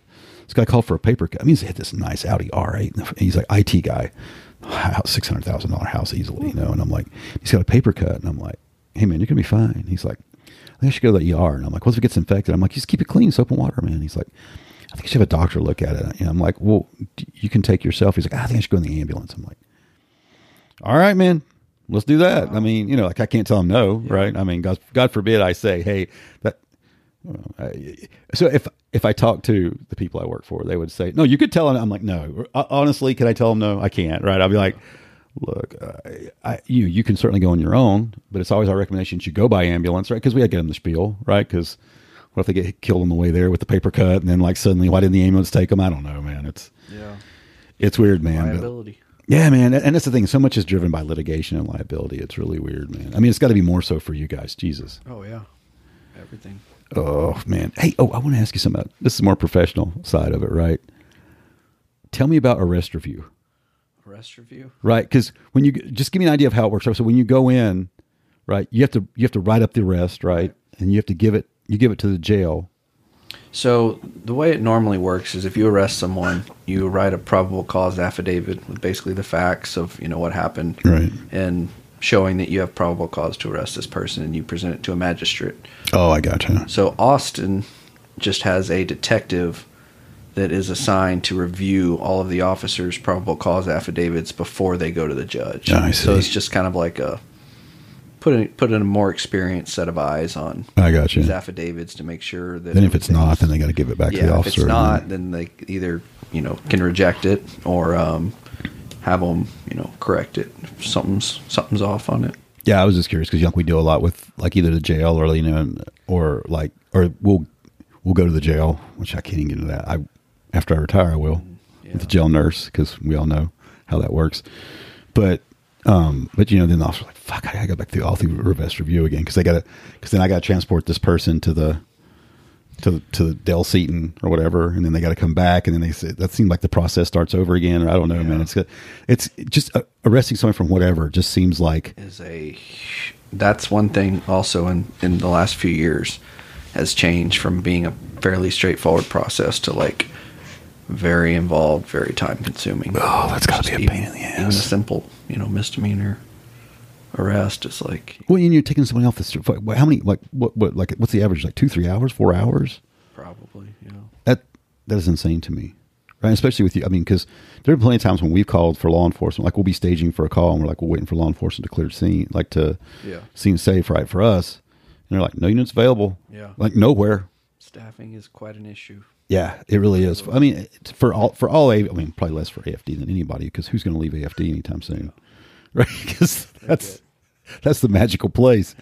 this guy called for a paper cut. I mean, he's had this nice Audi R8. and He's like IT guy, six hundred thousand dollar house easily, you know. And I'm like, he's got a paper cut, and I'm like, hey man, you're gonna be fine. He's like, I think I should go to the ER. And I'm like, what if it gets infected? I'm like, just keep it clean, soap and water, man. He's like, I think you should have a doctor look at it. And I'm like, well, you can take yourself. He's like, I think I should go in the ambulance. I'm like, all right, man, let's do that. I mean, you know, like I can't tell him no, right? I mean, God, God forbid I say, hey, that. So if if I talk to the people I work for, they would say, no, you could tell them." I'm like, no, Uh, honestly, can I tell them no? I can't, right? I'll be like, look, I, I, you you can certainly go on your own, but it's always our recommendation you go by ambulance, right? Because we had to get them the spiel, right? Because what if they get killed on the way there with the paper cut, and then like suddenly, why didn't the ambulance take them? I don't know, man. It's Yeah. it's weird, man. but- Liability. yeah, man, and that's the thing. So much is driven by litigation and liability. It's really weird, man. I mean, it's got to be more so for you guys. Jesus. Oh yeah. Everything. Oh man. Hey, oh, I want to ask you something. About, this is more professional side of it, right? Tell me about arrest review, Arrest review. right? Because when you just give me an idea of how it works. So when you go in, right, you have to you have to write up the arrest, right, and you have to give it you give it to the jail. So the way it normally works is if you arrest someone, you write a probable cause affidavit with basically the facts of you know what happened, Right. and showing that you have probable cause to arrest this person, and you present it to a magistrate. Oh, I gotcha. So Austin just has a detective that is assigned to review all of the officers' probable cause affidavits before they go to the judge. I So it's just kind of like a put in put in a more experienced set of eyes on I gotcha. these affidavits to make sure that Then if it's not, then they got to give it back yeah, to the officer. if it's not, then they either you know can reject it or um, have them you know correct it if something's something's off on it. Yeah, I was just curious because we do a lot with like either the jail or you know, or like or we'll we'll go to the jail, which I can't even get into that. I after I retire, I will with the jail nurse because we all know how that works. But um, but you know, then the officer's like, "Fuck, I gotta go back through all through reverse review again because they gotta because then I gotta transport this person to the to to the Dell Seton or whatever, and then they got to come back, and then they say that seemed like the process starts over again, or I don't know, man. It's it's just uh, arresting someone from whatever just seems like is a that's one thing also in in the last few years has changed from being a fairly straightforward process to like very involved, very time consuming. Oh, that's got to be a pain in the ass. Even a simple, you know, misdemeanor arrest is like Well, and you're taking somebody off the street. How many? Like what? What? Like what's the average? Like two, three hours, four hours? probably, Yeah. That that is insane to me, right? Especially with you. I mean, because there are plenty of times when we've called for law enforcement. Like we'll be staging for a call, and we're like, we're waiting for law enforcement to clear the scene, like to Yeah. seem safe, right, for us. And they're like, no units available. Yeah. Like nowhere. Staffing is quite an issue. Yeah, it really is. I mean, for all for all. A, I mean, probably less for AFD than anybody because who's going to leave AFD anytime soon, (laughs) right? Because that's that's the magical place.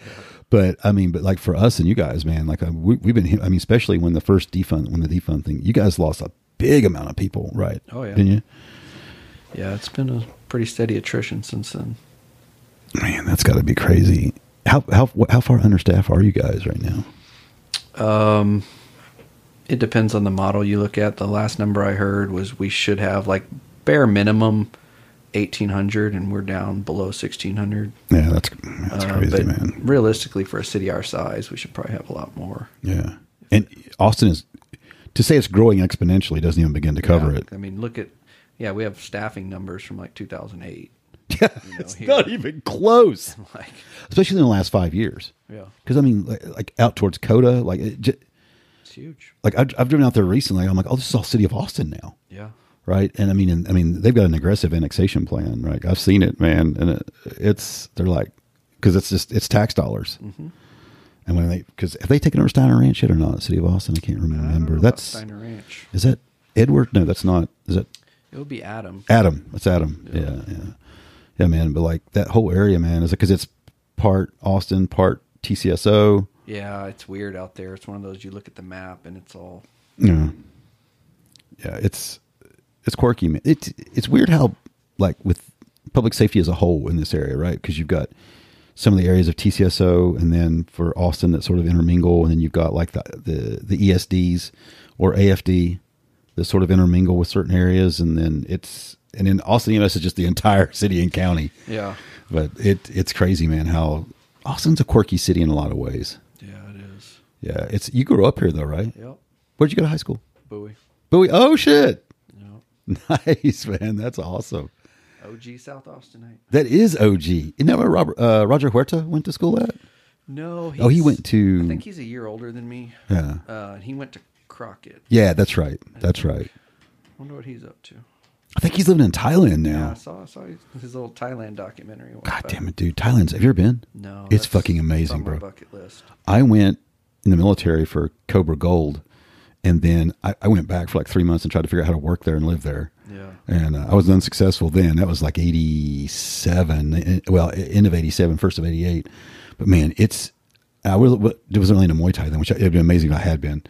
But I mean, but like for us and you guys, man, like uh, we, we've been. I mean, especially when the first defund, when the defund thing, you guys lost a big amount of people, right? Oh, yeah. didn't you? Yeah, it's been a pretty steady attrition since then. Man, that's got to be crazy. How how how far understaffed are you guys right now? Um, it depends on the model you look at. The last number I heard was we should have like bare minimum eighteen hundred, and we're down below sixteen hundred. Yeah, that's that's uh, crazy, but man. Realistically, for a city our size, we should probably have a lot more. Yeah, and Austin is to say it's growing exponentially doesn't even begin to cover Yeah, it. I mean, look at yeah, we have staffing numbers from like two thousand eight. (laughs) Yeah, it's not even close. (laughs) like, Especially in the last five years. Yeah. Because I mean, like, like out towards COTA, like it j- it's huge. like I've, I've driven out there recently. I'm like, oh, this is all city of Austin now, Yeah. Right? And I mean, and, I mean, they've got an aggressive annexation plan, right? I've seen it, man, and it, it's they're like, because it's just it's tax dollars. Mhm. And when they because have they taken over Steiner Ranch yet or not? City of Austin, I can't remember. about that's Steiner Ranch. Is that Edward? No, that's not. Is it? It would be Adam. Adam. That's Adam. Yeah, yeah, yeah, man. But like that whole area, man, is because it's part Austin, part TCSO. Yeah, it's weird out there. It's one of those you look at the map and it's all Yeah, yeah. It's it's quirky, man. It's it's weird how like with public safety as a whole in this area, right? Because you've got some of the areas of TCSO, and then for Austin that sort of intermingle, and then you've got like the the, the ESDs or AFD that sort of intermingle with certain areas, and then it's and in Austin, you is just the (laughs) entire city and county. Yeah. but it it's crazy, man. How Austin's a quirky city in a lot of ways. Yeah, it is. Yeah, it's you grew up here though, right? Yep. Where'd you go to high school? Bowie. Bowie. Oh shit! (laughs) Nice man, that's awesome. OG South Austinite. That is OG. Isn't that where Robert uh, Roger Huerta went to school at? No. Oh, he went to- I think he's a year older than me. Yeah. Uh, he went to Crockett. Yeah, that's right. That's right. I wonder what he's up to. I think he's living in Thailand Yeah, now. I saw, I saw his, his little Thailand documentary. God damn it, dude! Thailand's. Have you ever been? No, it's fucking amazing, on my bro. bucket list. I went in the military for Cobra Gold, and then I, I went back for like three months and tried to figure out how to work there and live there. Yeah. And uh, I was unsuccessful then. That was like '87. eh, Well, end of '87, first of '88. But man, it's I was it was only in a Muay Thai then, which it'd been amazing if I had been.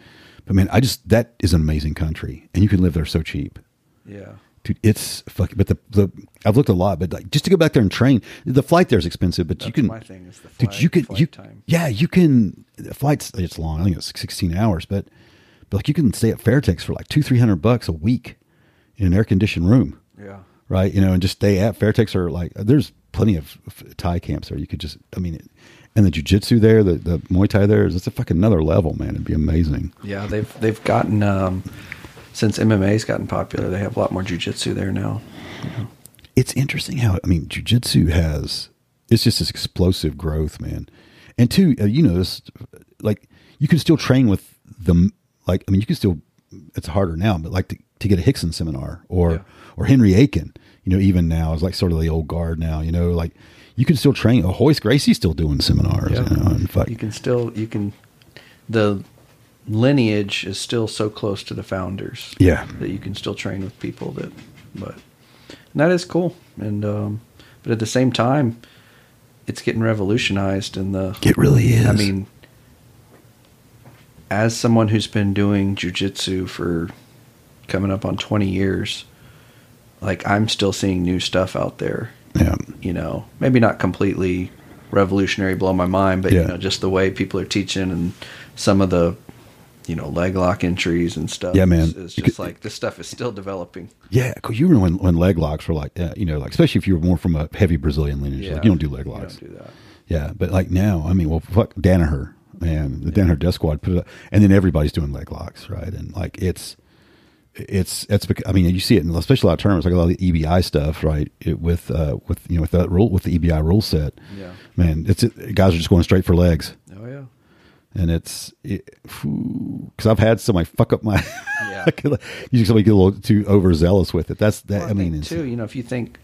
But man, I just that is an amazing country, and you can live there so cheap. Yeah. Dude, it's fucking. But the the I've looked a lot, but like just to go back there and train, the flight there is expensive. But you can, my thing, is the flight, dude, you can you time. yeah you can. The flight's it's long. I think it's sixteen hours, but but like you can stay at Fairtex for like two three hundred bucks a week in an air conditioned room. Yeah. Right. You know, and just stay at Fairtex or like there's plenty of Thai camps there. You could just I mean, and the jujitsu there, the the Muay Thai there is it's a fucking another level, man. It'd be amazing. Yeah, they've they've gotten um, since MMA's gotten popular. They have a lot more jujitsu there now. it's interesting how I mean jujitsu has it's just this explosive growth, man. And two, uh, you know, this like you can still train with the like. I mean, you can still. It's harder now, but like to, to get a Rickson seminar or or Henry Akins, you know, even now is like sort of the old guard now. You know, like you can still train. Oh, Royce Gracie's still doing seminars. Yeah. You know, and fuck, You can still you can the lineage is still so close to the founders. Yeah. that you can still train with people that, but and that is cool. And um, but at the same time, it's getting revolutionized. And the It really is. I mean, as someone who's been doing jujitsu for coming up on 20 years, like I'm still seeing new stuff out there. Yeah. You know, maybe not completely revolutionary, blow my mind, but Yeah. you know, just the way people are teaching and some of the, you know, leg lock entries and stuff. Yeah, man. Is just could- like this stuff is still developing. Yeah, because you remember when, when leg locks were like, uh, you know, like especially if you were more from a heavy Brazilian lineage, Yeah. like you don't do leg locks. don't do that. Yeah, but like now, I mean, well, fuck Danaher, man, the Danaher Death Squad put it up, and then everybody's doing leg locks, right? And like it's, it's, it's, I mean, you see it, in especially a lot of tournaments, like a lot of the EBI stuff, right? It, with, uh, with you know, with that rule, with the EBI rule set, Yeah. man, it's it, guys are just going straight for legs. Oh yeah. And it's because I've had somebody fuck up my. Yeah. (laughs) Usually somebody get a little too overzealous with it. That's that. Well, I, mean, too, you know, if you think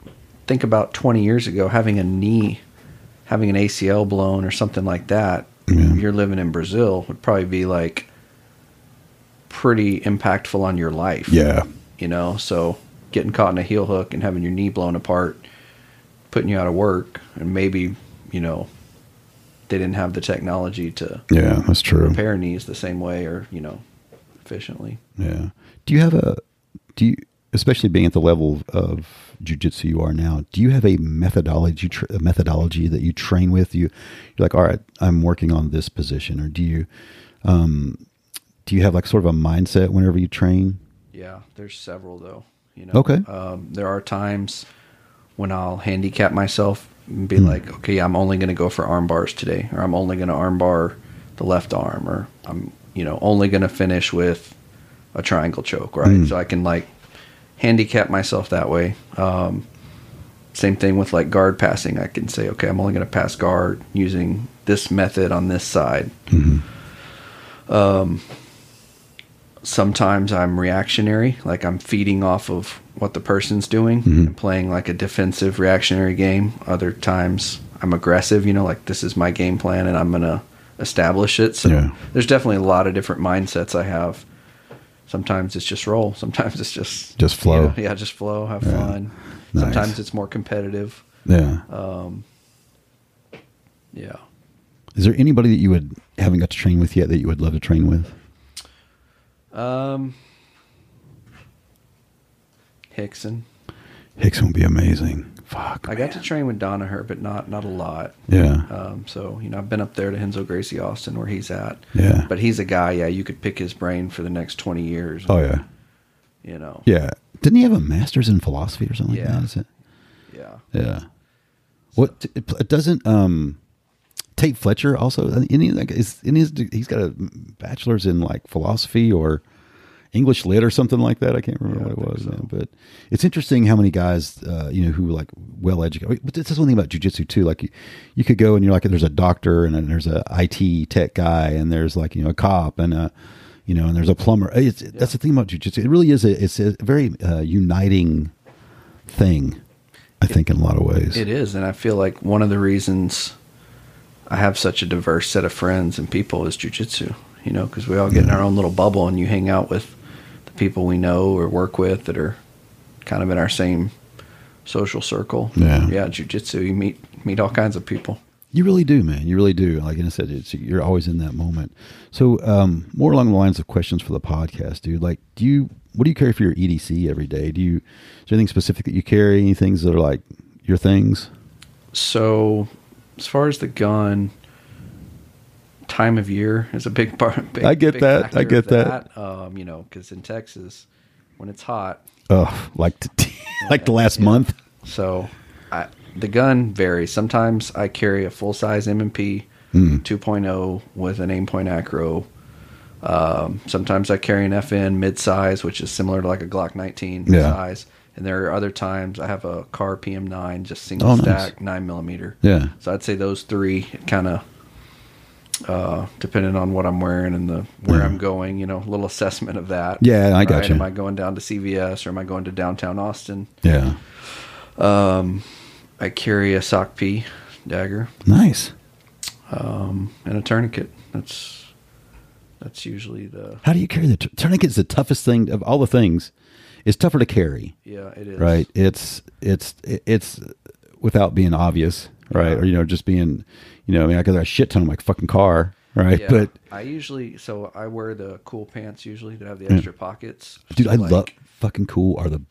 think about 20 years ago, having a knee, having an ACL blown or something like that, you're living in Brazil would probably be like pretty impactful on your life. Yeah. You know, so getting caught in a heel hook and having your knee blown apart, putting you out of work, and maybe, you know, they didn't have the technology to Yeah, that's true. repair knees the same way or, you know, efficiently. Yeah. Do you have a do you especially being at the level of, of jujitsu you are now? Do you have a methodology a methodology that you train with? You you're like, all right, I'm working on this position, or do you um do you have like sort of a mindset whenever you train? Yeah, there's several though. You know, Okay. Um, there are times when I'll handicap myself and be Hmm. like, okay, I'm only going to go for arm bars today, or I'm only going to arm bar the left arm, or I'm you know only going to finish with a triangle choke, right? Hmm. So I can like handicap myself that way. Um, same thing with like guard passing. I can say, okay, I'm only going to pass guard using this method on this side. Um, sometimes I'm reactionary, like I'm feeding off of what the person's doing and playing like a defensive reactionary game. Other times I'm aggressive, you know, like this is my game plan and I'm going to establish it. So Yeah. there's definitely a lot of different mindsets I have. Sometimes it's just roll, (laughs) sometimes it's just Just flow. you know, yeah, just flow, have Yeah. fun. Nice. Sometimes it's more competitive. Yeah. Um yeah. Is there anybody that you would haven't got to train with yet that you would love to train with? Um Rickson. Rickson would be amazing. Fuck. I got to train with Danaher, but not not a lot. Yeah. Um, so you know, I've been up there to Renzo Gracie Austin where he's at. Yeah. But he's a guy. Yeah, you could pick his brain for the next twenty years. Oh yeah. You know. Yeah. Didn't he have a master's in philosophy or something Yeah. like that? Is it? Yeah. Yeah. What it it doesn't um Tait Fletcher also in his, like, is in his he's got a bachelor's in like philosophy or English lit or something like that. I can't remember what it was, man. but it's interesting how many guys uh, you know who like well educated. But that's one thing about jujitsu too. Like you, you could go and you're like there's a doctor and then there's a IT tech guy and there's like you know a cop and a you know and there's a plumber. It's, That's the thing about jujitsu. It really is a it's a very uh, uniting thing. I think in a lot of ways. It is, and I feel like one of the reasons I have such a diverse set of friends and people is jujitsu. You know, because we all get in our own little bubble, and you hang out with people we know or work with that are kind of in our same social circle. Yeah. yeah, jujitsu. You meet meet all kinds of people. You really do, man. You really do. Like I said, it's, you're always in that moment. So, um, more along the lines of questions for the podcast, dude. Like, do you what do you carry for your EDC every day? Do you is there anything specific that you carry? Any things that are like your things? So, as far as the gun, time of year is a big part. Big, I get that. I get that. Um, you know, because in Texas, when it's hot, Oh, like t- (laughs) like the last month. So, I, the gun varies. Sometimes I carry a full size M&P Mm. 2.0 with an Aimpoint ACRO. Um, sometimes I carry an FN mid size, which is similar to like a Glock 19 Yeah. size. And there are other times I have a Kahr PM9, just single Oh, nice. stack, nine millimeter. Yeah. So I'd say those three kind of, uh, depending on what I'm wearing and the where Yeah. I'm going, you know, a little assessment of that. Yeah, I gotcha. Am I going down to CVS or am I going to downtown Austin? Yeah. Um, I carry a SOCP dagger. Nice. Um, and a tourniquet. That's that's usually the How do you carry the t- tourniquet? Is the toughest thing of all the things. It's tougher to carry. Yeah, it is. Right. It's it's it's without being obvious, right? Or you know, just being, you know, I mean, I got a shit ton of my fucking car. right? Yeah. But I usually so I wear the cool pants usually that have the Yeah. extra pockets. dude, So, I like, love fucking cool are the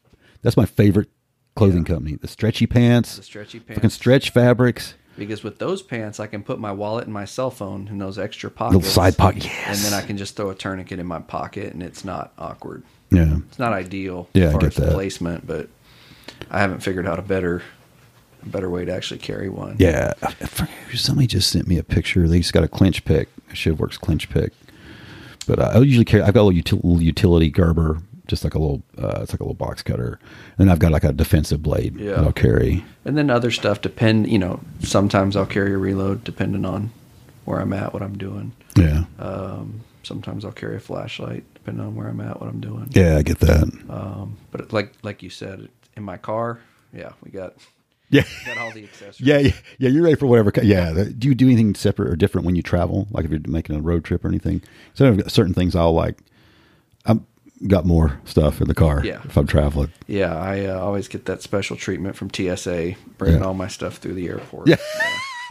that's my favorite clothing company. The stretchy pants, The stretchy pants, fucking stretch fabrics. because with those pants I can put my wallet and my cell phone in those extra pockets. Little side pocket, And then I can just throw a tourniquet in my pocket and it's not awkward. Yeah. It's not ideal Yeah, I as far get as that. placement, but I haven't figured out a better a better way to actually carry one. Yeah, somebody just sent me a picture. They just got a clinch pick, a ShivWorks clinch pick. But uh, I usually carry. I've got a little, util, utility Gerber, just like a little. Uh, it's like a little box cutter, and I've got like a defensive blade Yeah. that I'll carry. And then other stuff depend, you know, sometimes I'll carry a reload depending on where I'm at, what I'm doing. Yeah. Um, sometimes I'll carry a flashlight depending on where I'm at, what I'm doing. Yeah, I get that. Um, but like like you said, in my car, yeah, we got Yeah. got all the accessories. Yeah, yeah, yeah. You're ready for whatever. Yeah. Do you do anything separate or different when you travel? Like if you're making a road trip or anything? So I've got certain things I'll like. I've got more stuff in the car. Yeah. If I'm traveling. Yeah, I uh, always get that special treatment from TSA, bringing Yeah. all my stuff through the airport. Yeah.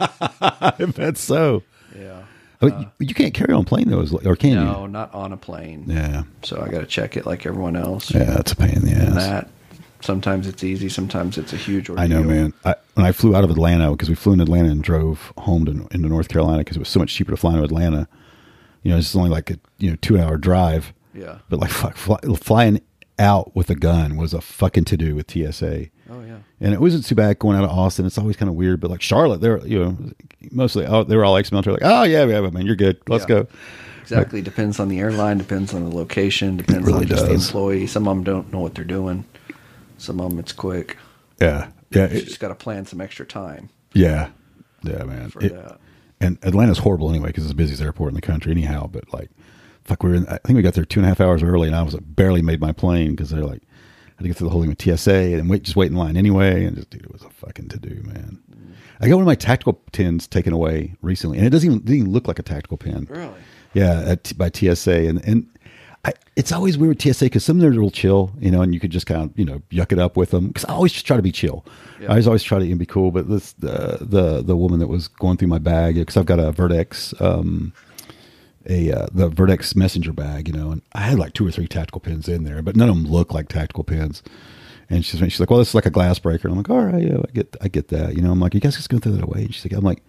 (laughs) I bet so. Yeah. I mean, you, you can't carry on plane though, or can no, you? not on a plane. Yeah. So I got to check it like everyone else. Yeah, that's a pain in the And ass. that sometimes it's easy, sometimes it's a huge ordeal. I know, man. I, when I flew out of Atlanta, because we flew in Atlanta and drove home to, into North Carolina because it was so much cheaper to fly into Atlanta. You know, it's only like a you know two hour drive. Yeah. But like fuck, fly, flying out with a gun was a fucking to do with TSA. Oh yeah. And it wasn't too bad going out of Austin. It's always kind of weird, but like Charlotte, they're you know mostly oh, they were all ex military. Like, oh yeah, yeah, man, you're good. Let's Yeah. go. Exactly. depends on the airline, depends on the location, depends really on just the employee. Some of them don't know what they're doing. Some of them it's quick. Yeah, yeah, You it- just got to plan some extra time. yeah, yeah, man. For It- that. And Atlanta's horrible anyway because it's the busiest airport in the country anyhow. But like, fuck, we were in, I think we got there two and a half hours early, and I was like, barely made my plane because they're like, I had to get through the whole thing with TSA and wait, just wait in line anyway. And just, dude, it was a fucking to do, man. Mm. I got one of my tactical pins taken away recently, and it doesn't even, didn't even look like a tactical pin. Really? Yeah, at, by TSA, and and I, it's always weird with TSA because some of them are real chill, you know, and you could just kind of you know yuck it up with them. Because I always just try to be chill. Yeah. I always always try to be cool. But this the the the woman that was going through my bag because I've got a Vertex. Um, a uh, the Vertex messenger bag, you know, and I had like two or three tactical pins in there, but none of them look like tactical pins. And she's she's like, "Well, this is like a glass breaker." And I'm like, "All right, yeah, I get I get that." You know, I'm like, "You guys just gonna throw that away?" And she's like, "I'm like,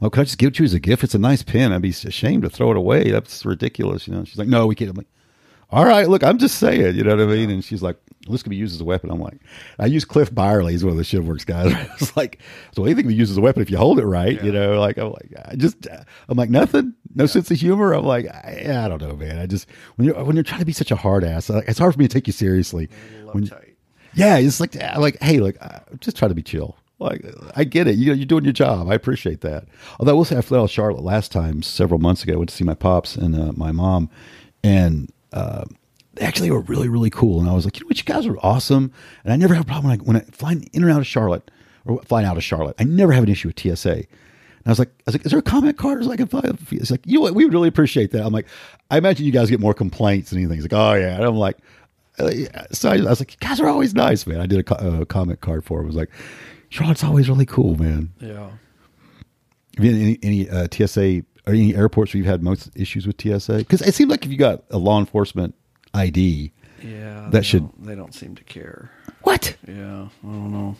well, could I just give it to you as a gift? It's a nice pin. I'd be ashamed to throw it away. That's ridiculous." You know, she's like, "No, we can't." I'm like, "All right, look, I'm just saying." You know what I mean? And she's like, well, "This could be used as a weapon." I'm like, "I use Cliff Byerly. He's one of the ShivWorks guys." (laughs) I was like, "So anything can be used as a weapon if you hold it right." You know, like I'm like, I just I'm like nothing, no sense of humor. I'm like, I, I don't know, man. I just when you're when you're trying to be such a hard ass, like, it's hard for me to take you seriously. When you- yeah, it's like I'm like, hey, look, I just try to be chill. Like I get it. You know, you're doing your job. I appreciate that. Although I will say I flew out of Charlotte last time several months ago. I went to see my pops and uh, my mom, and uh, they actually were really really cool. And I was like, you know what, you guys are awesome. And I never have a problem when I, when I flying in and out of Charlotte or flying out of Charlotte. I never have an issue with TSA. And I was like, I was like, is there a comment card so I can fly? It's like, you know what, we would really appreciate that. I'm like, I imagine you guys get more complaints than anything. He's like, oh yeah. And I'm like, uh, so I, I was like, you guys are always nice, man. I did a, co- a comment card for him. I was like, Charlotte's always really cool, man. Yeah. Have you had any, any uh, TSA any airports where you've had most issues with TSA? Because it seemed like if you got a law enforcement ID, Yeah. that they should. don't- They don't seem to care. What? Yeah. I don't know.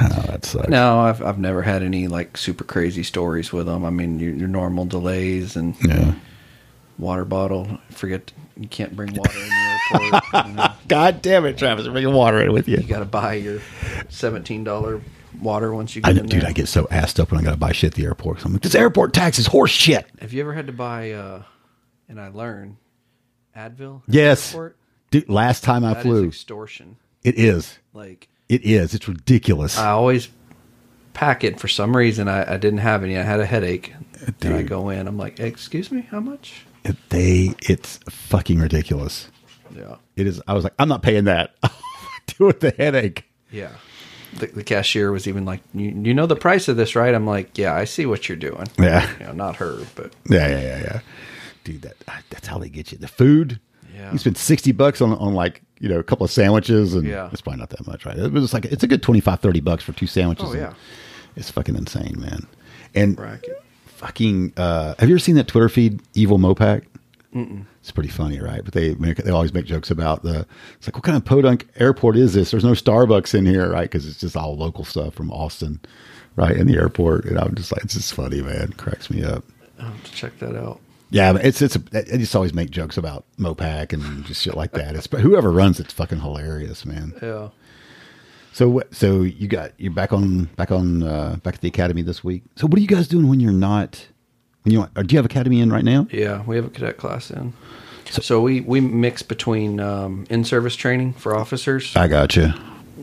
Oh, that sucks. No, I've I've never had any like super crazy stories with them. I mean, your, your normal delays and Yeah. water bottle. Forget you can't bring water in the (laughs) airport. you, know. God damn it, Travis! I'm bringing water in with you. You got to buy your seventeen dollar water once you I get know, in dude, there. I get so assed up when I got to buy shit at the airport. So I'm like, this airport tax is horse shit. Have you ever had to buy? uh And I learned Advil. Yes. Dude, last time I That flew, extortion. it is. Like It is. It's ridiculous. I always pack it for some reason. I, I didn't have any. I had a headache. And I go in. I'm like, excuse me, how much? It- they, it's fucking ridiculous. Yeah. It is. I was like, I'm not paying that. (laughs) Deal with the headache. Yeah. The, the cashier was even like, you, you know the price of this, right? I'm like, yeah, I see what you're doing. Yeah. You know, not her, but Yeah, yeah, yeah, yeah. Dude, that that's how they get you. The food. Yeah. You spend sixty bucks on on like you know a couple of sandwiches, and Yeah. it's probably not that much, right? It was like it's a good 25, 30 bucks for two sandwiches. Oh, yeah. it's fucking insane, man. And bracket. fucking. Uh, have you ever seen that Twitter feed, Evil Mopac? Mm-mm. It's pretty funny, right? But they make, they always make jokes about the. It's like, what kind of podunk airport is this? There's no Starbucks in here, right? Because it's just all local stuff from Austin, right? In the airport, and I'm just like, it's just funny, man. It cracks me up. I'll have to check that out. Yeah, but it's it's a, they just always make jokes about Mopac and just shit like that. It's but whoever runs it's fucking hilarious, man. Yeah. So what- so you got you're back on back on uh, back at the academy this week. So what are you guys doing when you're not you or do you have academy in right now? Yeah, we have a cadet class in. So, we, we mix between um, in service training for officers, I got you.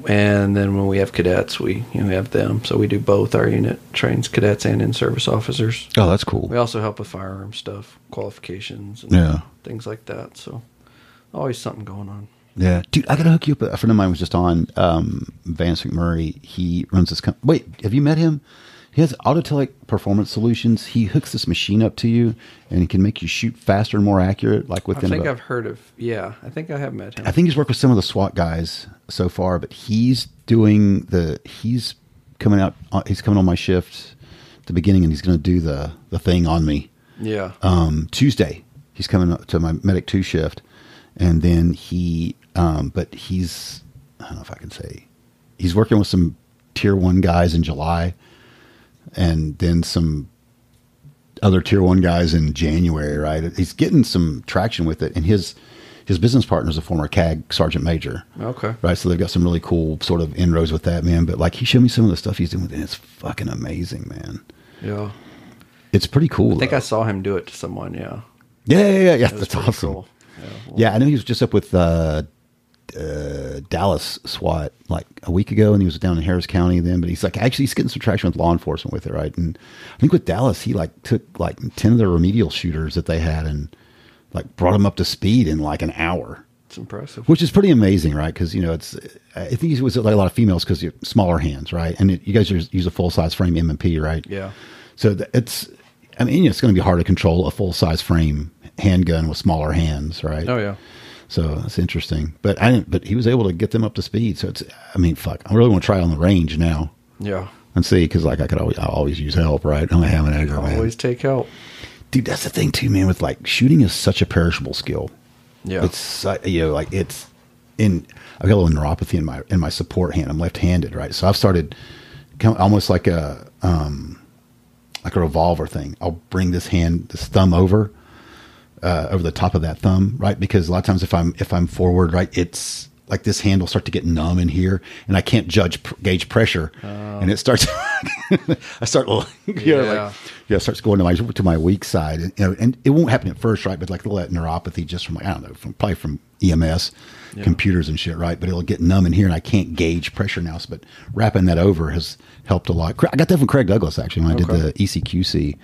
and then when we have cadets, we you know we have them. So we do both. Our unit trains cadets and in service officers. Oh, that's cool. We also help with firearm stuff, qualifications, and Yeah. things like that. So always something going on. Yeah, dude, I gotta hook you up. A friend of mine was just on um, Vance McMurray. He runs this. Com- Wait, have you met him? He has Autotelic Performance Solutions. He hooks this machine up to you, and he can make you shoot faster and more accurate. Like within, I think about- I've heard of. Yeah, I think I have met him. I think he's worked with some of the SWAT guys so far, but he's doing the. He's coming out. uh, He's coming on my shift at the beginning, and he's going to do the the thing on me. Yeah. Um, Tuesday, he's coming up to my medic two shift, and then he. Um, but he's. I don't know if I can say. He's working with some tier one guys in July, and then some other tier one guys in January. Right, he's getting some traction with it, and his his business partner is a former CAG sergeant major. Okay. Right, so they've got some really cool sort of inroads with that man. But like, he showed me some of the stuff he's doing with it. And it's fucking amazing, man. Yeah. It's pretty cool. I think though. I saw him do it to someone. Yeah. Yeah, yeah, yeah, yeah. That's awesome. cool. Yeah, Yeah, I know he was just up with uh, uh, Dallas SWAT like a week ago, and he was down in Harris County then. But he's like actually he's getting some traction with law enforcement with it, right? And I think with Dallas, he like took like ten of the remedial shooters that they had and like brought them up to speed in like an hour. It's impressive. Which is pretty amazing, right? Because you know, it's I think it was like a lot of females because you smaller hands, right? And it, you guys use use a full size frame M and P, right? Yeah. So it's, I mean, it's going to be hard to control a full size frame handgun with smaller hands, right? Oh, yeah. So that's interesting. But I didn't. But he was able to get them up to speed. So it's. I mean, fuck. I really want to try on the range now Yeah. and see because like I could always I always use help, right? I only have an egger, man. Always take help. Dude, that's the thing too, man. With like shooting is such a perishable skill. Yeah. It's you know like it's in. I've got a little neuropathy in my in my support hand. I'm left handed, right? So I've started almost like a um like a revolver thing. I'll bring this hand, this thumb over uh, over the top of that thumb, right? Because a lot of times if I'm if I'm forward, right, it's like this hand will start to get numb in here, and I can't judge gauge pressure, and it starts. (laughs) I start, (laughs) you know, Yeah. like yeah, it starts going to my to my weak side, and, you know, and it won't happen at first, right? But like a little neuropathy just from like I don't know, from probably from EMS, Yeah. computers and shit, right? But it'll get numb in here, and I can't gauge pressure now. So, but wrapping that over has helped a lot. I got that from Craig Douglas actually when I Okay. did the ECQC.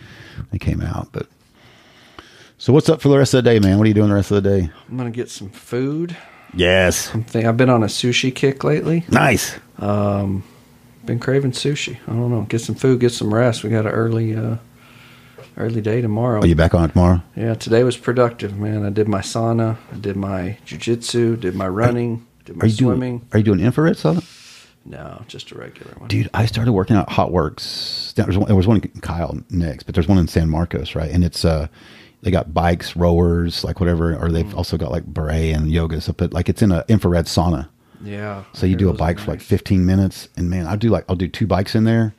It came out, but. So what's up for the rest of the day, man? What are you doing the rest of the day? I'm gonna get some food. Yes. Something. I've been on a sushi kick lately. Nice. Um, been craving sushi. I don't know. Get some food. Get some rest. We got an early, uh, early day tomorrow. Are you back on it tomorrow? Yeah, today was productive, man. I did my sauna. I did my jujitsu. Did my running. Did my Are you swimming. doing? Are you doing infrared sauna? No, just a regular one. Dude, I started working out HOTWORX. There was one, there was one in Kyle next, but there's one in San Marcos, right? And it's uh, they got bikes, rowers, like whatever, or they've Mm. also got like beret and yoga stuff. But like it's in an infrared sauna. Yeah. So you do a bike for like 15 minutes, and man, I do like I'll do two bikes in there,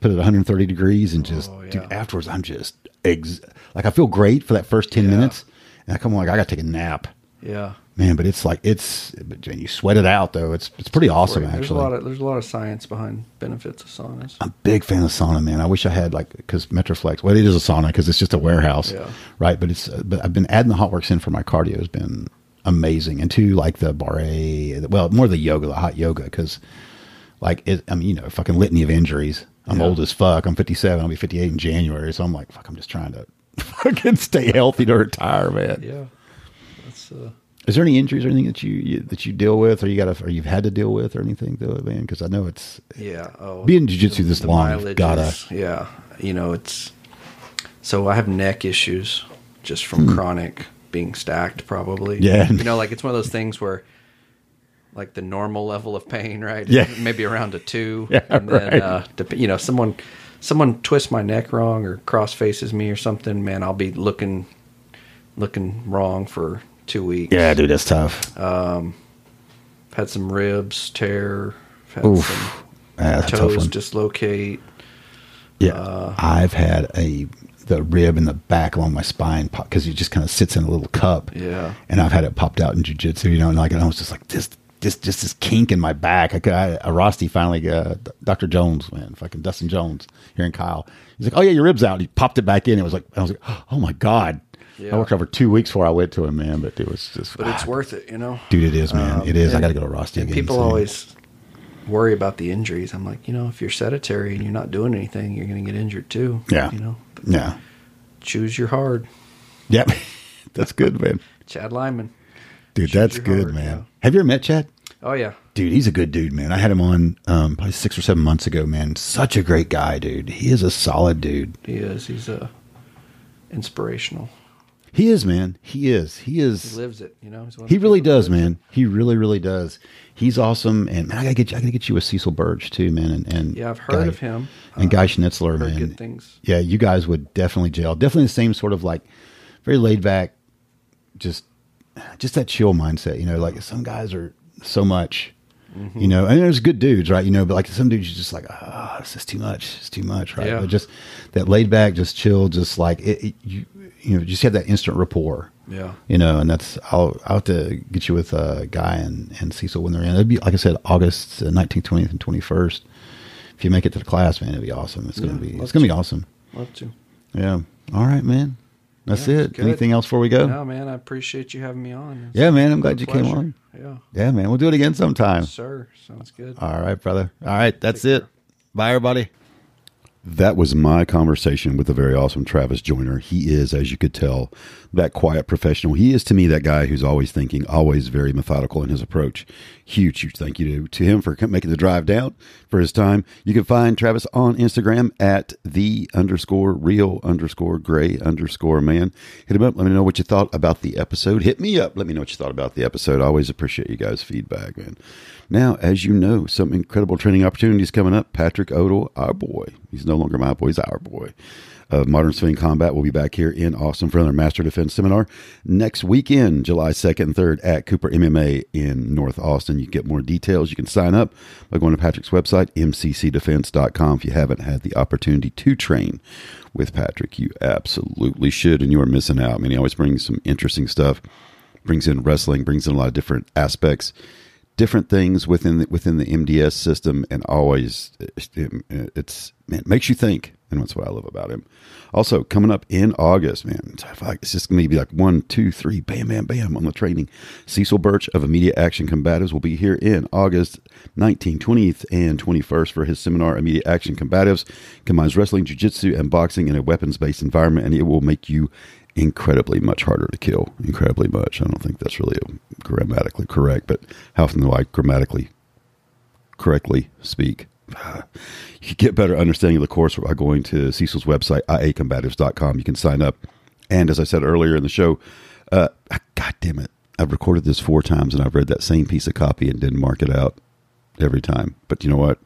put it 130 degrees, and just Oh, dude. Afterwards, I'm just ex- like I feel great for that first 10 minutes, and I come like I got to take a nap, Yeah. Man. But it's like it's but you sweat it out though. It's it's pretty awesome There's a actually. lot of there's a lot of science behind benefits of saunas. I'm a big fan of sauna, man. I wish I had like because Metroflex. Well, it is a sauna because it's just a warehouse, Yeah. right? But it's but I've been adding the HOTWORX in for my cardio has been amazing, and two like the barre. Well, more the yoga, the hot yoga, because like it. I mean, you know, fucking litany of injuries. I'm Yeah. old as fuck. I'm 57. I'll be 58 in January. So I'm like, fuck. I'm just trying to (laughs) fucking stay healthy to retire, man. Yeah. That's uh Is there any injuries or anything that you, you that you deal with, or you got or you've had to deal with, or anything, though, man? Because I know it's Yeah. Oh, being in jiu-jitsu this the long, gotta. is- Yeah. You know, it's so I have neck issues just from Hmm. chronic being stacked, probably. Yeah. You know, like it's one of those things where, like the normal level of pain, right? Yeah. Maybe around a two. (laughs) Yeah, And then, right. uh, you know, someone someone twists my neck wrong or cross faces me or something, man, I'll be looking looking wrong for two weeks. Yeah, dude, that's tough. Um, had some ribs tear. Had Oof. some Yeah, that's a tough toes dislocate. Yeah, Uh, I've had a the rib in the back along my spine because it just kind of sits in a little cup. Yeah. and I've had it popped out in jujitsu. You know, and like I was just like this, this, just this kink in my back. I, could- I, a Rosti finally, uh, Doctor Jones, man, fucking Dustin Jones here in Kyle. He's like, oh yeah, your ribs out. He popped it back in. It was like I was like, (gasps) oh my god. Yeah. I worked over two weeks before I went to him, man. But it was just, But it's worth it, you know. dude, it is, man. Um, it is. I got to go to Rosti and again. People soon. always worry about the injuries. I'm like, you know, if you're sedentary and you're not doing anything, you're going to get injured too. Yeah. You know, yeah, choose your hard. yep. (laughs) that's good, man. Chad Lyman. Dude, Choose that's good, heart, man. yeah. Have you ever met Chad? Oh yeah. Dude, he's a good dude, man. I had him on um, probably six or seven months ago, man. Such a great guy, dude. He is a solid dude. He is. He's uh, inspirational. He is, man. He is. He is. He lives it. You know. He's one of He really does, man. He really, really does. He's awesome, and man, I gotta get you, I gotta get you with Cecil Burch too, man. And, and Yeah, I've heard Guy- of him. and Uh, Guy Schnitzler, heard man. good things. Yeah, you guys would definitely gel. Definitely the same sort of like very laid back, just just that chill mindset. You know, like some guys are so much. Mm-hmm. You know, and there's good dudes, right? You know, but like some dudes, you're just like, ah, this is too much. It's too much, right? Yeah. But just that laid back, just chill, just like it, it, you, you know, just have that instant rapport. Yeah. You know, and that's I'll I'll have to get you with uh, Guy and, and Cecil when they're in. It'd be like I said, August nineteenth, twentieth, and twenty first. If you make it to the class, man, it'd be awesome. It's gonna Yeah, be it's gonna be awesome. Love to. Yeah. All right, man. That's Yeah, it. good. Anything else before we go? No, man. I appreciate you having me on. It's Yeah, man. I'm glad a you came on. Yeah. Yeah, man. We'll do it again sometime. Sir, sounds good. All right, brother. All right, that's it. Bye, everybody. That was my conversation with the very awesome Travis Joyner. He is, as you could tell, that quiet professional. He is to me that guy who's always thinking, always very methodical in his approach. Huge, huge thank you to, to him for making the drive down for his time. You can find Travis on Instagram at the underscore real underscore gray underscore man. Hit him up. Let me know what you thought about the episode. Hit me up. Let me know what you thought about the episode. I always appreciate you guys' feedback, man. Now, as you know, some incredible training opportunities coming up. Patrick Odell, our boy. He's no longer my boy, he's our boy. Of Modern Swing Combat will be back here in Austin for another Master Defense seminar next weekend, July 2nd and 3rd at Cooper MMA in North Austin. You get more details. You can sign up by going to Patrick's website, mccdefense.com. If you haven't had the opportunity to train with Patrick, you absolutely should, and you are missing out. I mean, he always brings some interesting stuff, brings in wrestling, brings in a lot of different aspects different things within the, within the MDS system, and always it's it makes you think, and that's what I love about him. Also, coming up in August, man, it's just going to be like one, two, three, bam, bam, bam on the training. Cecil Burch of Immediate Action Combatives will be here in August 19th, 20th, and 21st for his seminar, Immediate Action Combatives. Combines wrestling, jiu-jitsu, and boxing in a weapons-based environment, and it will make you incredibly much harder to kill. Incredibly much. I don't think that's really grammatically correct, but how often do I grammatically correctly speak? (sighs) You get better understanding of the course by going to Cecil's website, iacombatives.com. You can sign up. And as I said earlier in the show, uh, God damn it, I've recorded this four times and I've read that same piece of copy and didn't mark it out every time. But you know what?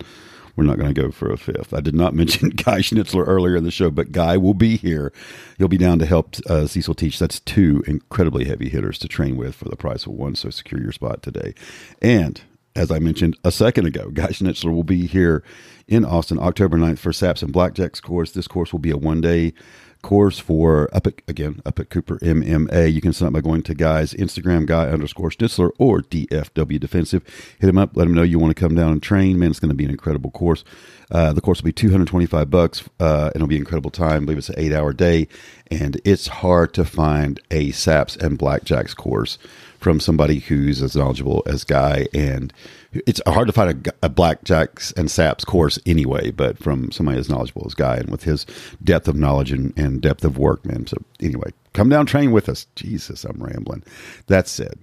We're not going to go for a fifth. I did not (laughs) mention Guy Schnitzler earlier in the show, but Guy will be here. He'll be down to help uh, Cecil teach. That's two incredibly heavy hitters to train with for the price of one. So secure your spot today. And as I mentioned a second ago, (laughs) Guy Schnitzler will be here in Austin October 9th for Saps and Blackjacks course. This course will be a one day course for up at again up at Cooper MMA. You can sign up by going to Guy's Instagram, Guy underscore Schnitzler or DFW Defensive. Hit him up, let him know you want to come down and train. Man, it's going to be an incredible course. Uh, the course will be 225 bucks, uh, it'll be an incredible time. I believe it's an eight hour day, and it's hard to find a Saps and Blackjacks course from somebody who's as knowledgeable as Guy, and it's hard to find a, a blackjacks and saps course anyway. But from somebody as knowledgeable as Guy, and with his depth of knowledge and, and depth of work, man. So anyway, come down, train with us. Jesus, I'm rambling. That said,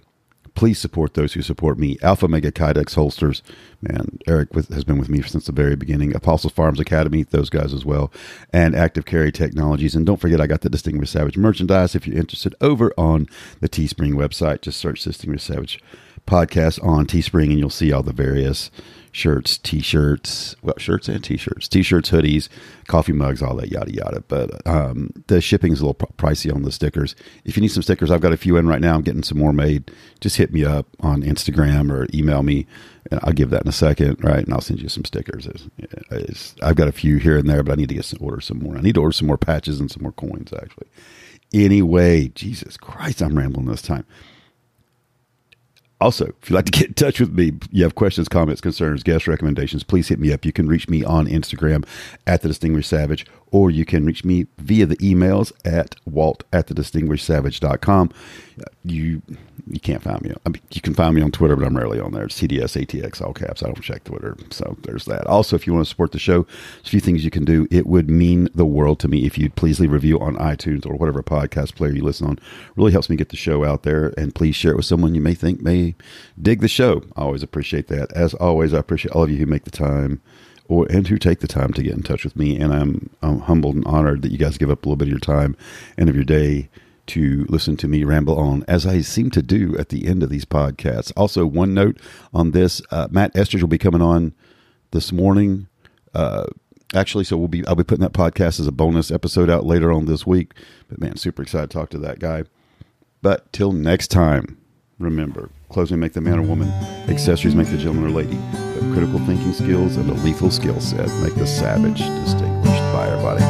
please support those who support me. Alpha Mega Kydex holsters, man. Eric with, has been with me since the very beginning. Apostles Firearms Academy, those guys as well, and Active Carry Technologies. And don't forget, I got the Distinguished Savage merchandise. If you're interested, over on the Teespring website, just search Distinguished Savage podcast on Teespring, and you'll see all the various shirts, t-shirts, well, shirts and t-shirts, t-shirts, hoodies, coffee mugs, all that yada yada. But um, the shipping's a little pr- pricey on the stickers. If you need some stickers, I've got a few in right now. I'm getting some more made. Just hit me up on Instagram or email me, and I'll give that in a second, right? And I'll send you some stickers. It's, it's, I've got a few here and there, but I need to get some, order some more. I need to order some more patches and some more coins, actually. Anyway, Jesus Christ, I'm rambling this time. Also, if you'd like to get in touch with me, you have questions, comments, concerns, guest recommendations, please hit me up. You can reach me on Instagram at the Distinguished Savage, or you can reach me via the emails at walt at the. You you can't find me. I mean, you can find me on Twitter, but I'm rarely on there. CDS ATX all caps. I don't check Twitter, so there's that. Also, if you want to support the show, there's a few things you can do. It would mean the world to me if you'd please leave a review on iTunes or whatever podcast player you listen on. Really helps me get the show out there, and please share it with someone you may think may dig the show. I always appreciate that. As always, I appreciate all of you who make the time or and who take the time to get in touch with me. And I'm, I'm humbled and honored that you guys give up a little bit of your time and of your day to listen to me ramble on, as I seem to do at the end of these podcasts. Also, one note on this: uh, Matt Estridge will be coming on this morning. Uh, actually, so we'll be I'll be putting that podcast as a bonus episode out later on this week. But man, super excited to talk to that guy. But till next time, remember: clothes may make the man or woman, accessories make the gentleman or lady, but critical thinking skills and a lethal skill set make the savage distinguished. Bye, everybody.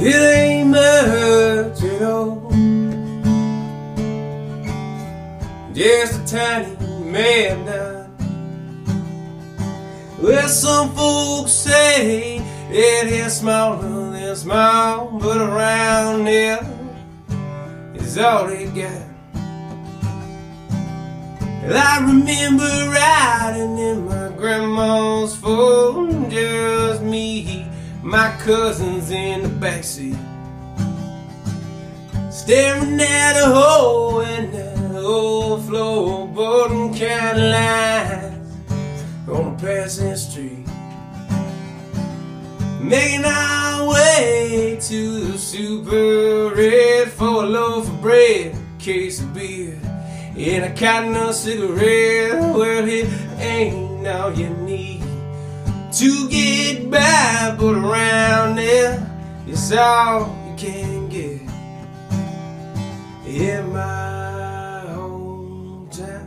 It ain't much at all. Just a tiny man down. Well, some folks say it is smaller than small, but around here is all they got. And I remember riding in my grandma's Ford, just me, my cousins in the backseat, staring at a hole in that old floorboard lines on a passing street. Making our way to the super red for a loaf of bread, case of beer, and a cotton nut cigarette. Well, it ain't all you need to get by, but around there, it's all you can get. In my hometown,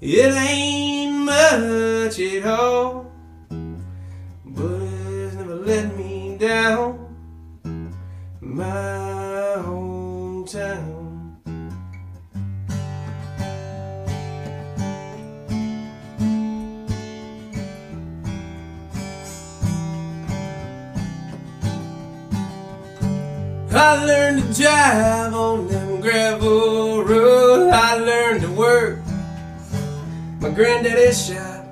it ain't much at all but it's never let me down. My hometown. I learned to drive on them gravel granddaddy's shop.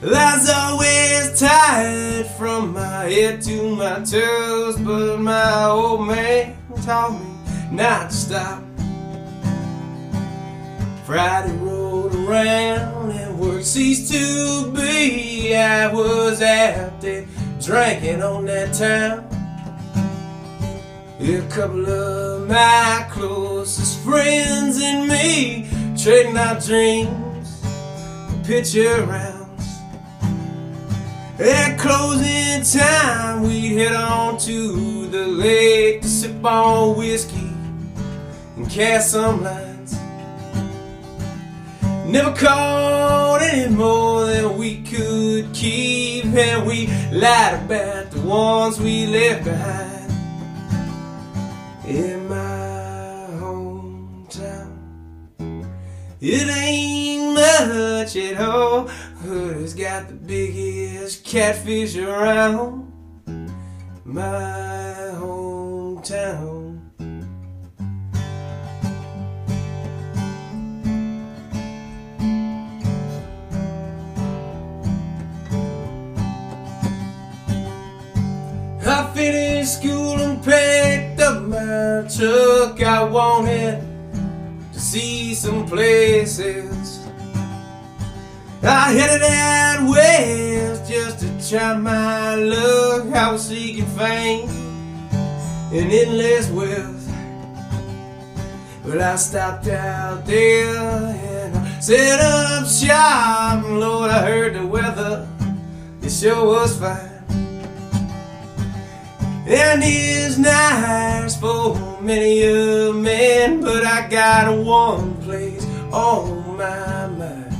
That's always tired from my head to my toes, but my old man taught me not to stop. Friday rolled around and work ceased to be. I was out there drinking on that town. A couple of my closest friends and me trading our dreams, picture rounds. At closing time, we'd head on to the lake to sip on whiskey and cast some lines. Never caught any more than we could keep, and we lied about the ones we left behind in my It ain't much at all, it's got the biggest catfish around my hometown. I finished school and picked up my truck. I wanted see some places. I headed out west just to try my luck, I was seeking fame and endless wealth. But I stopped out there and I set up shop. Lord, I heard the weather, it sure was fine. And it's nice for many a man, but I got one place on my mind.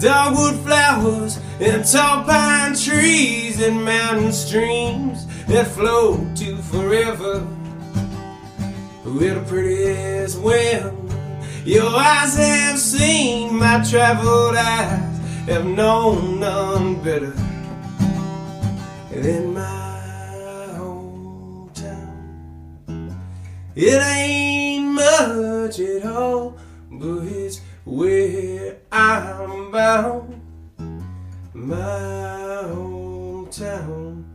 Dogwood flowers and tall pine trees and mountain streams that flow to forever. With the prettiest whim your eyes have seen, my traveled eyes have known none better than my It ain't much at all, but it's where I'm bound. My hometown.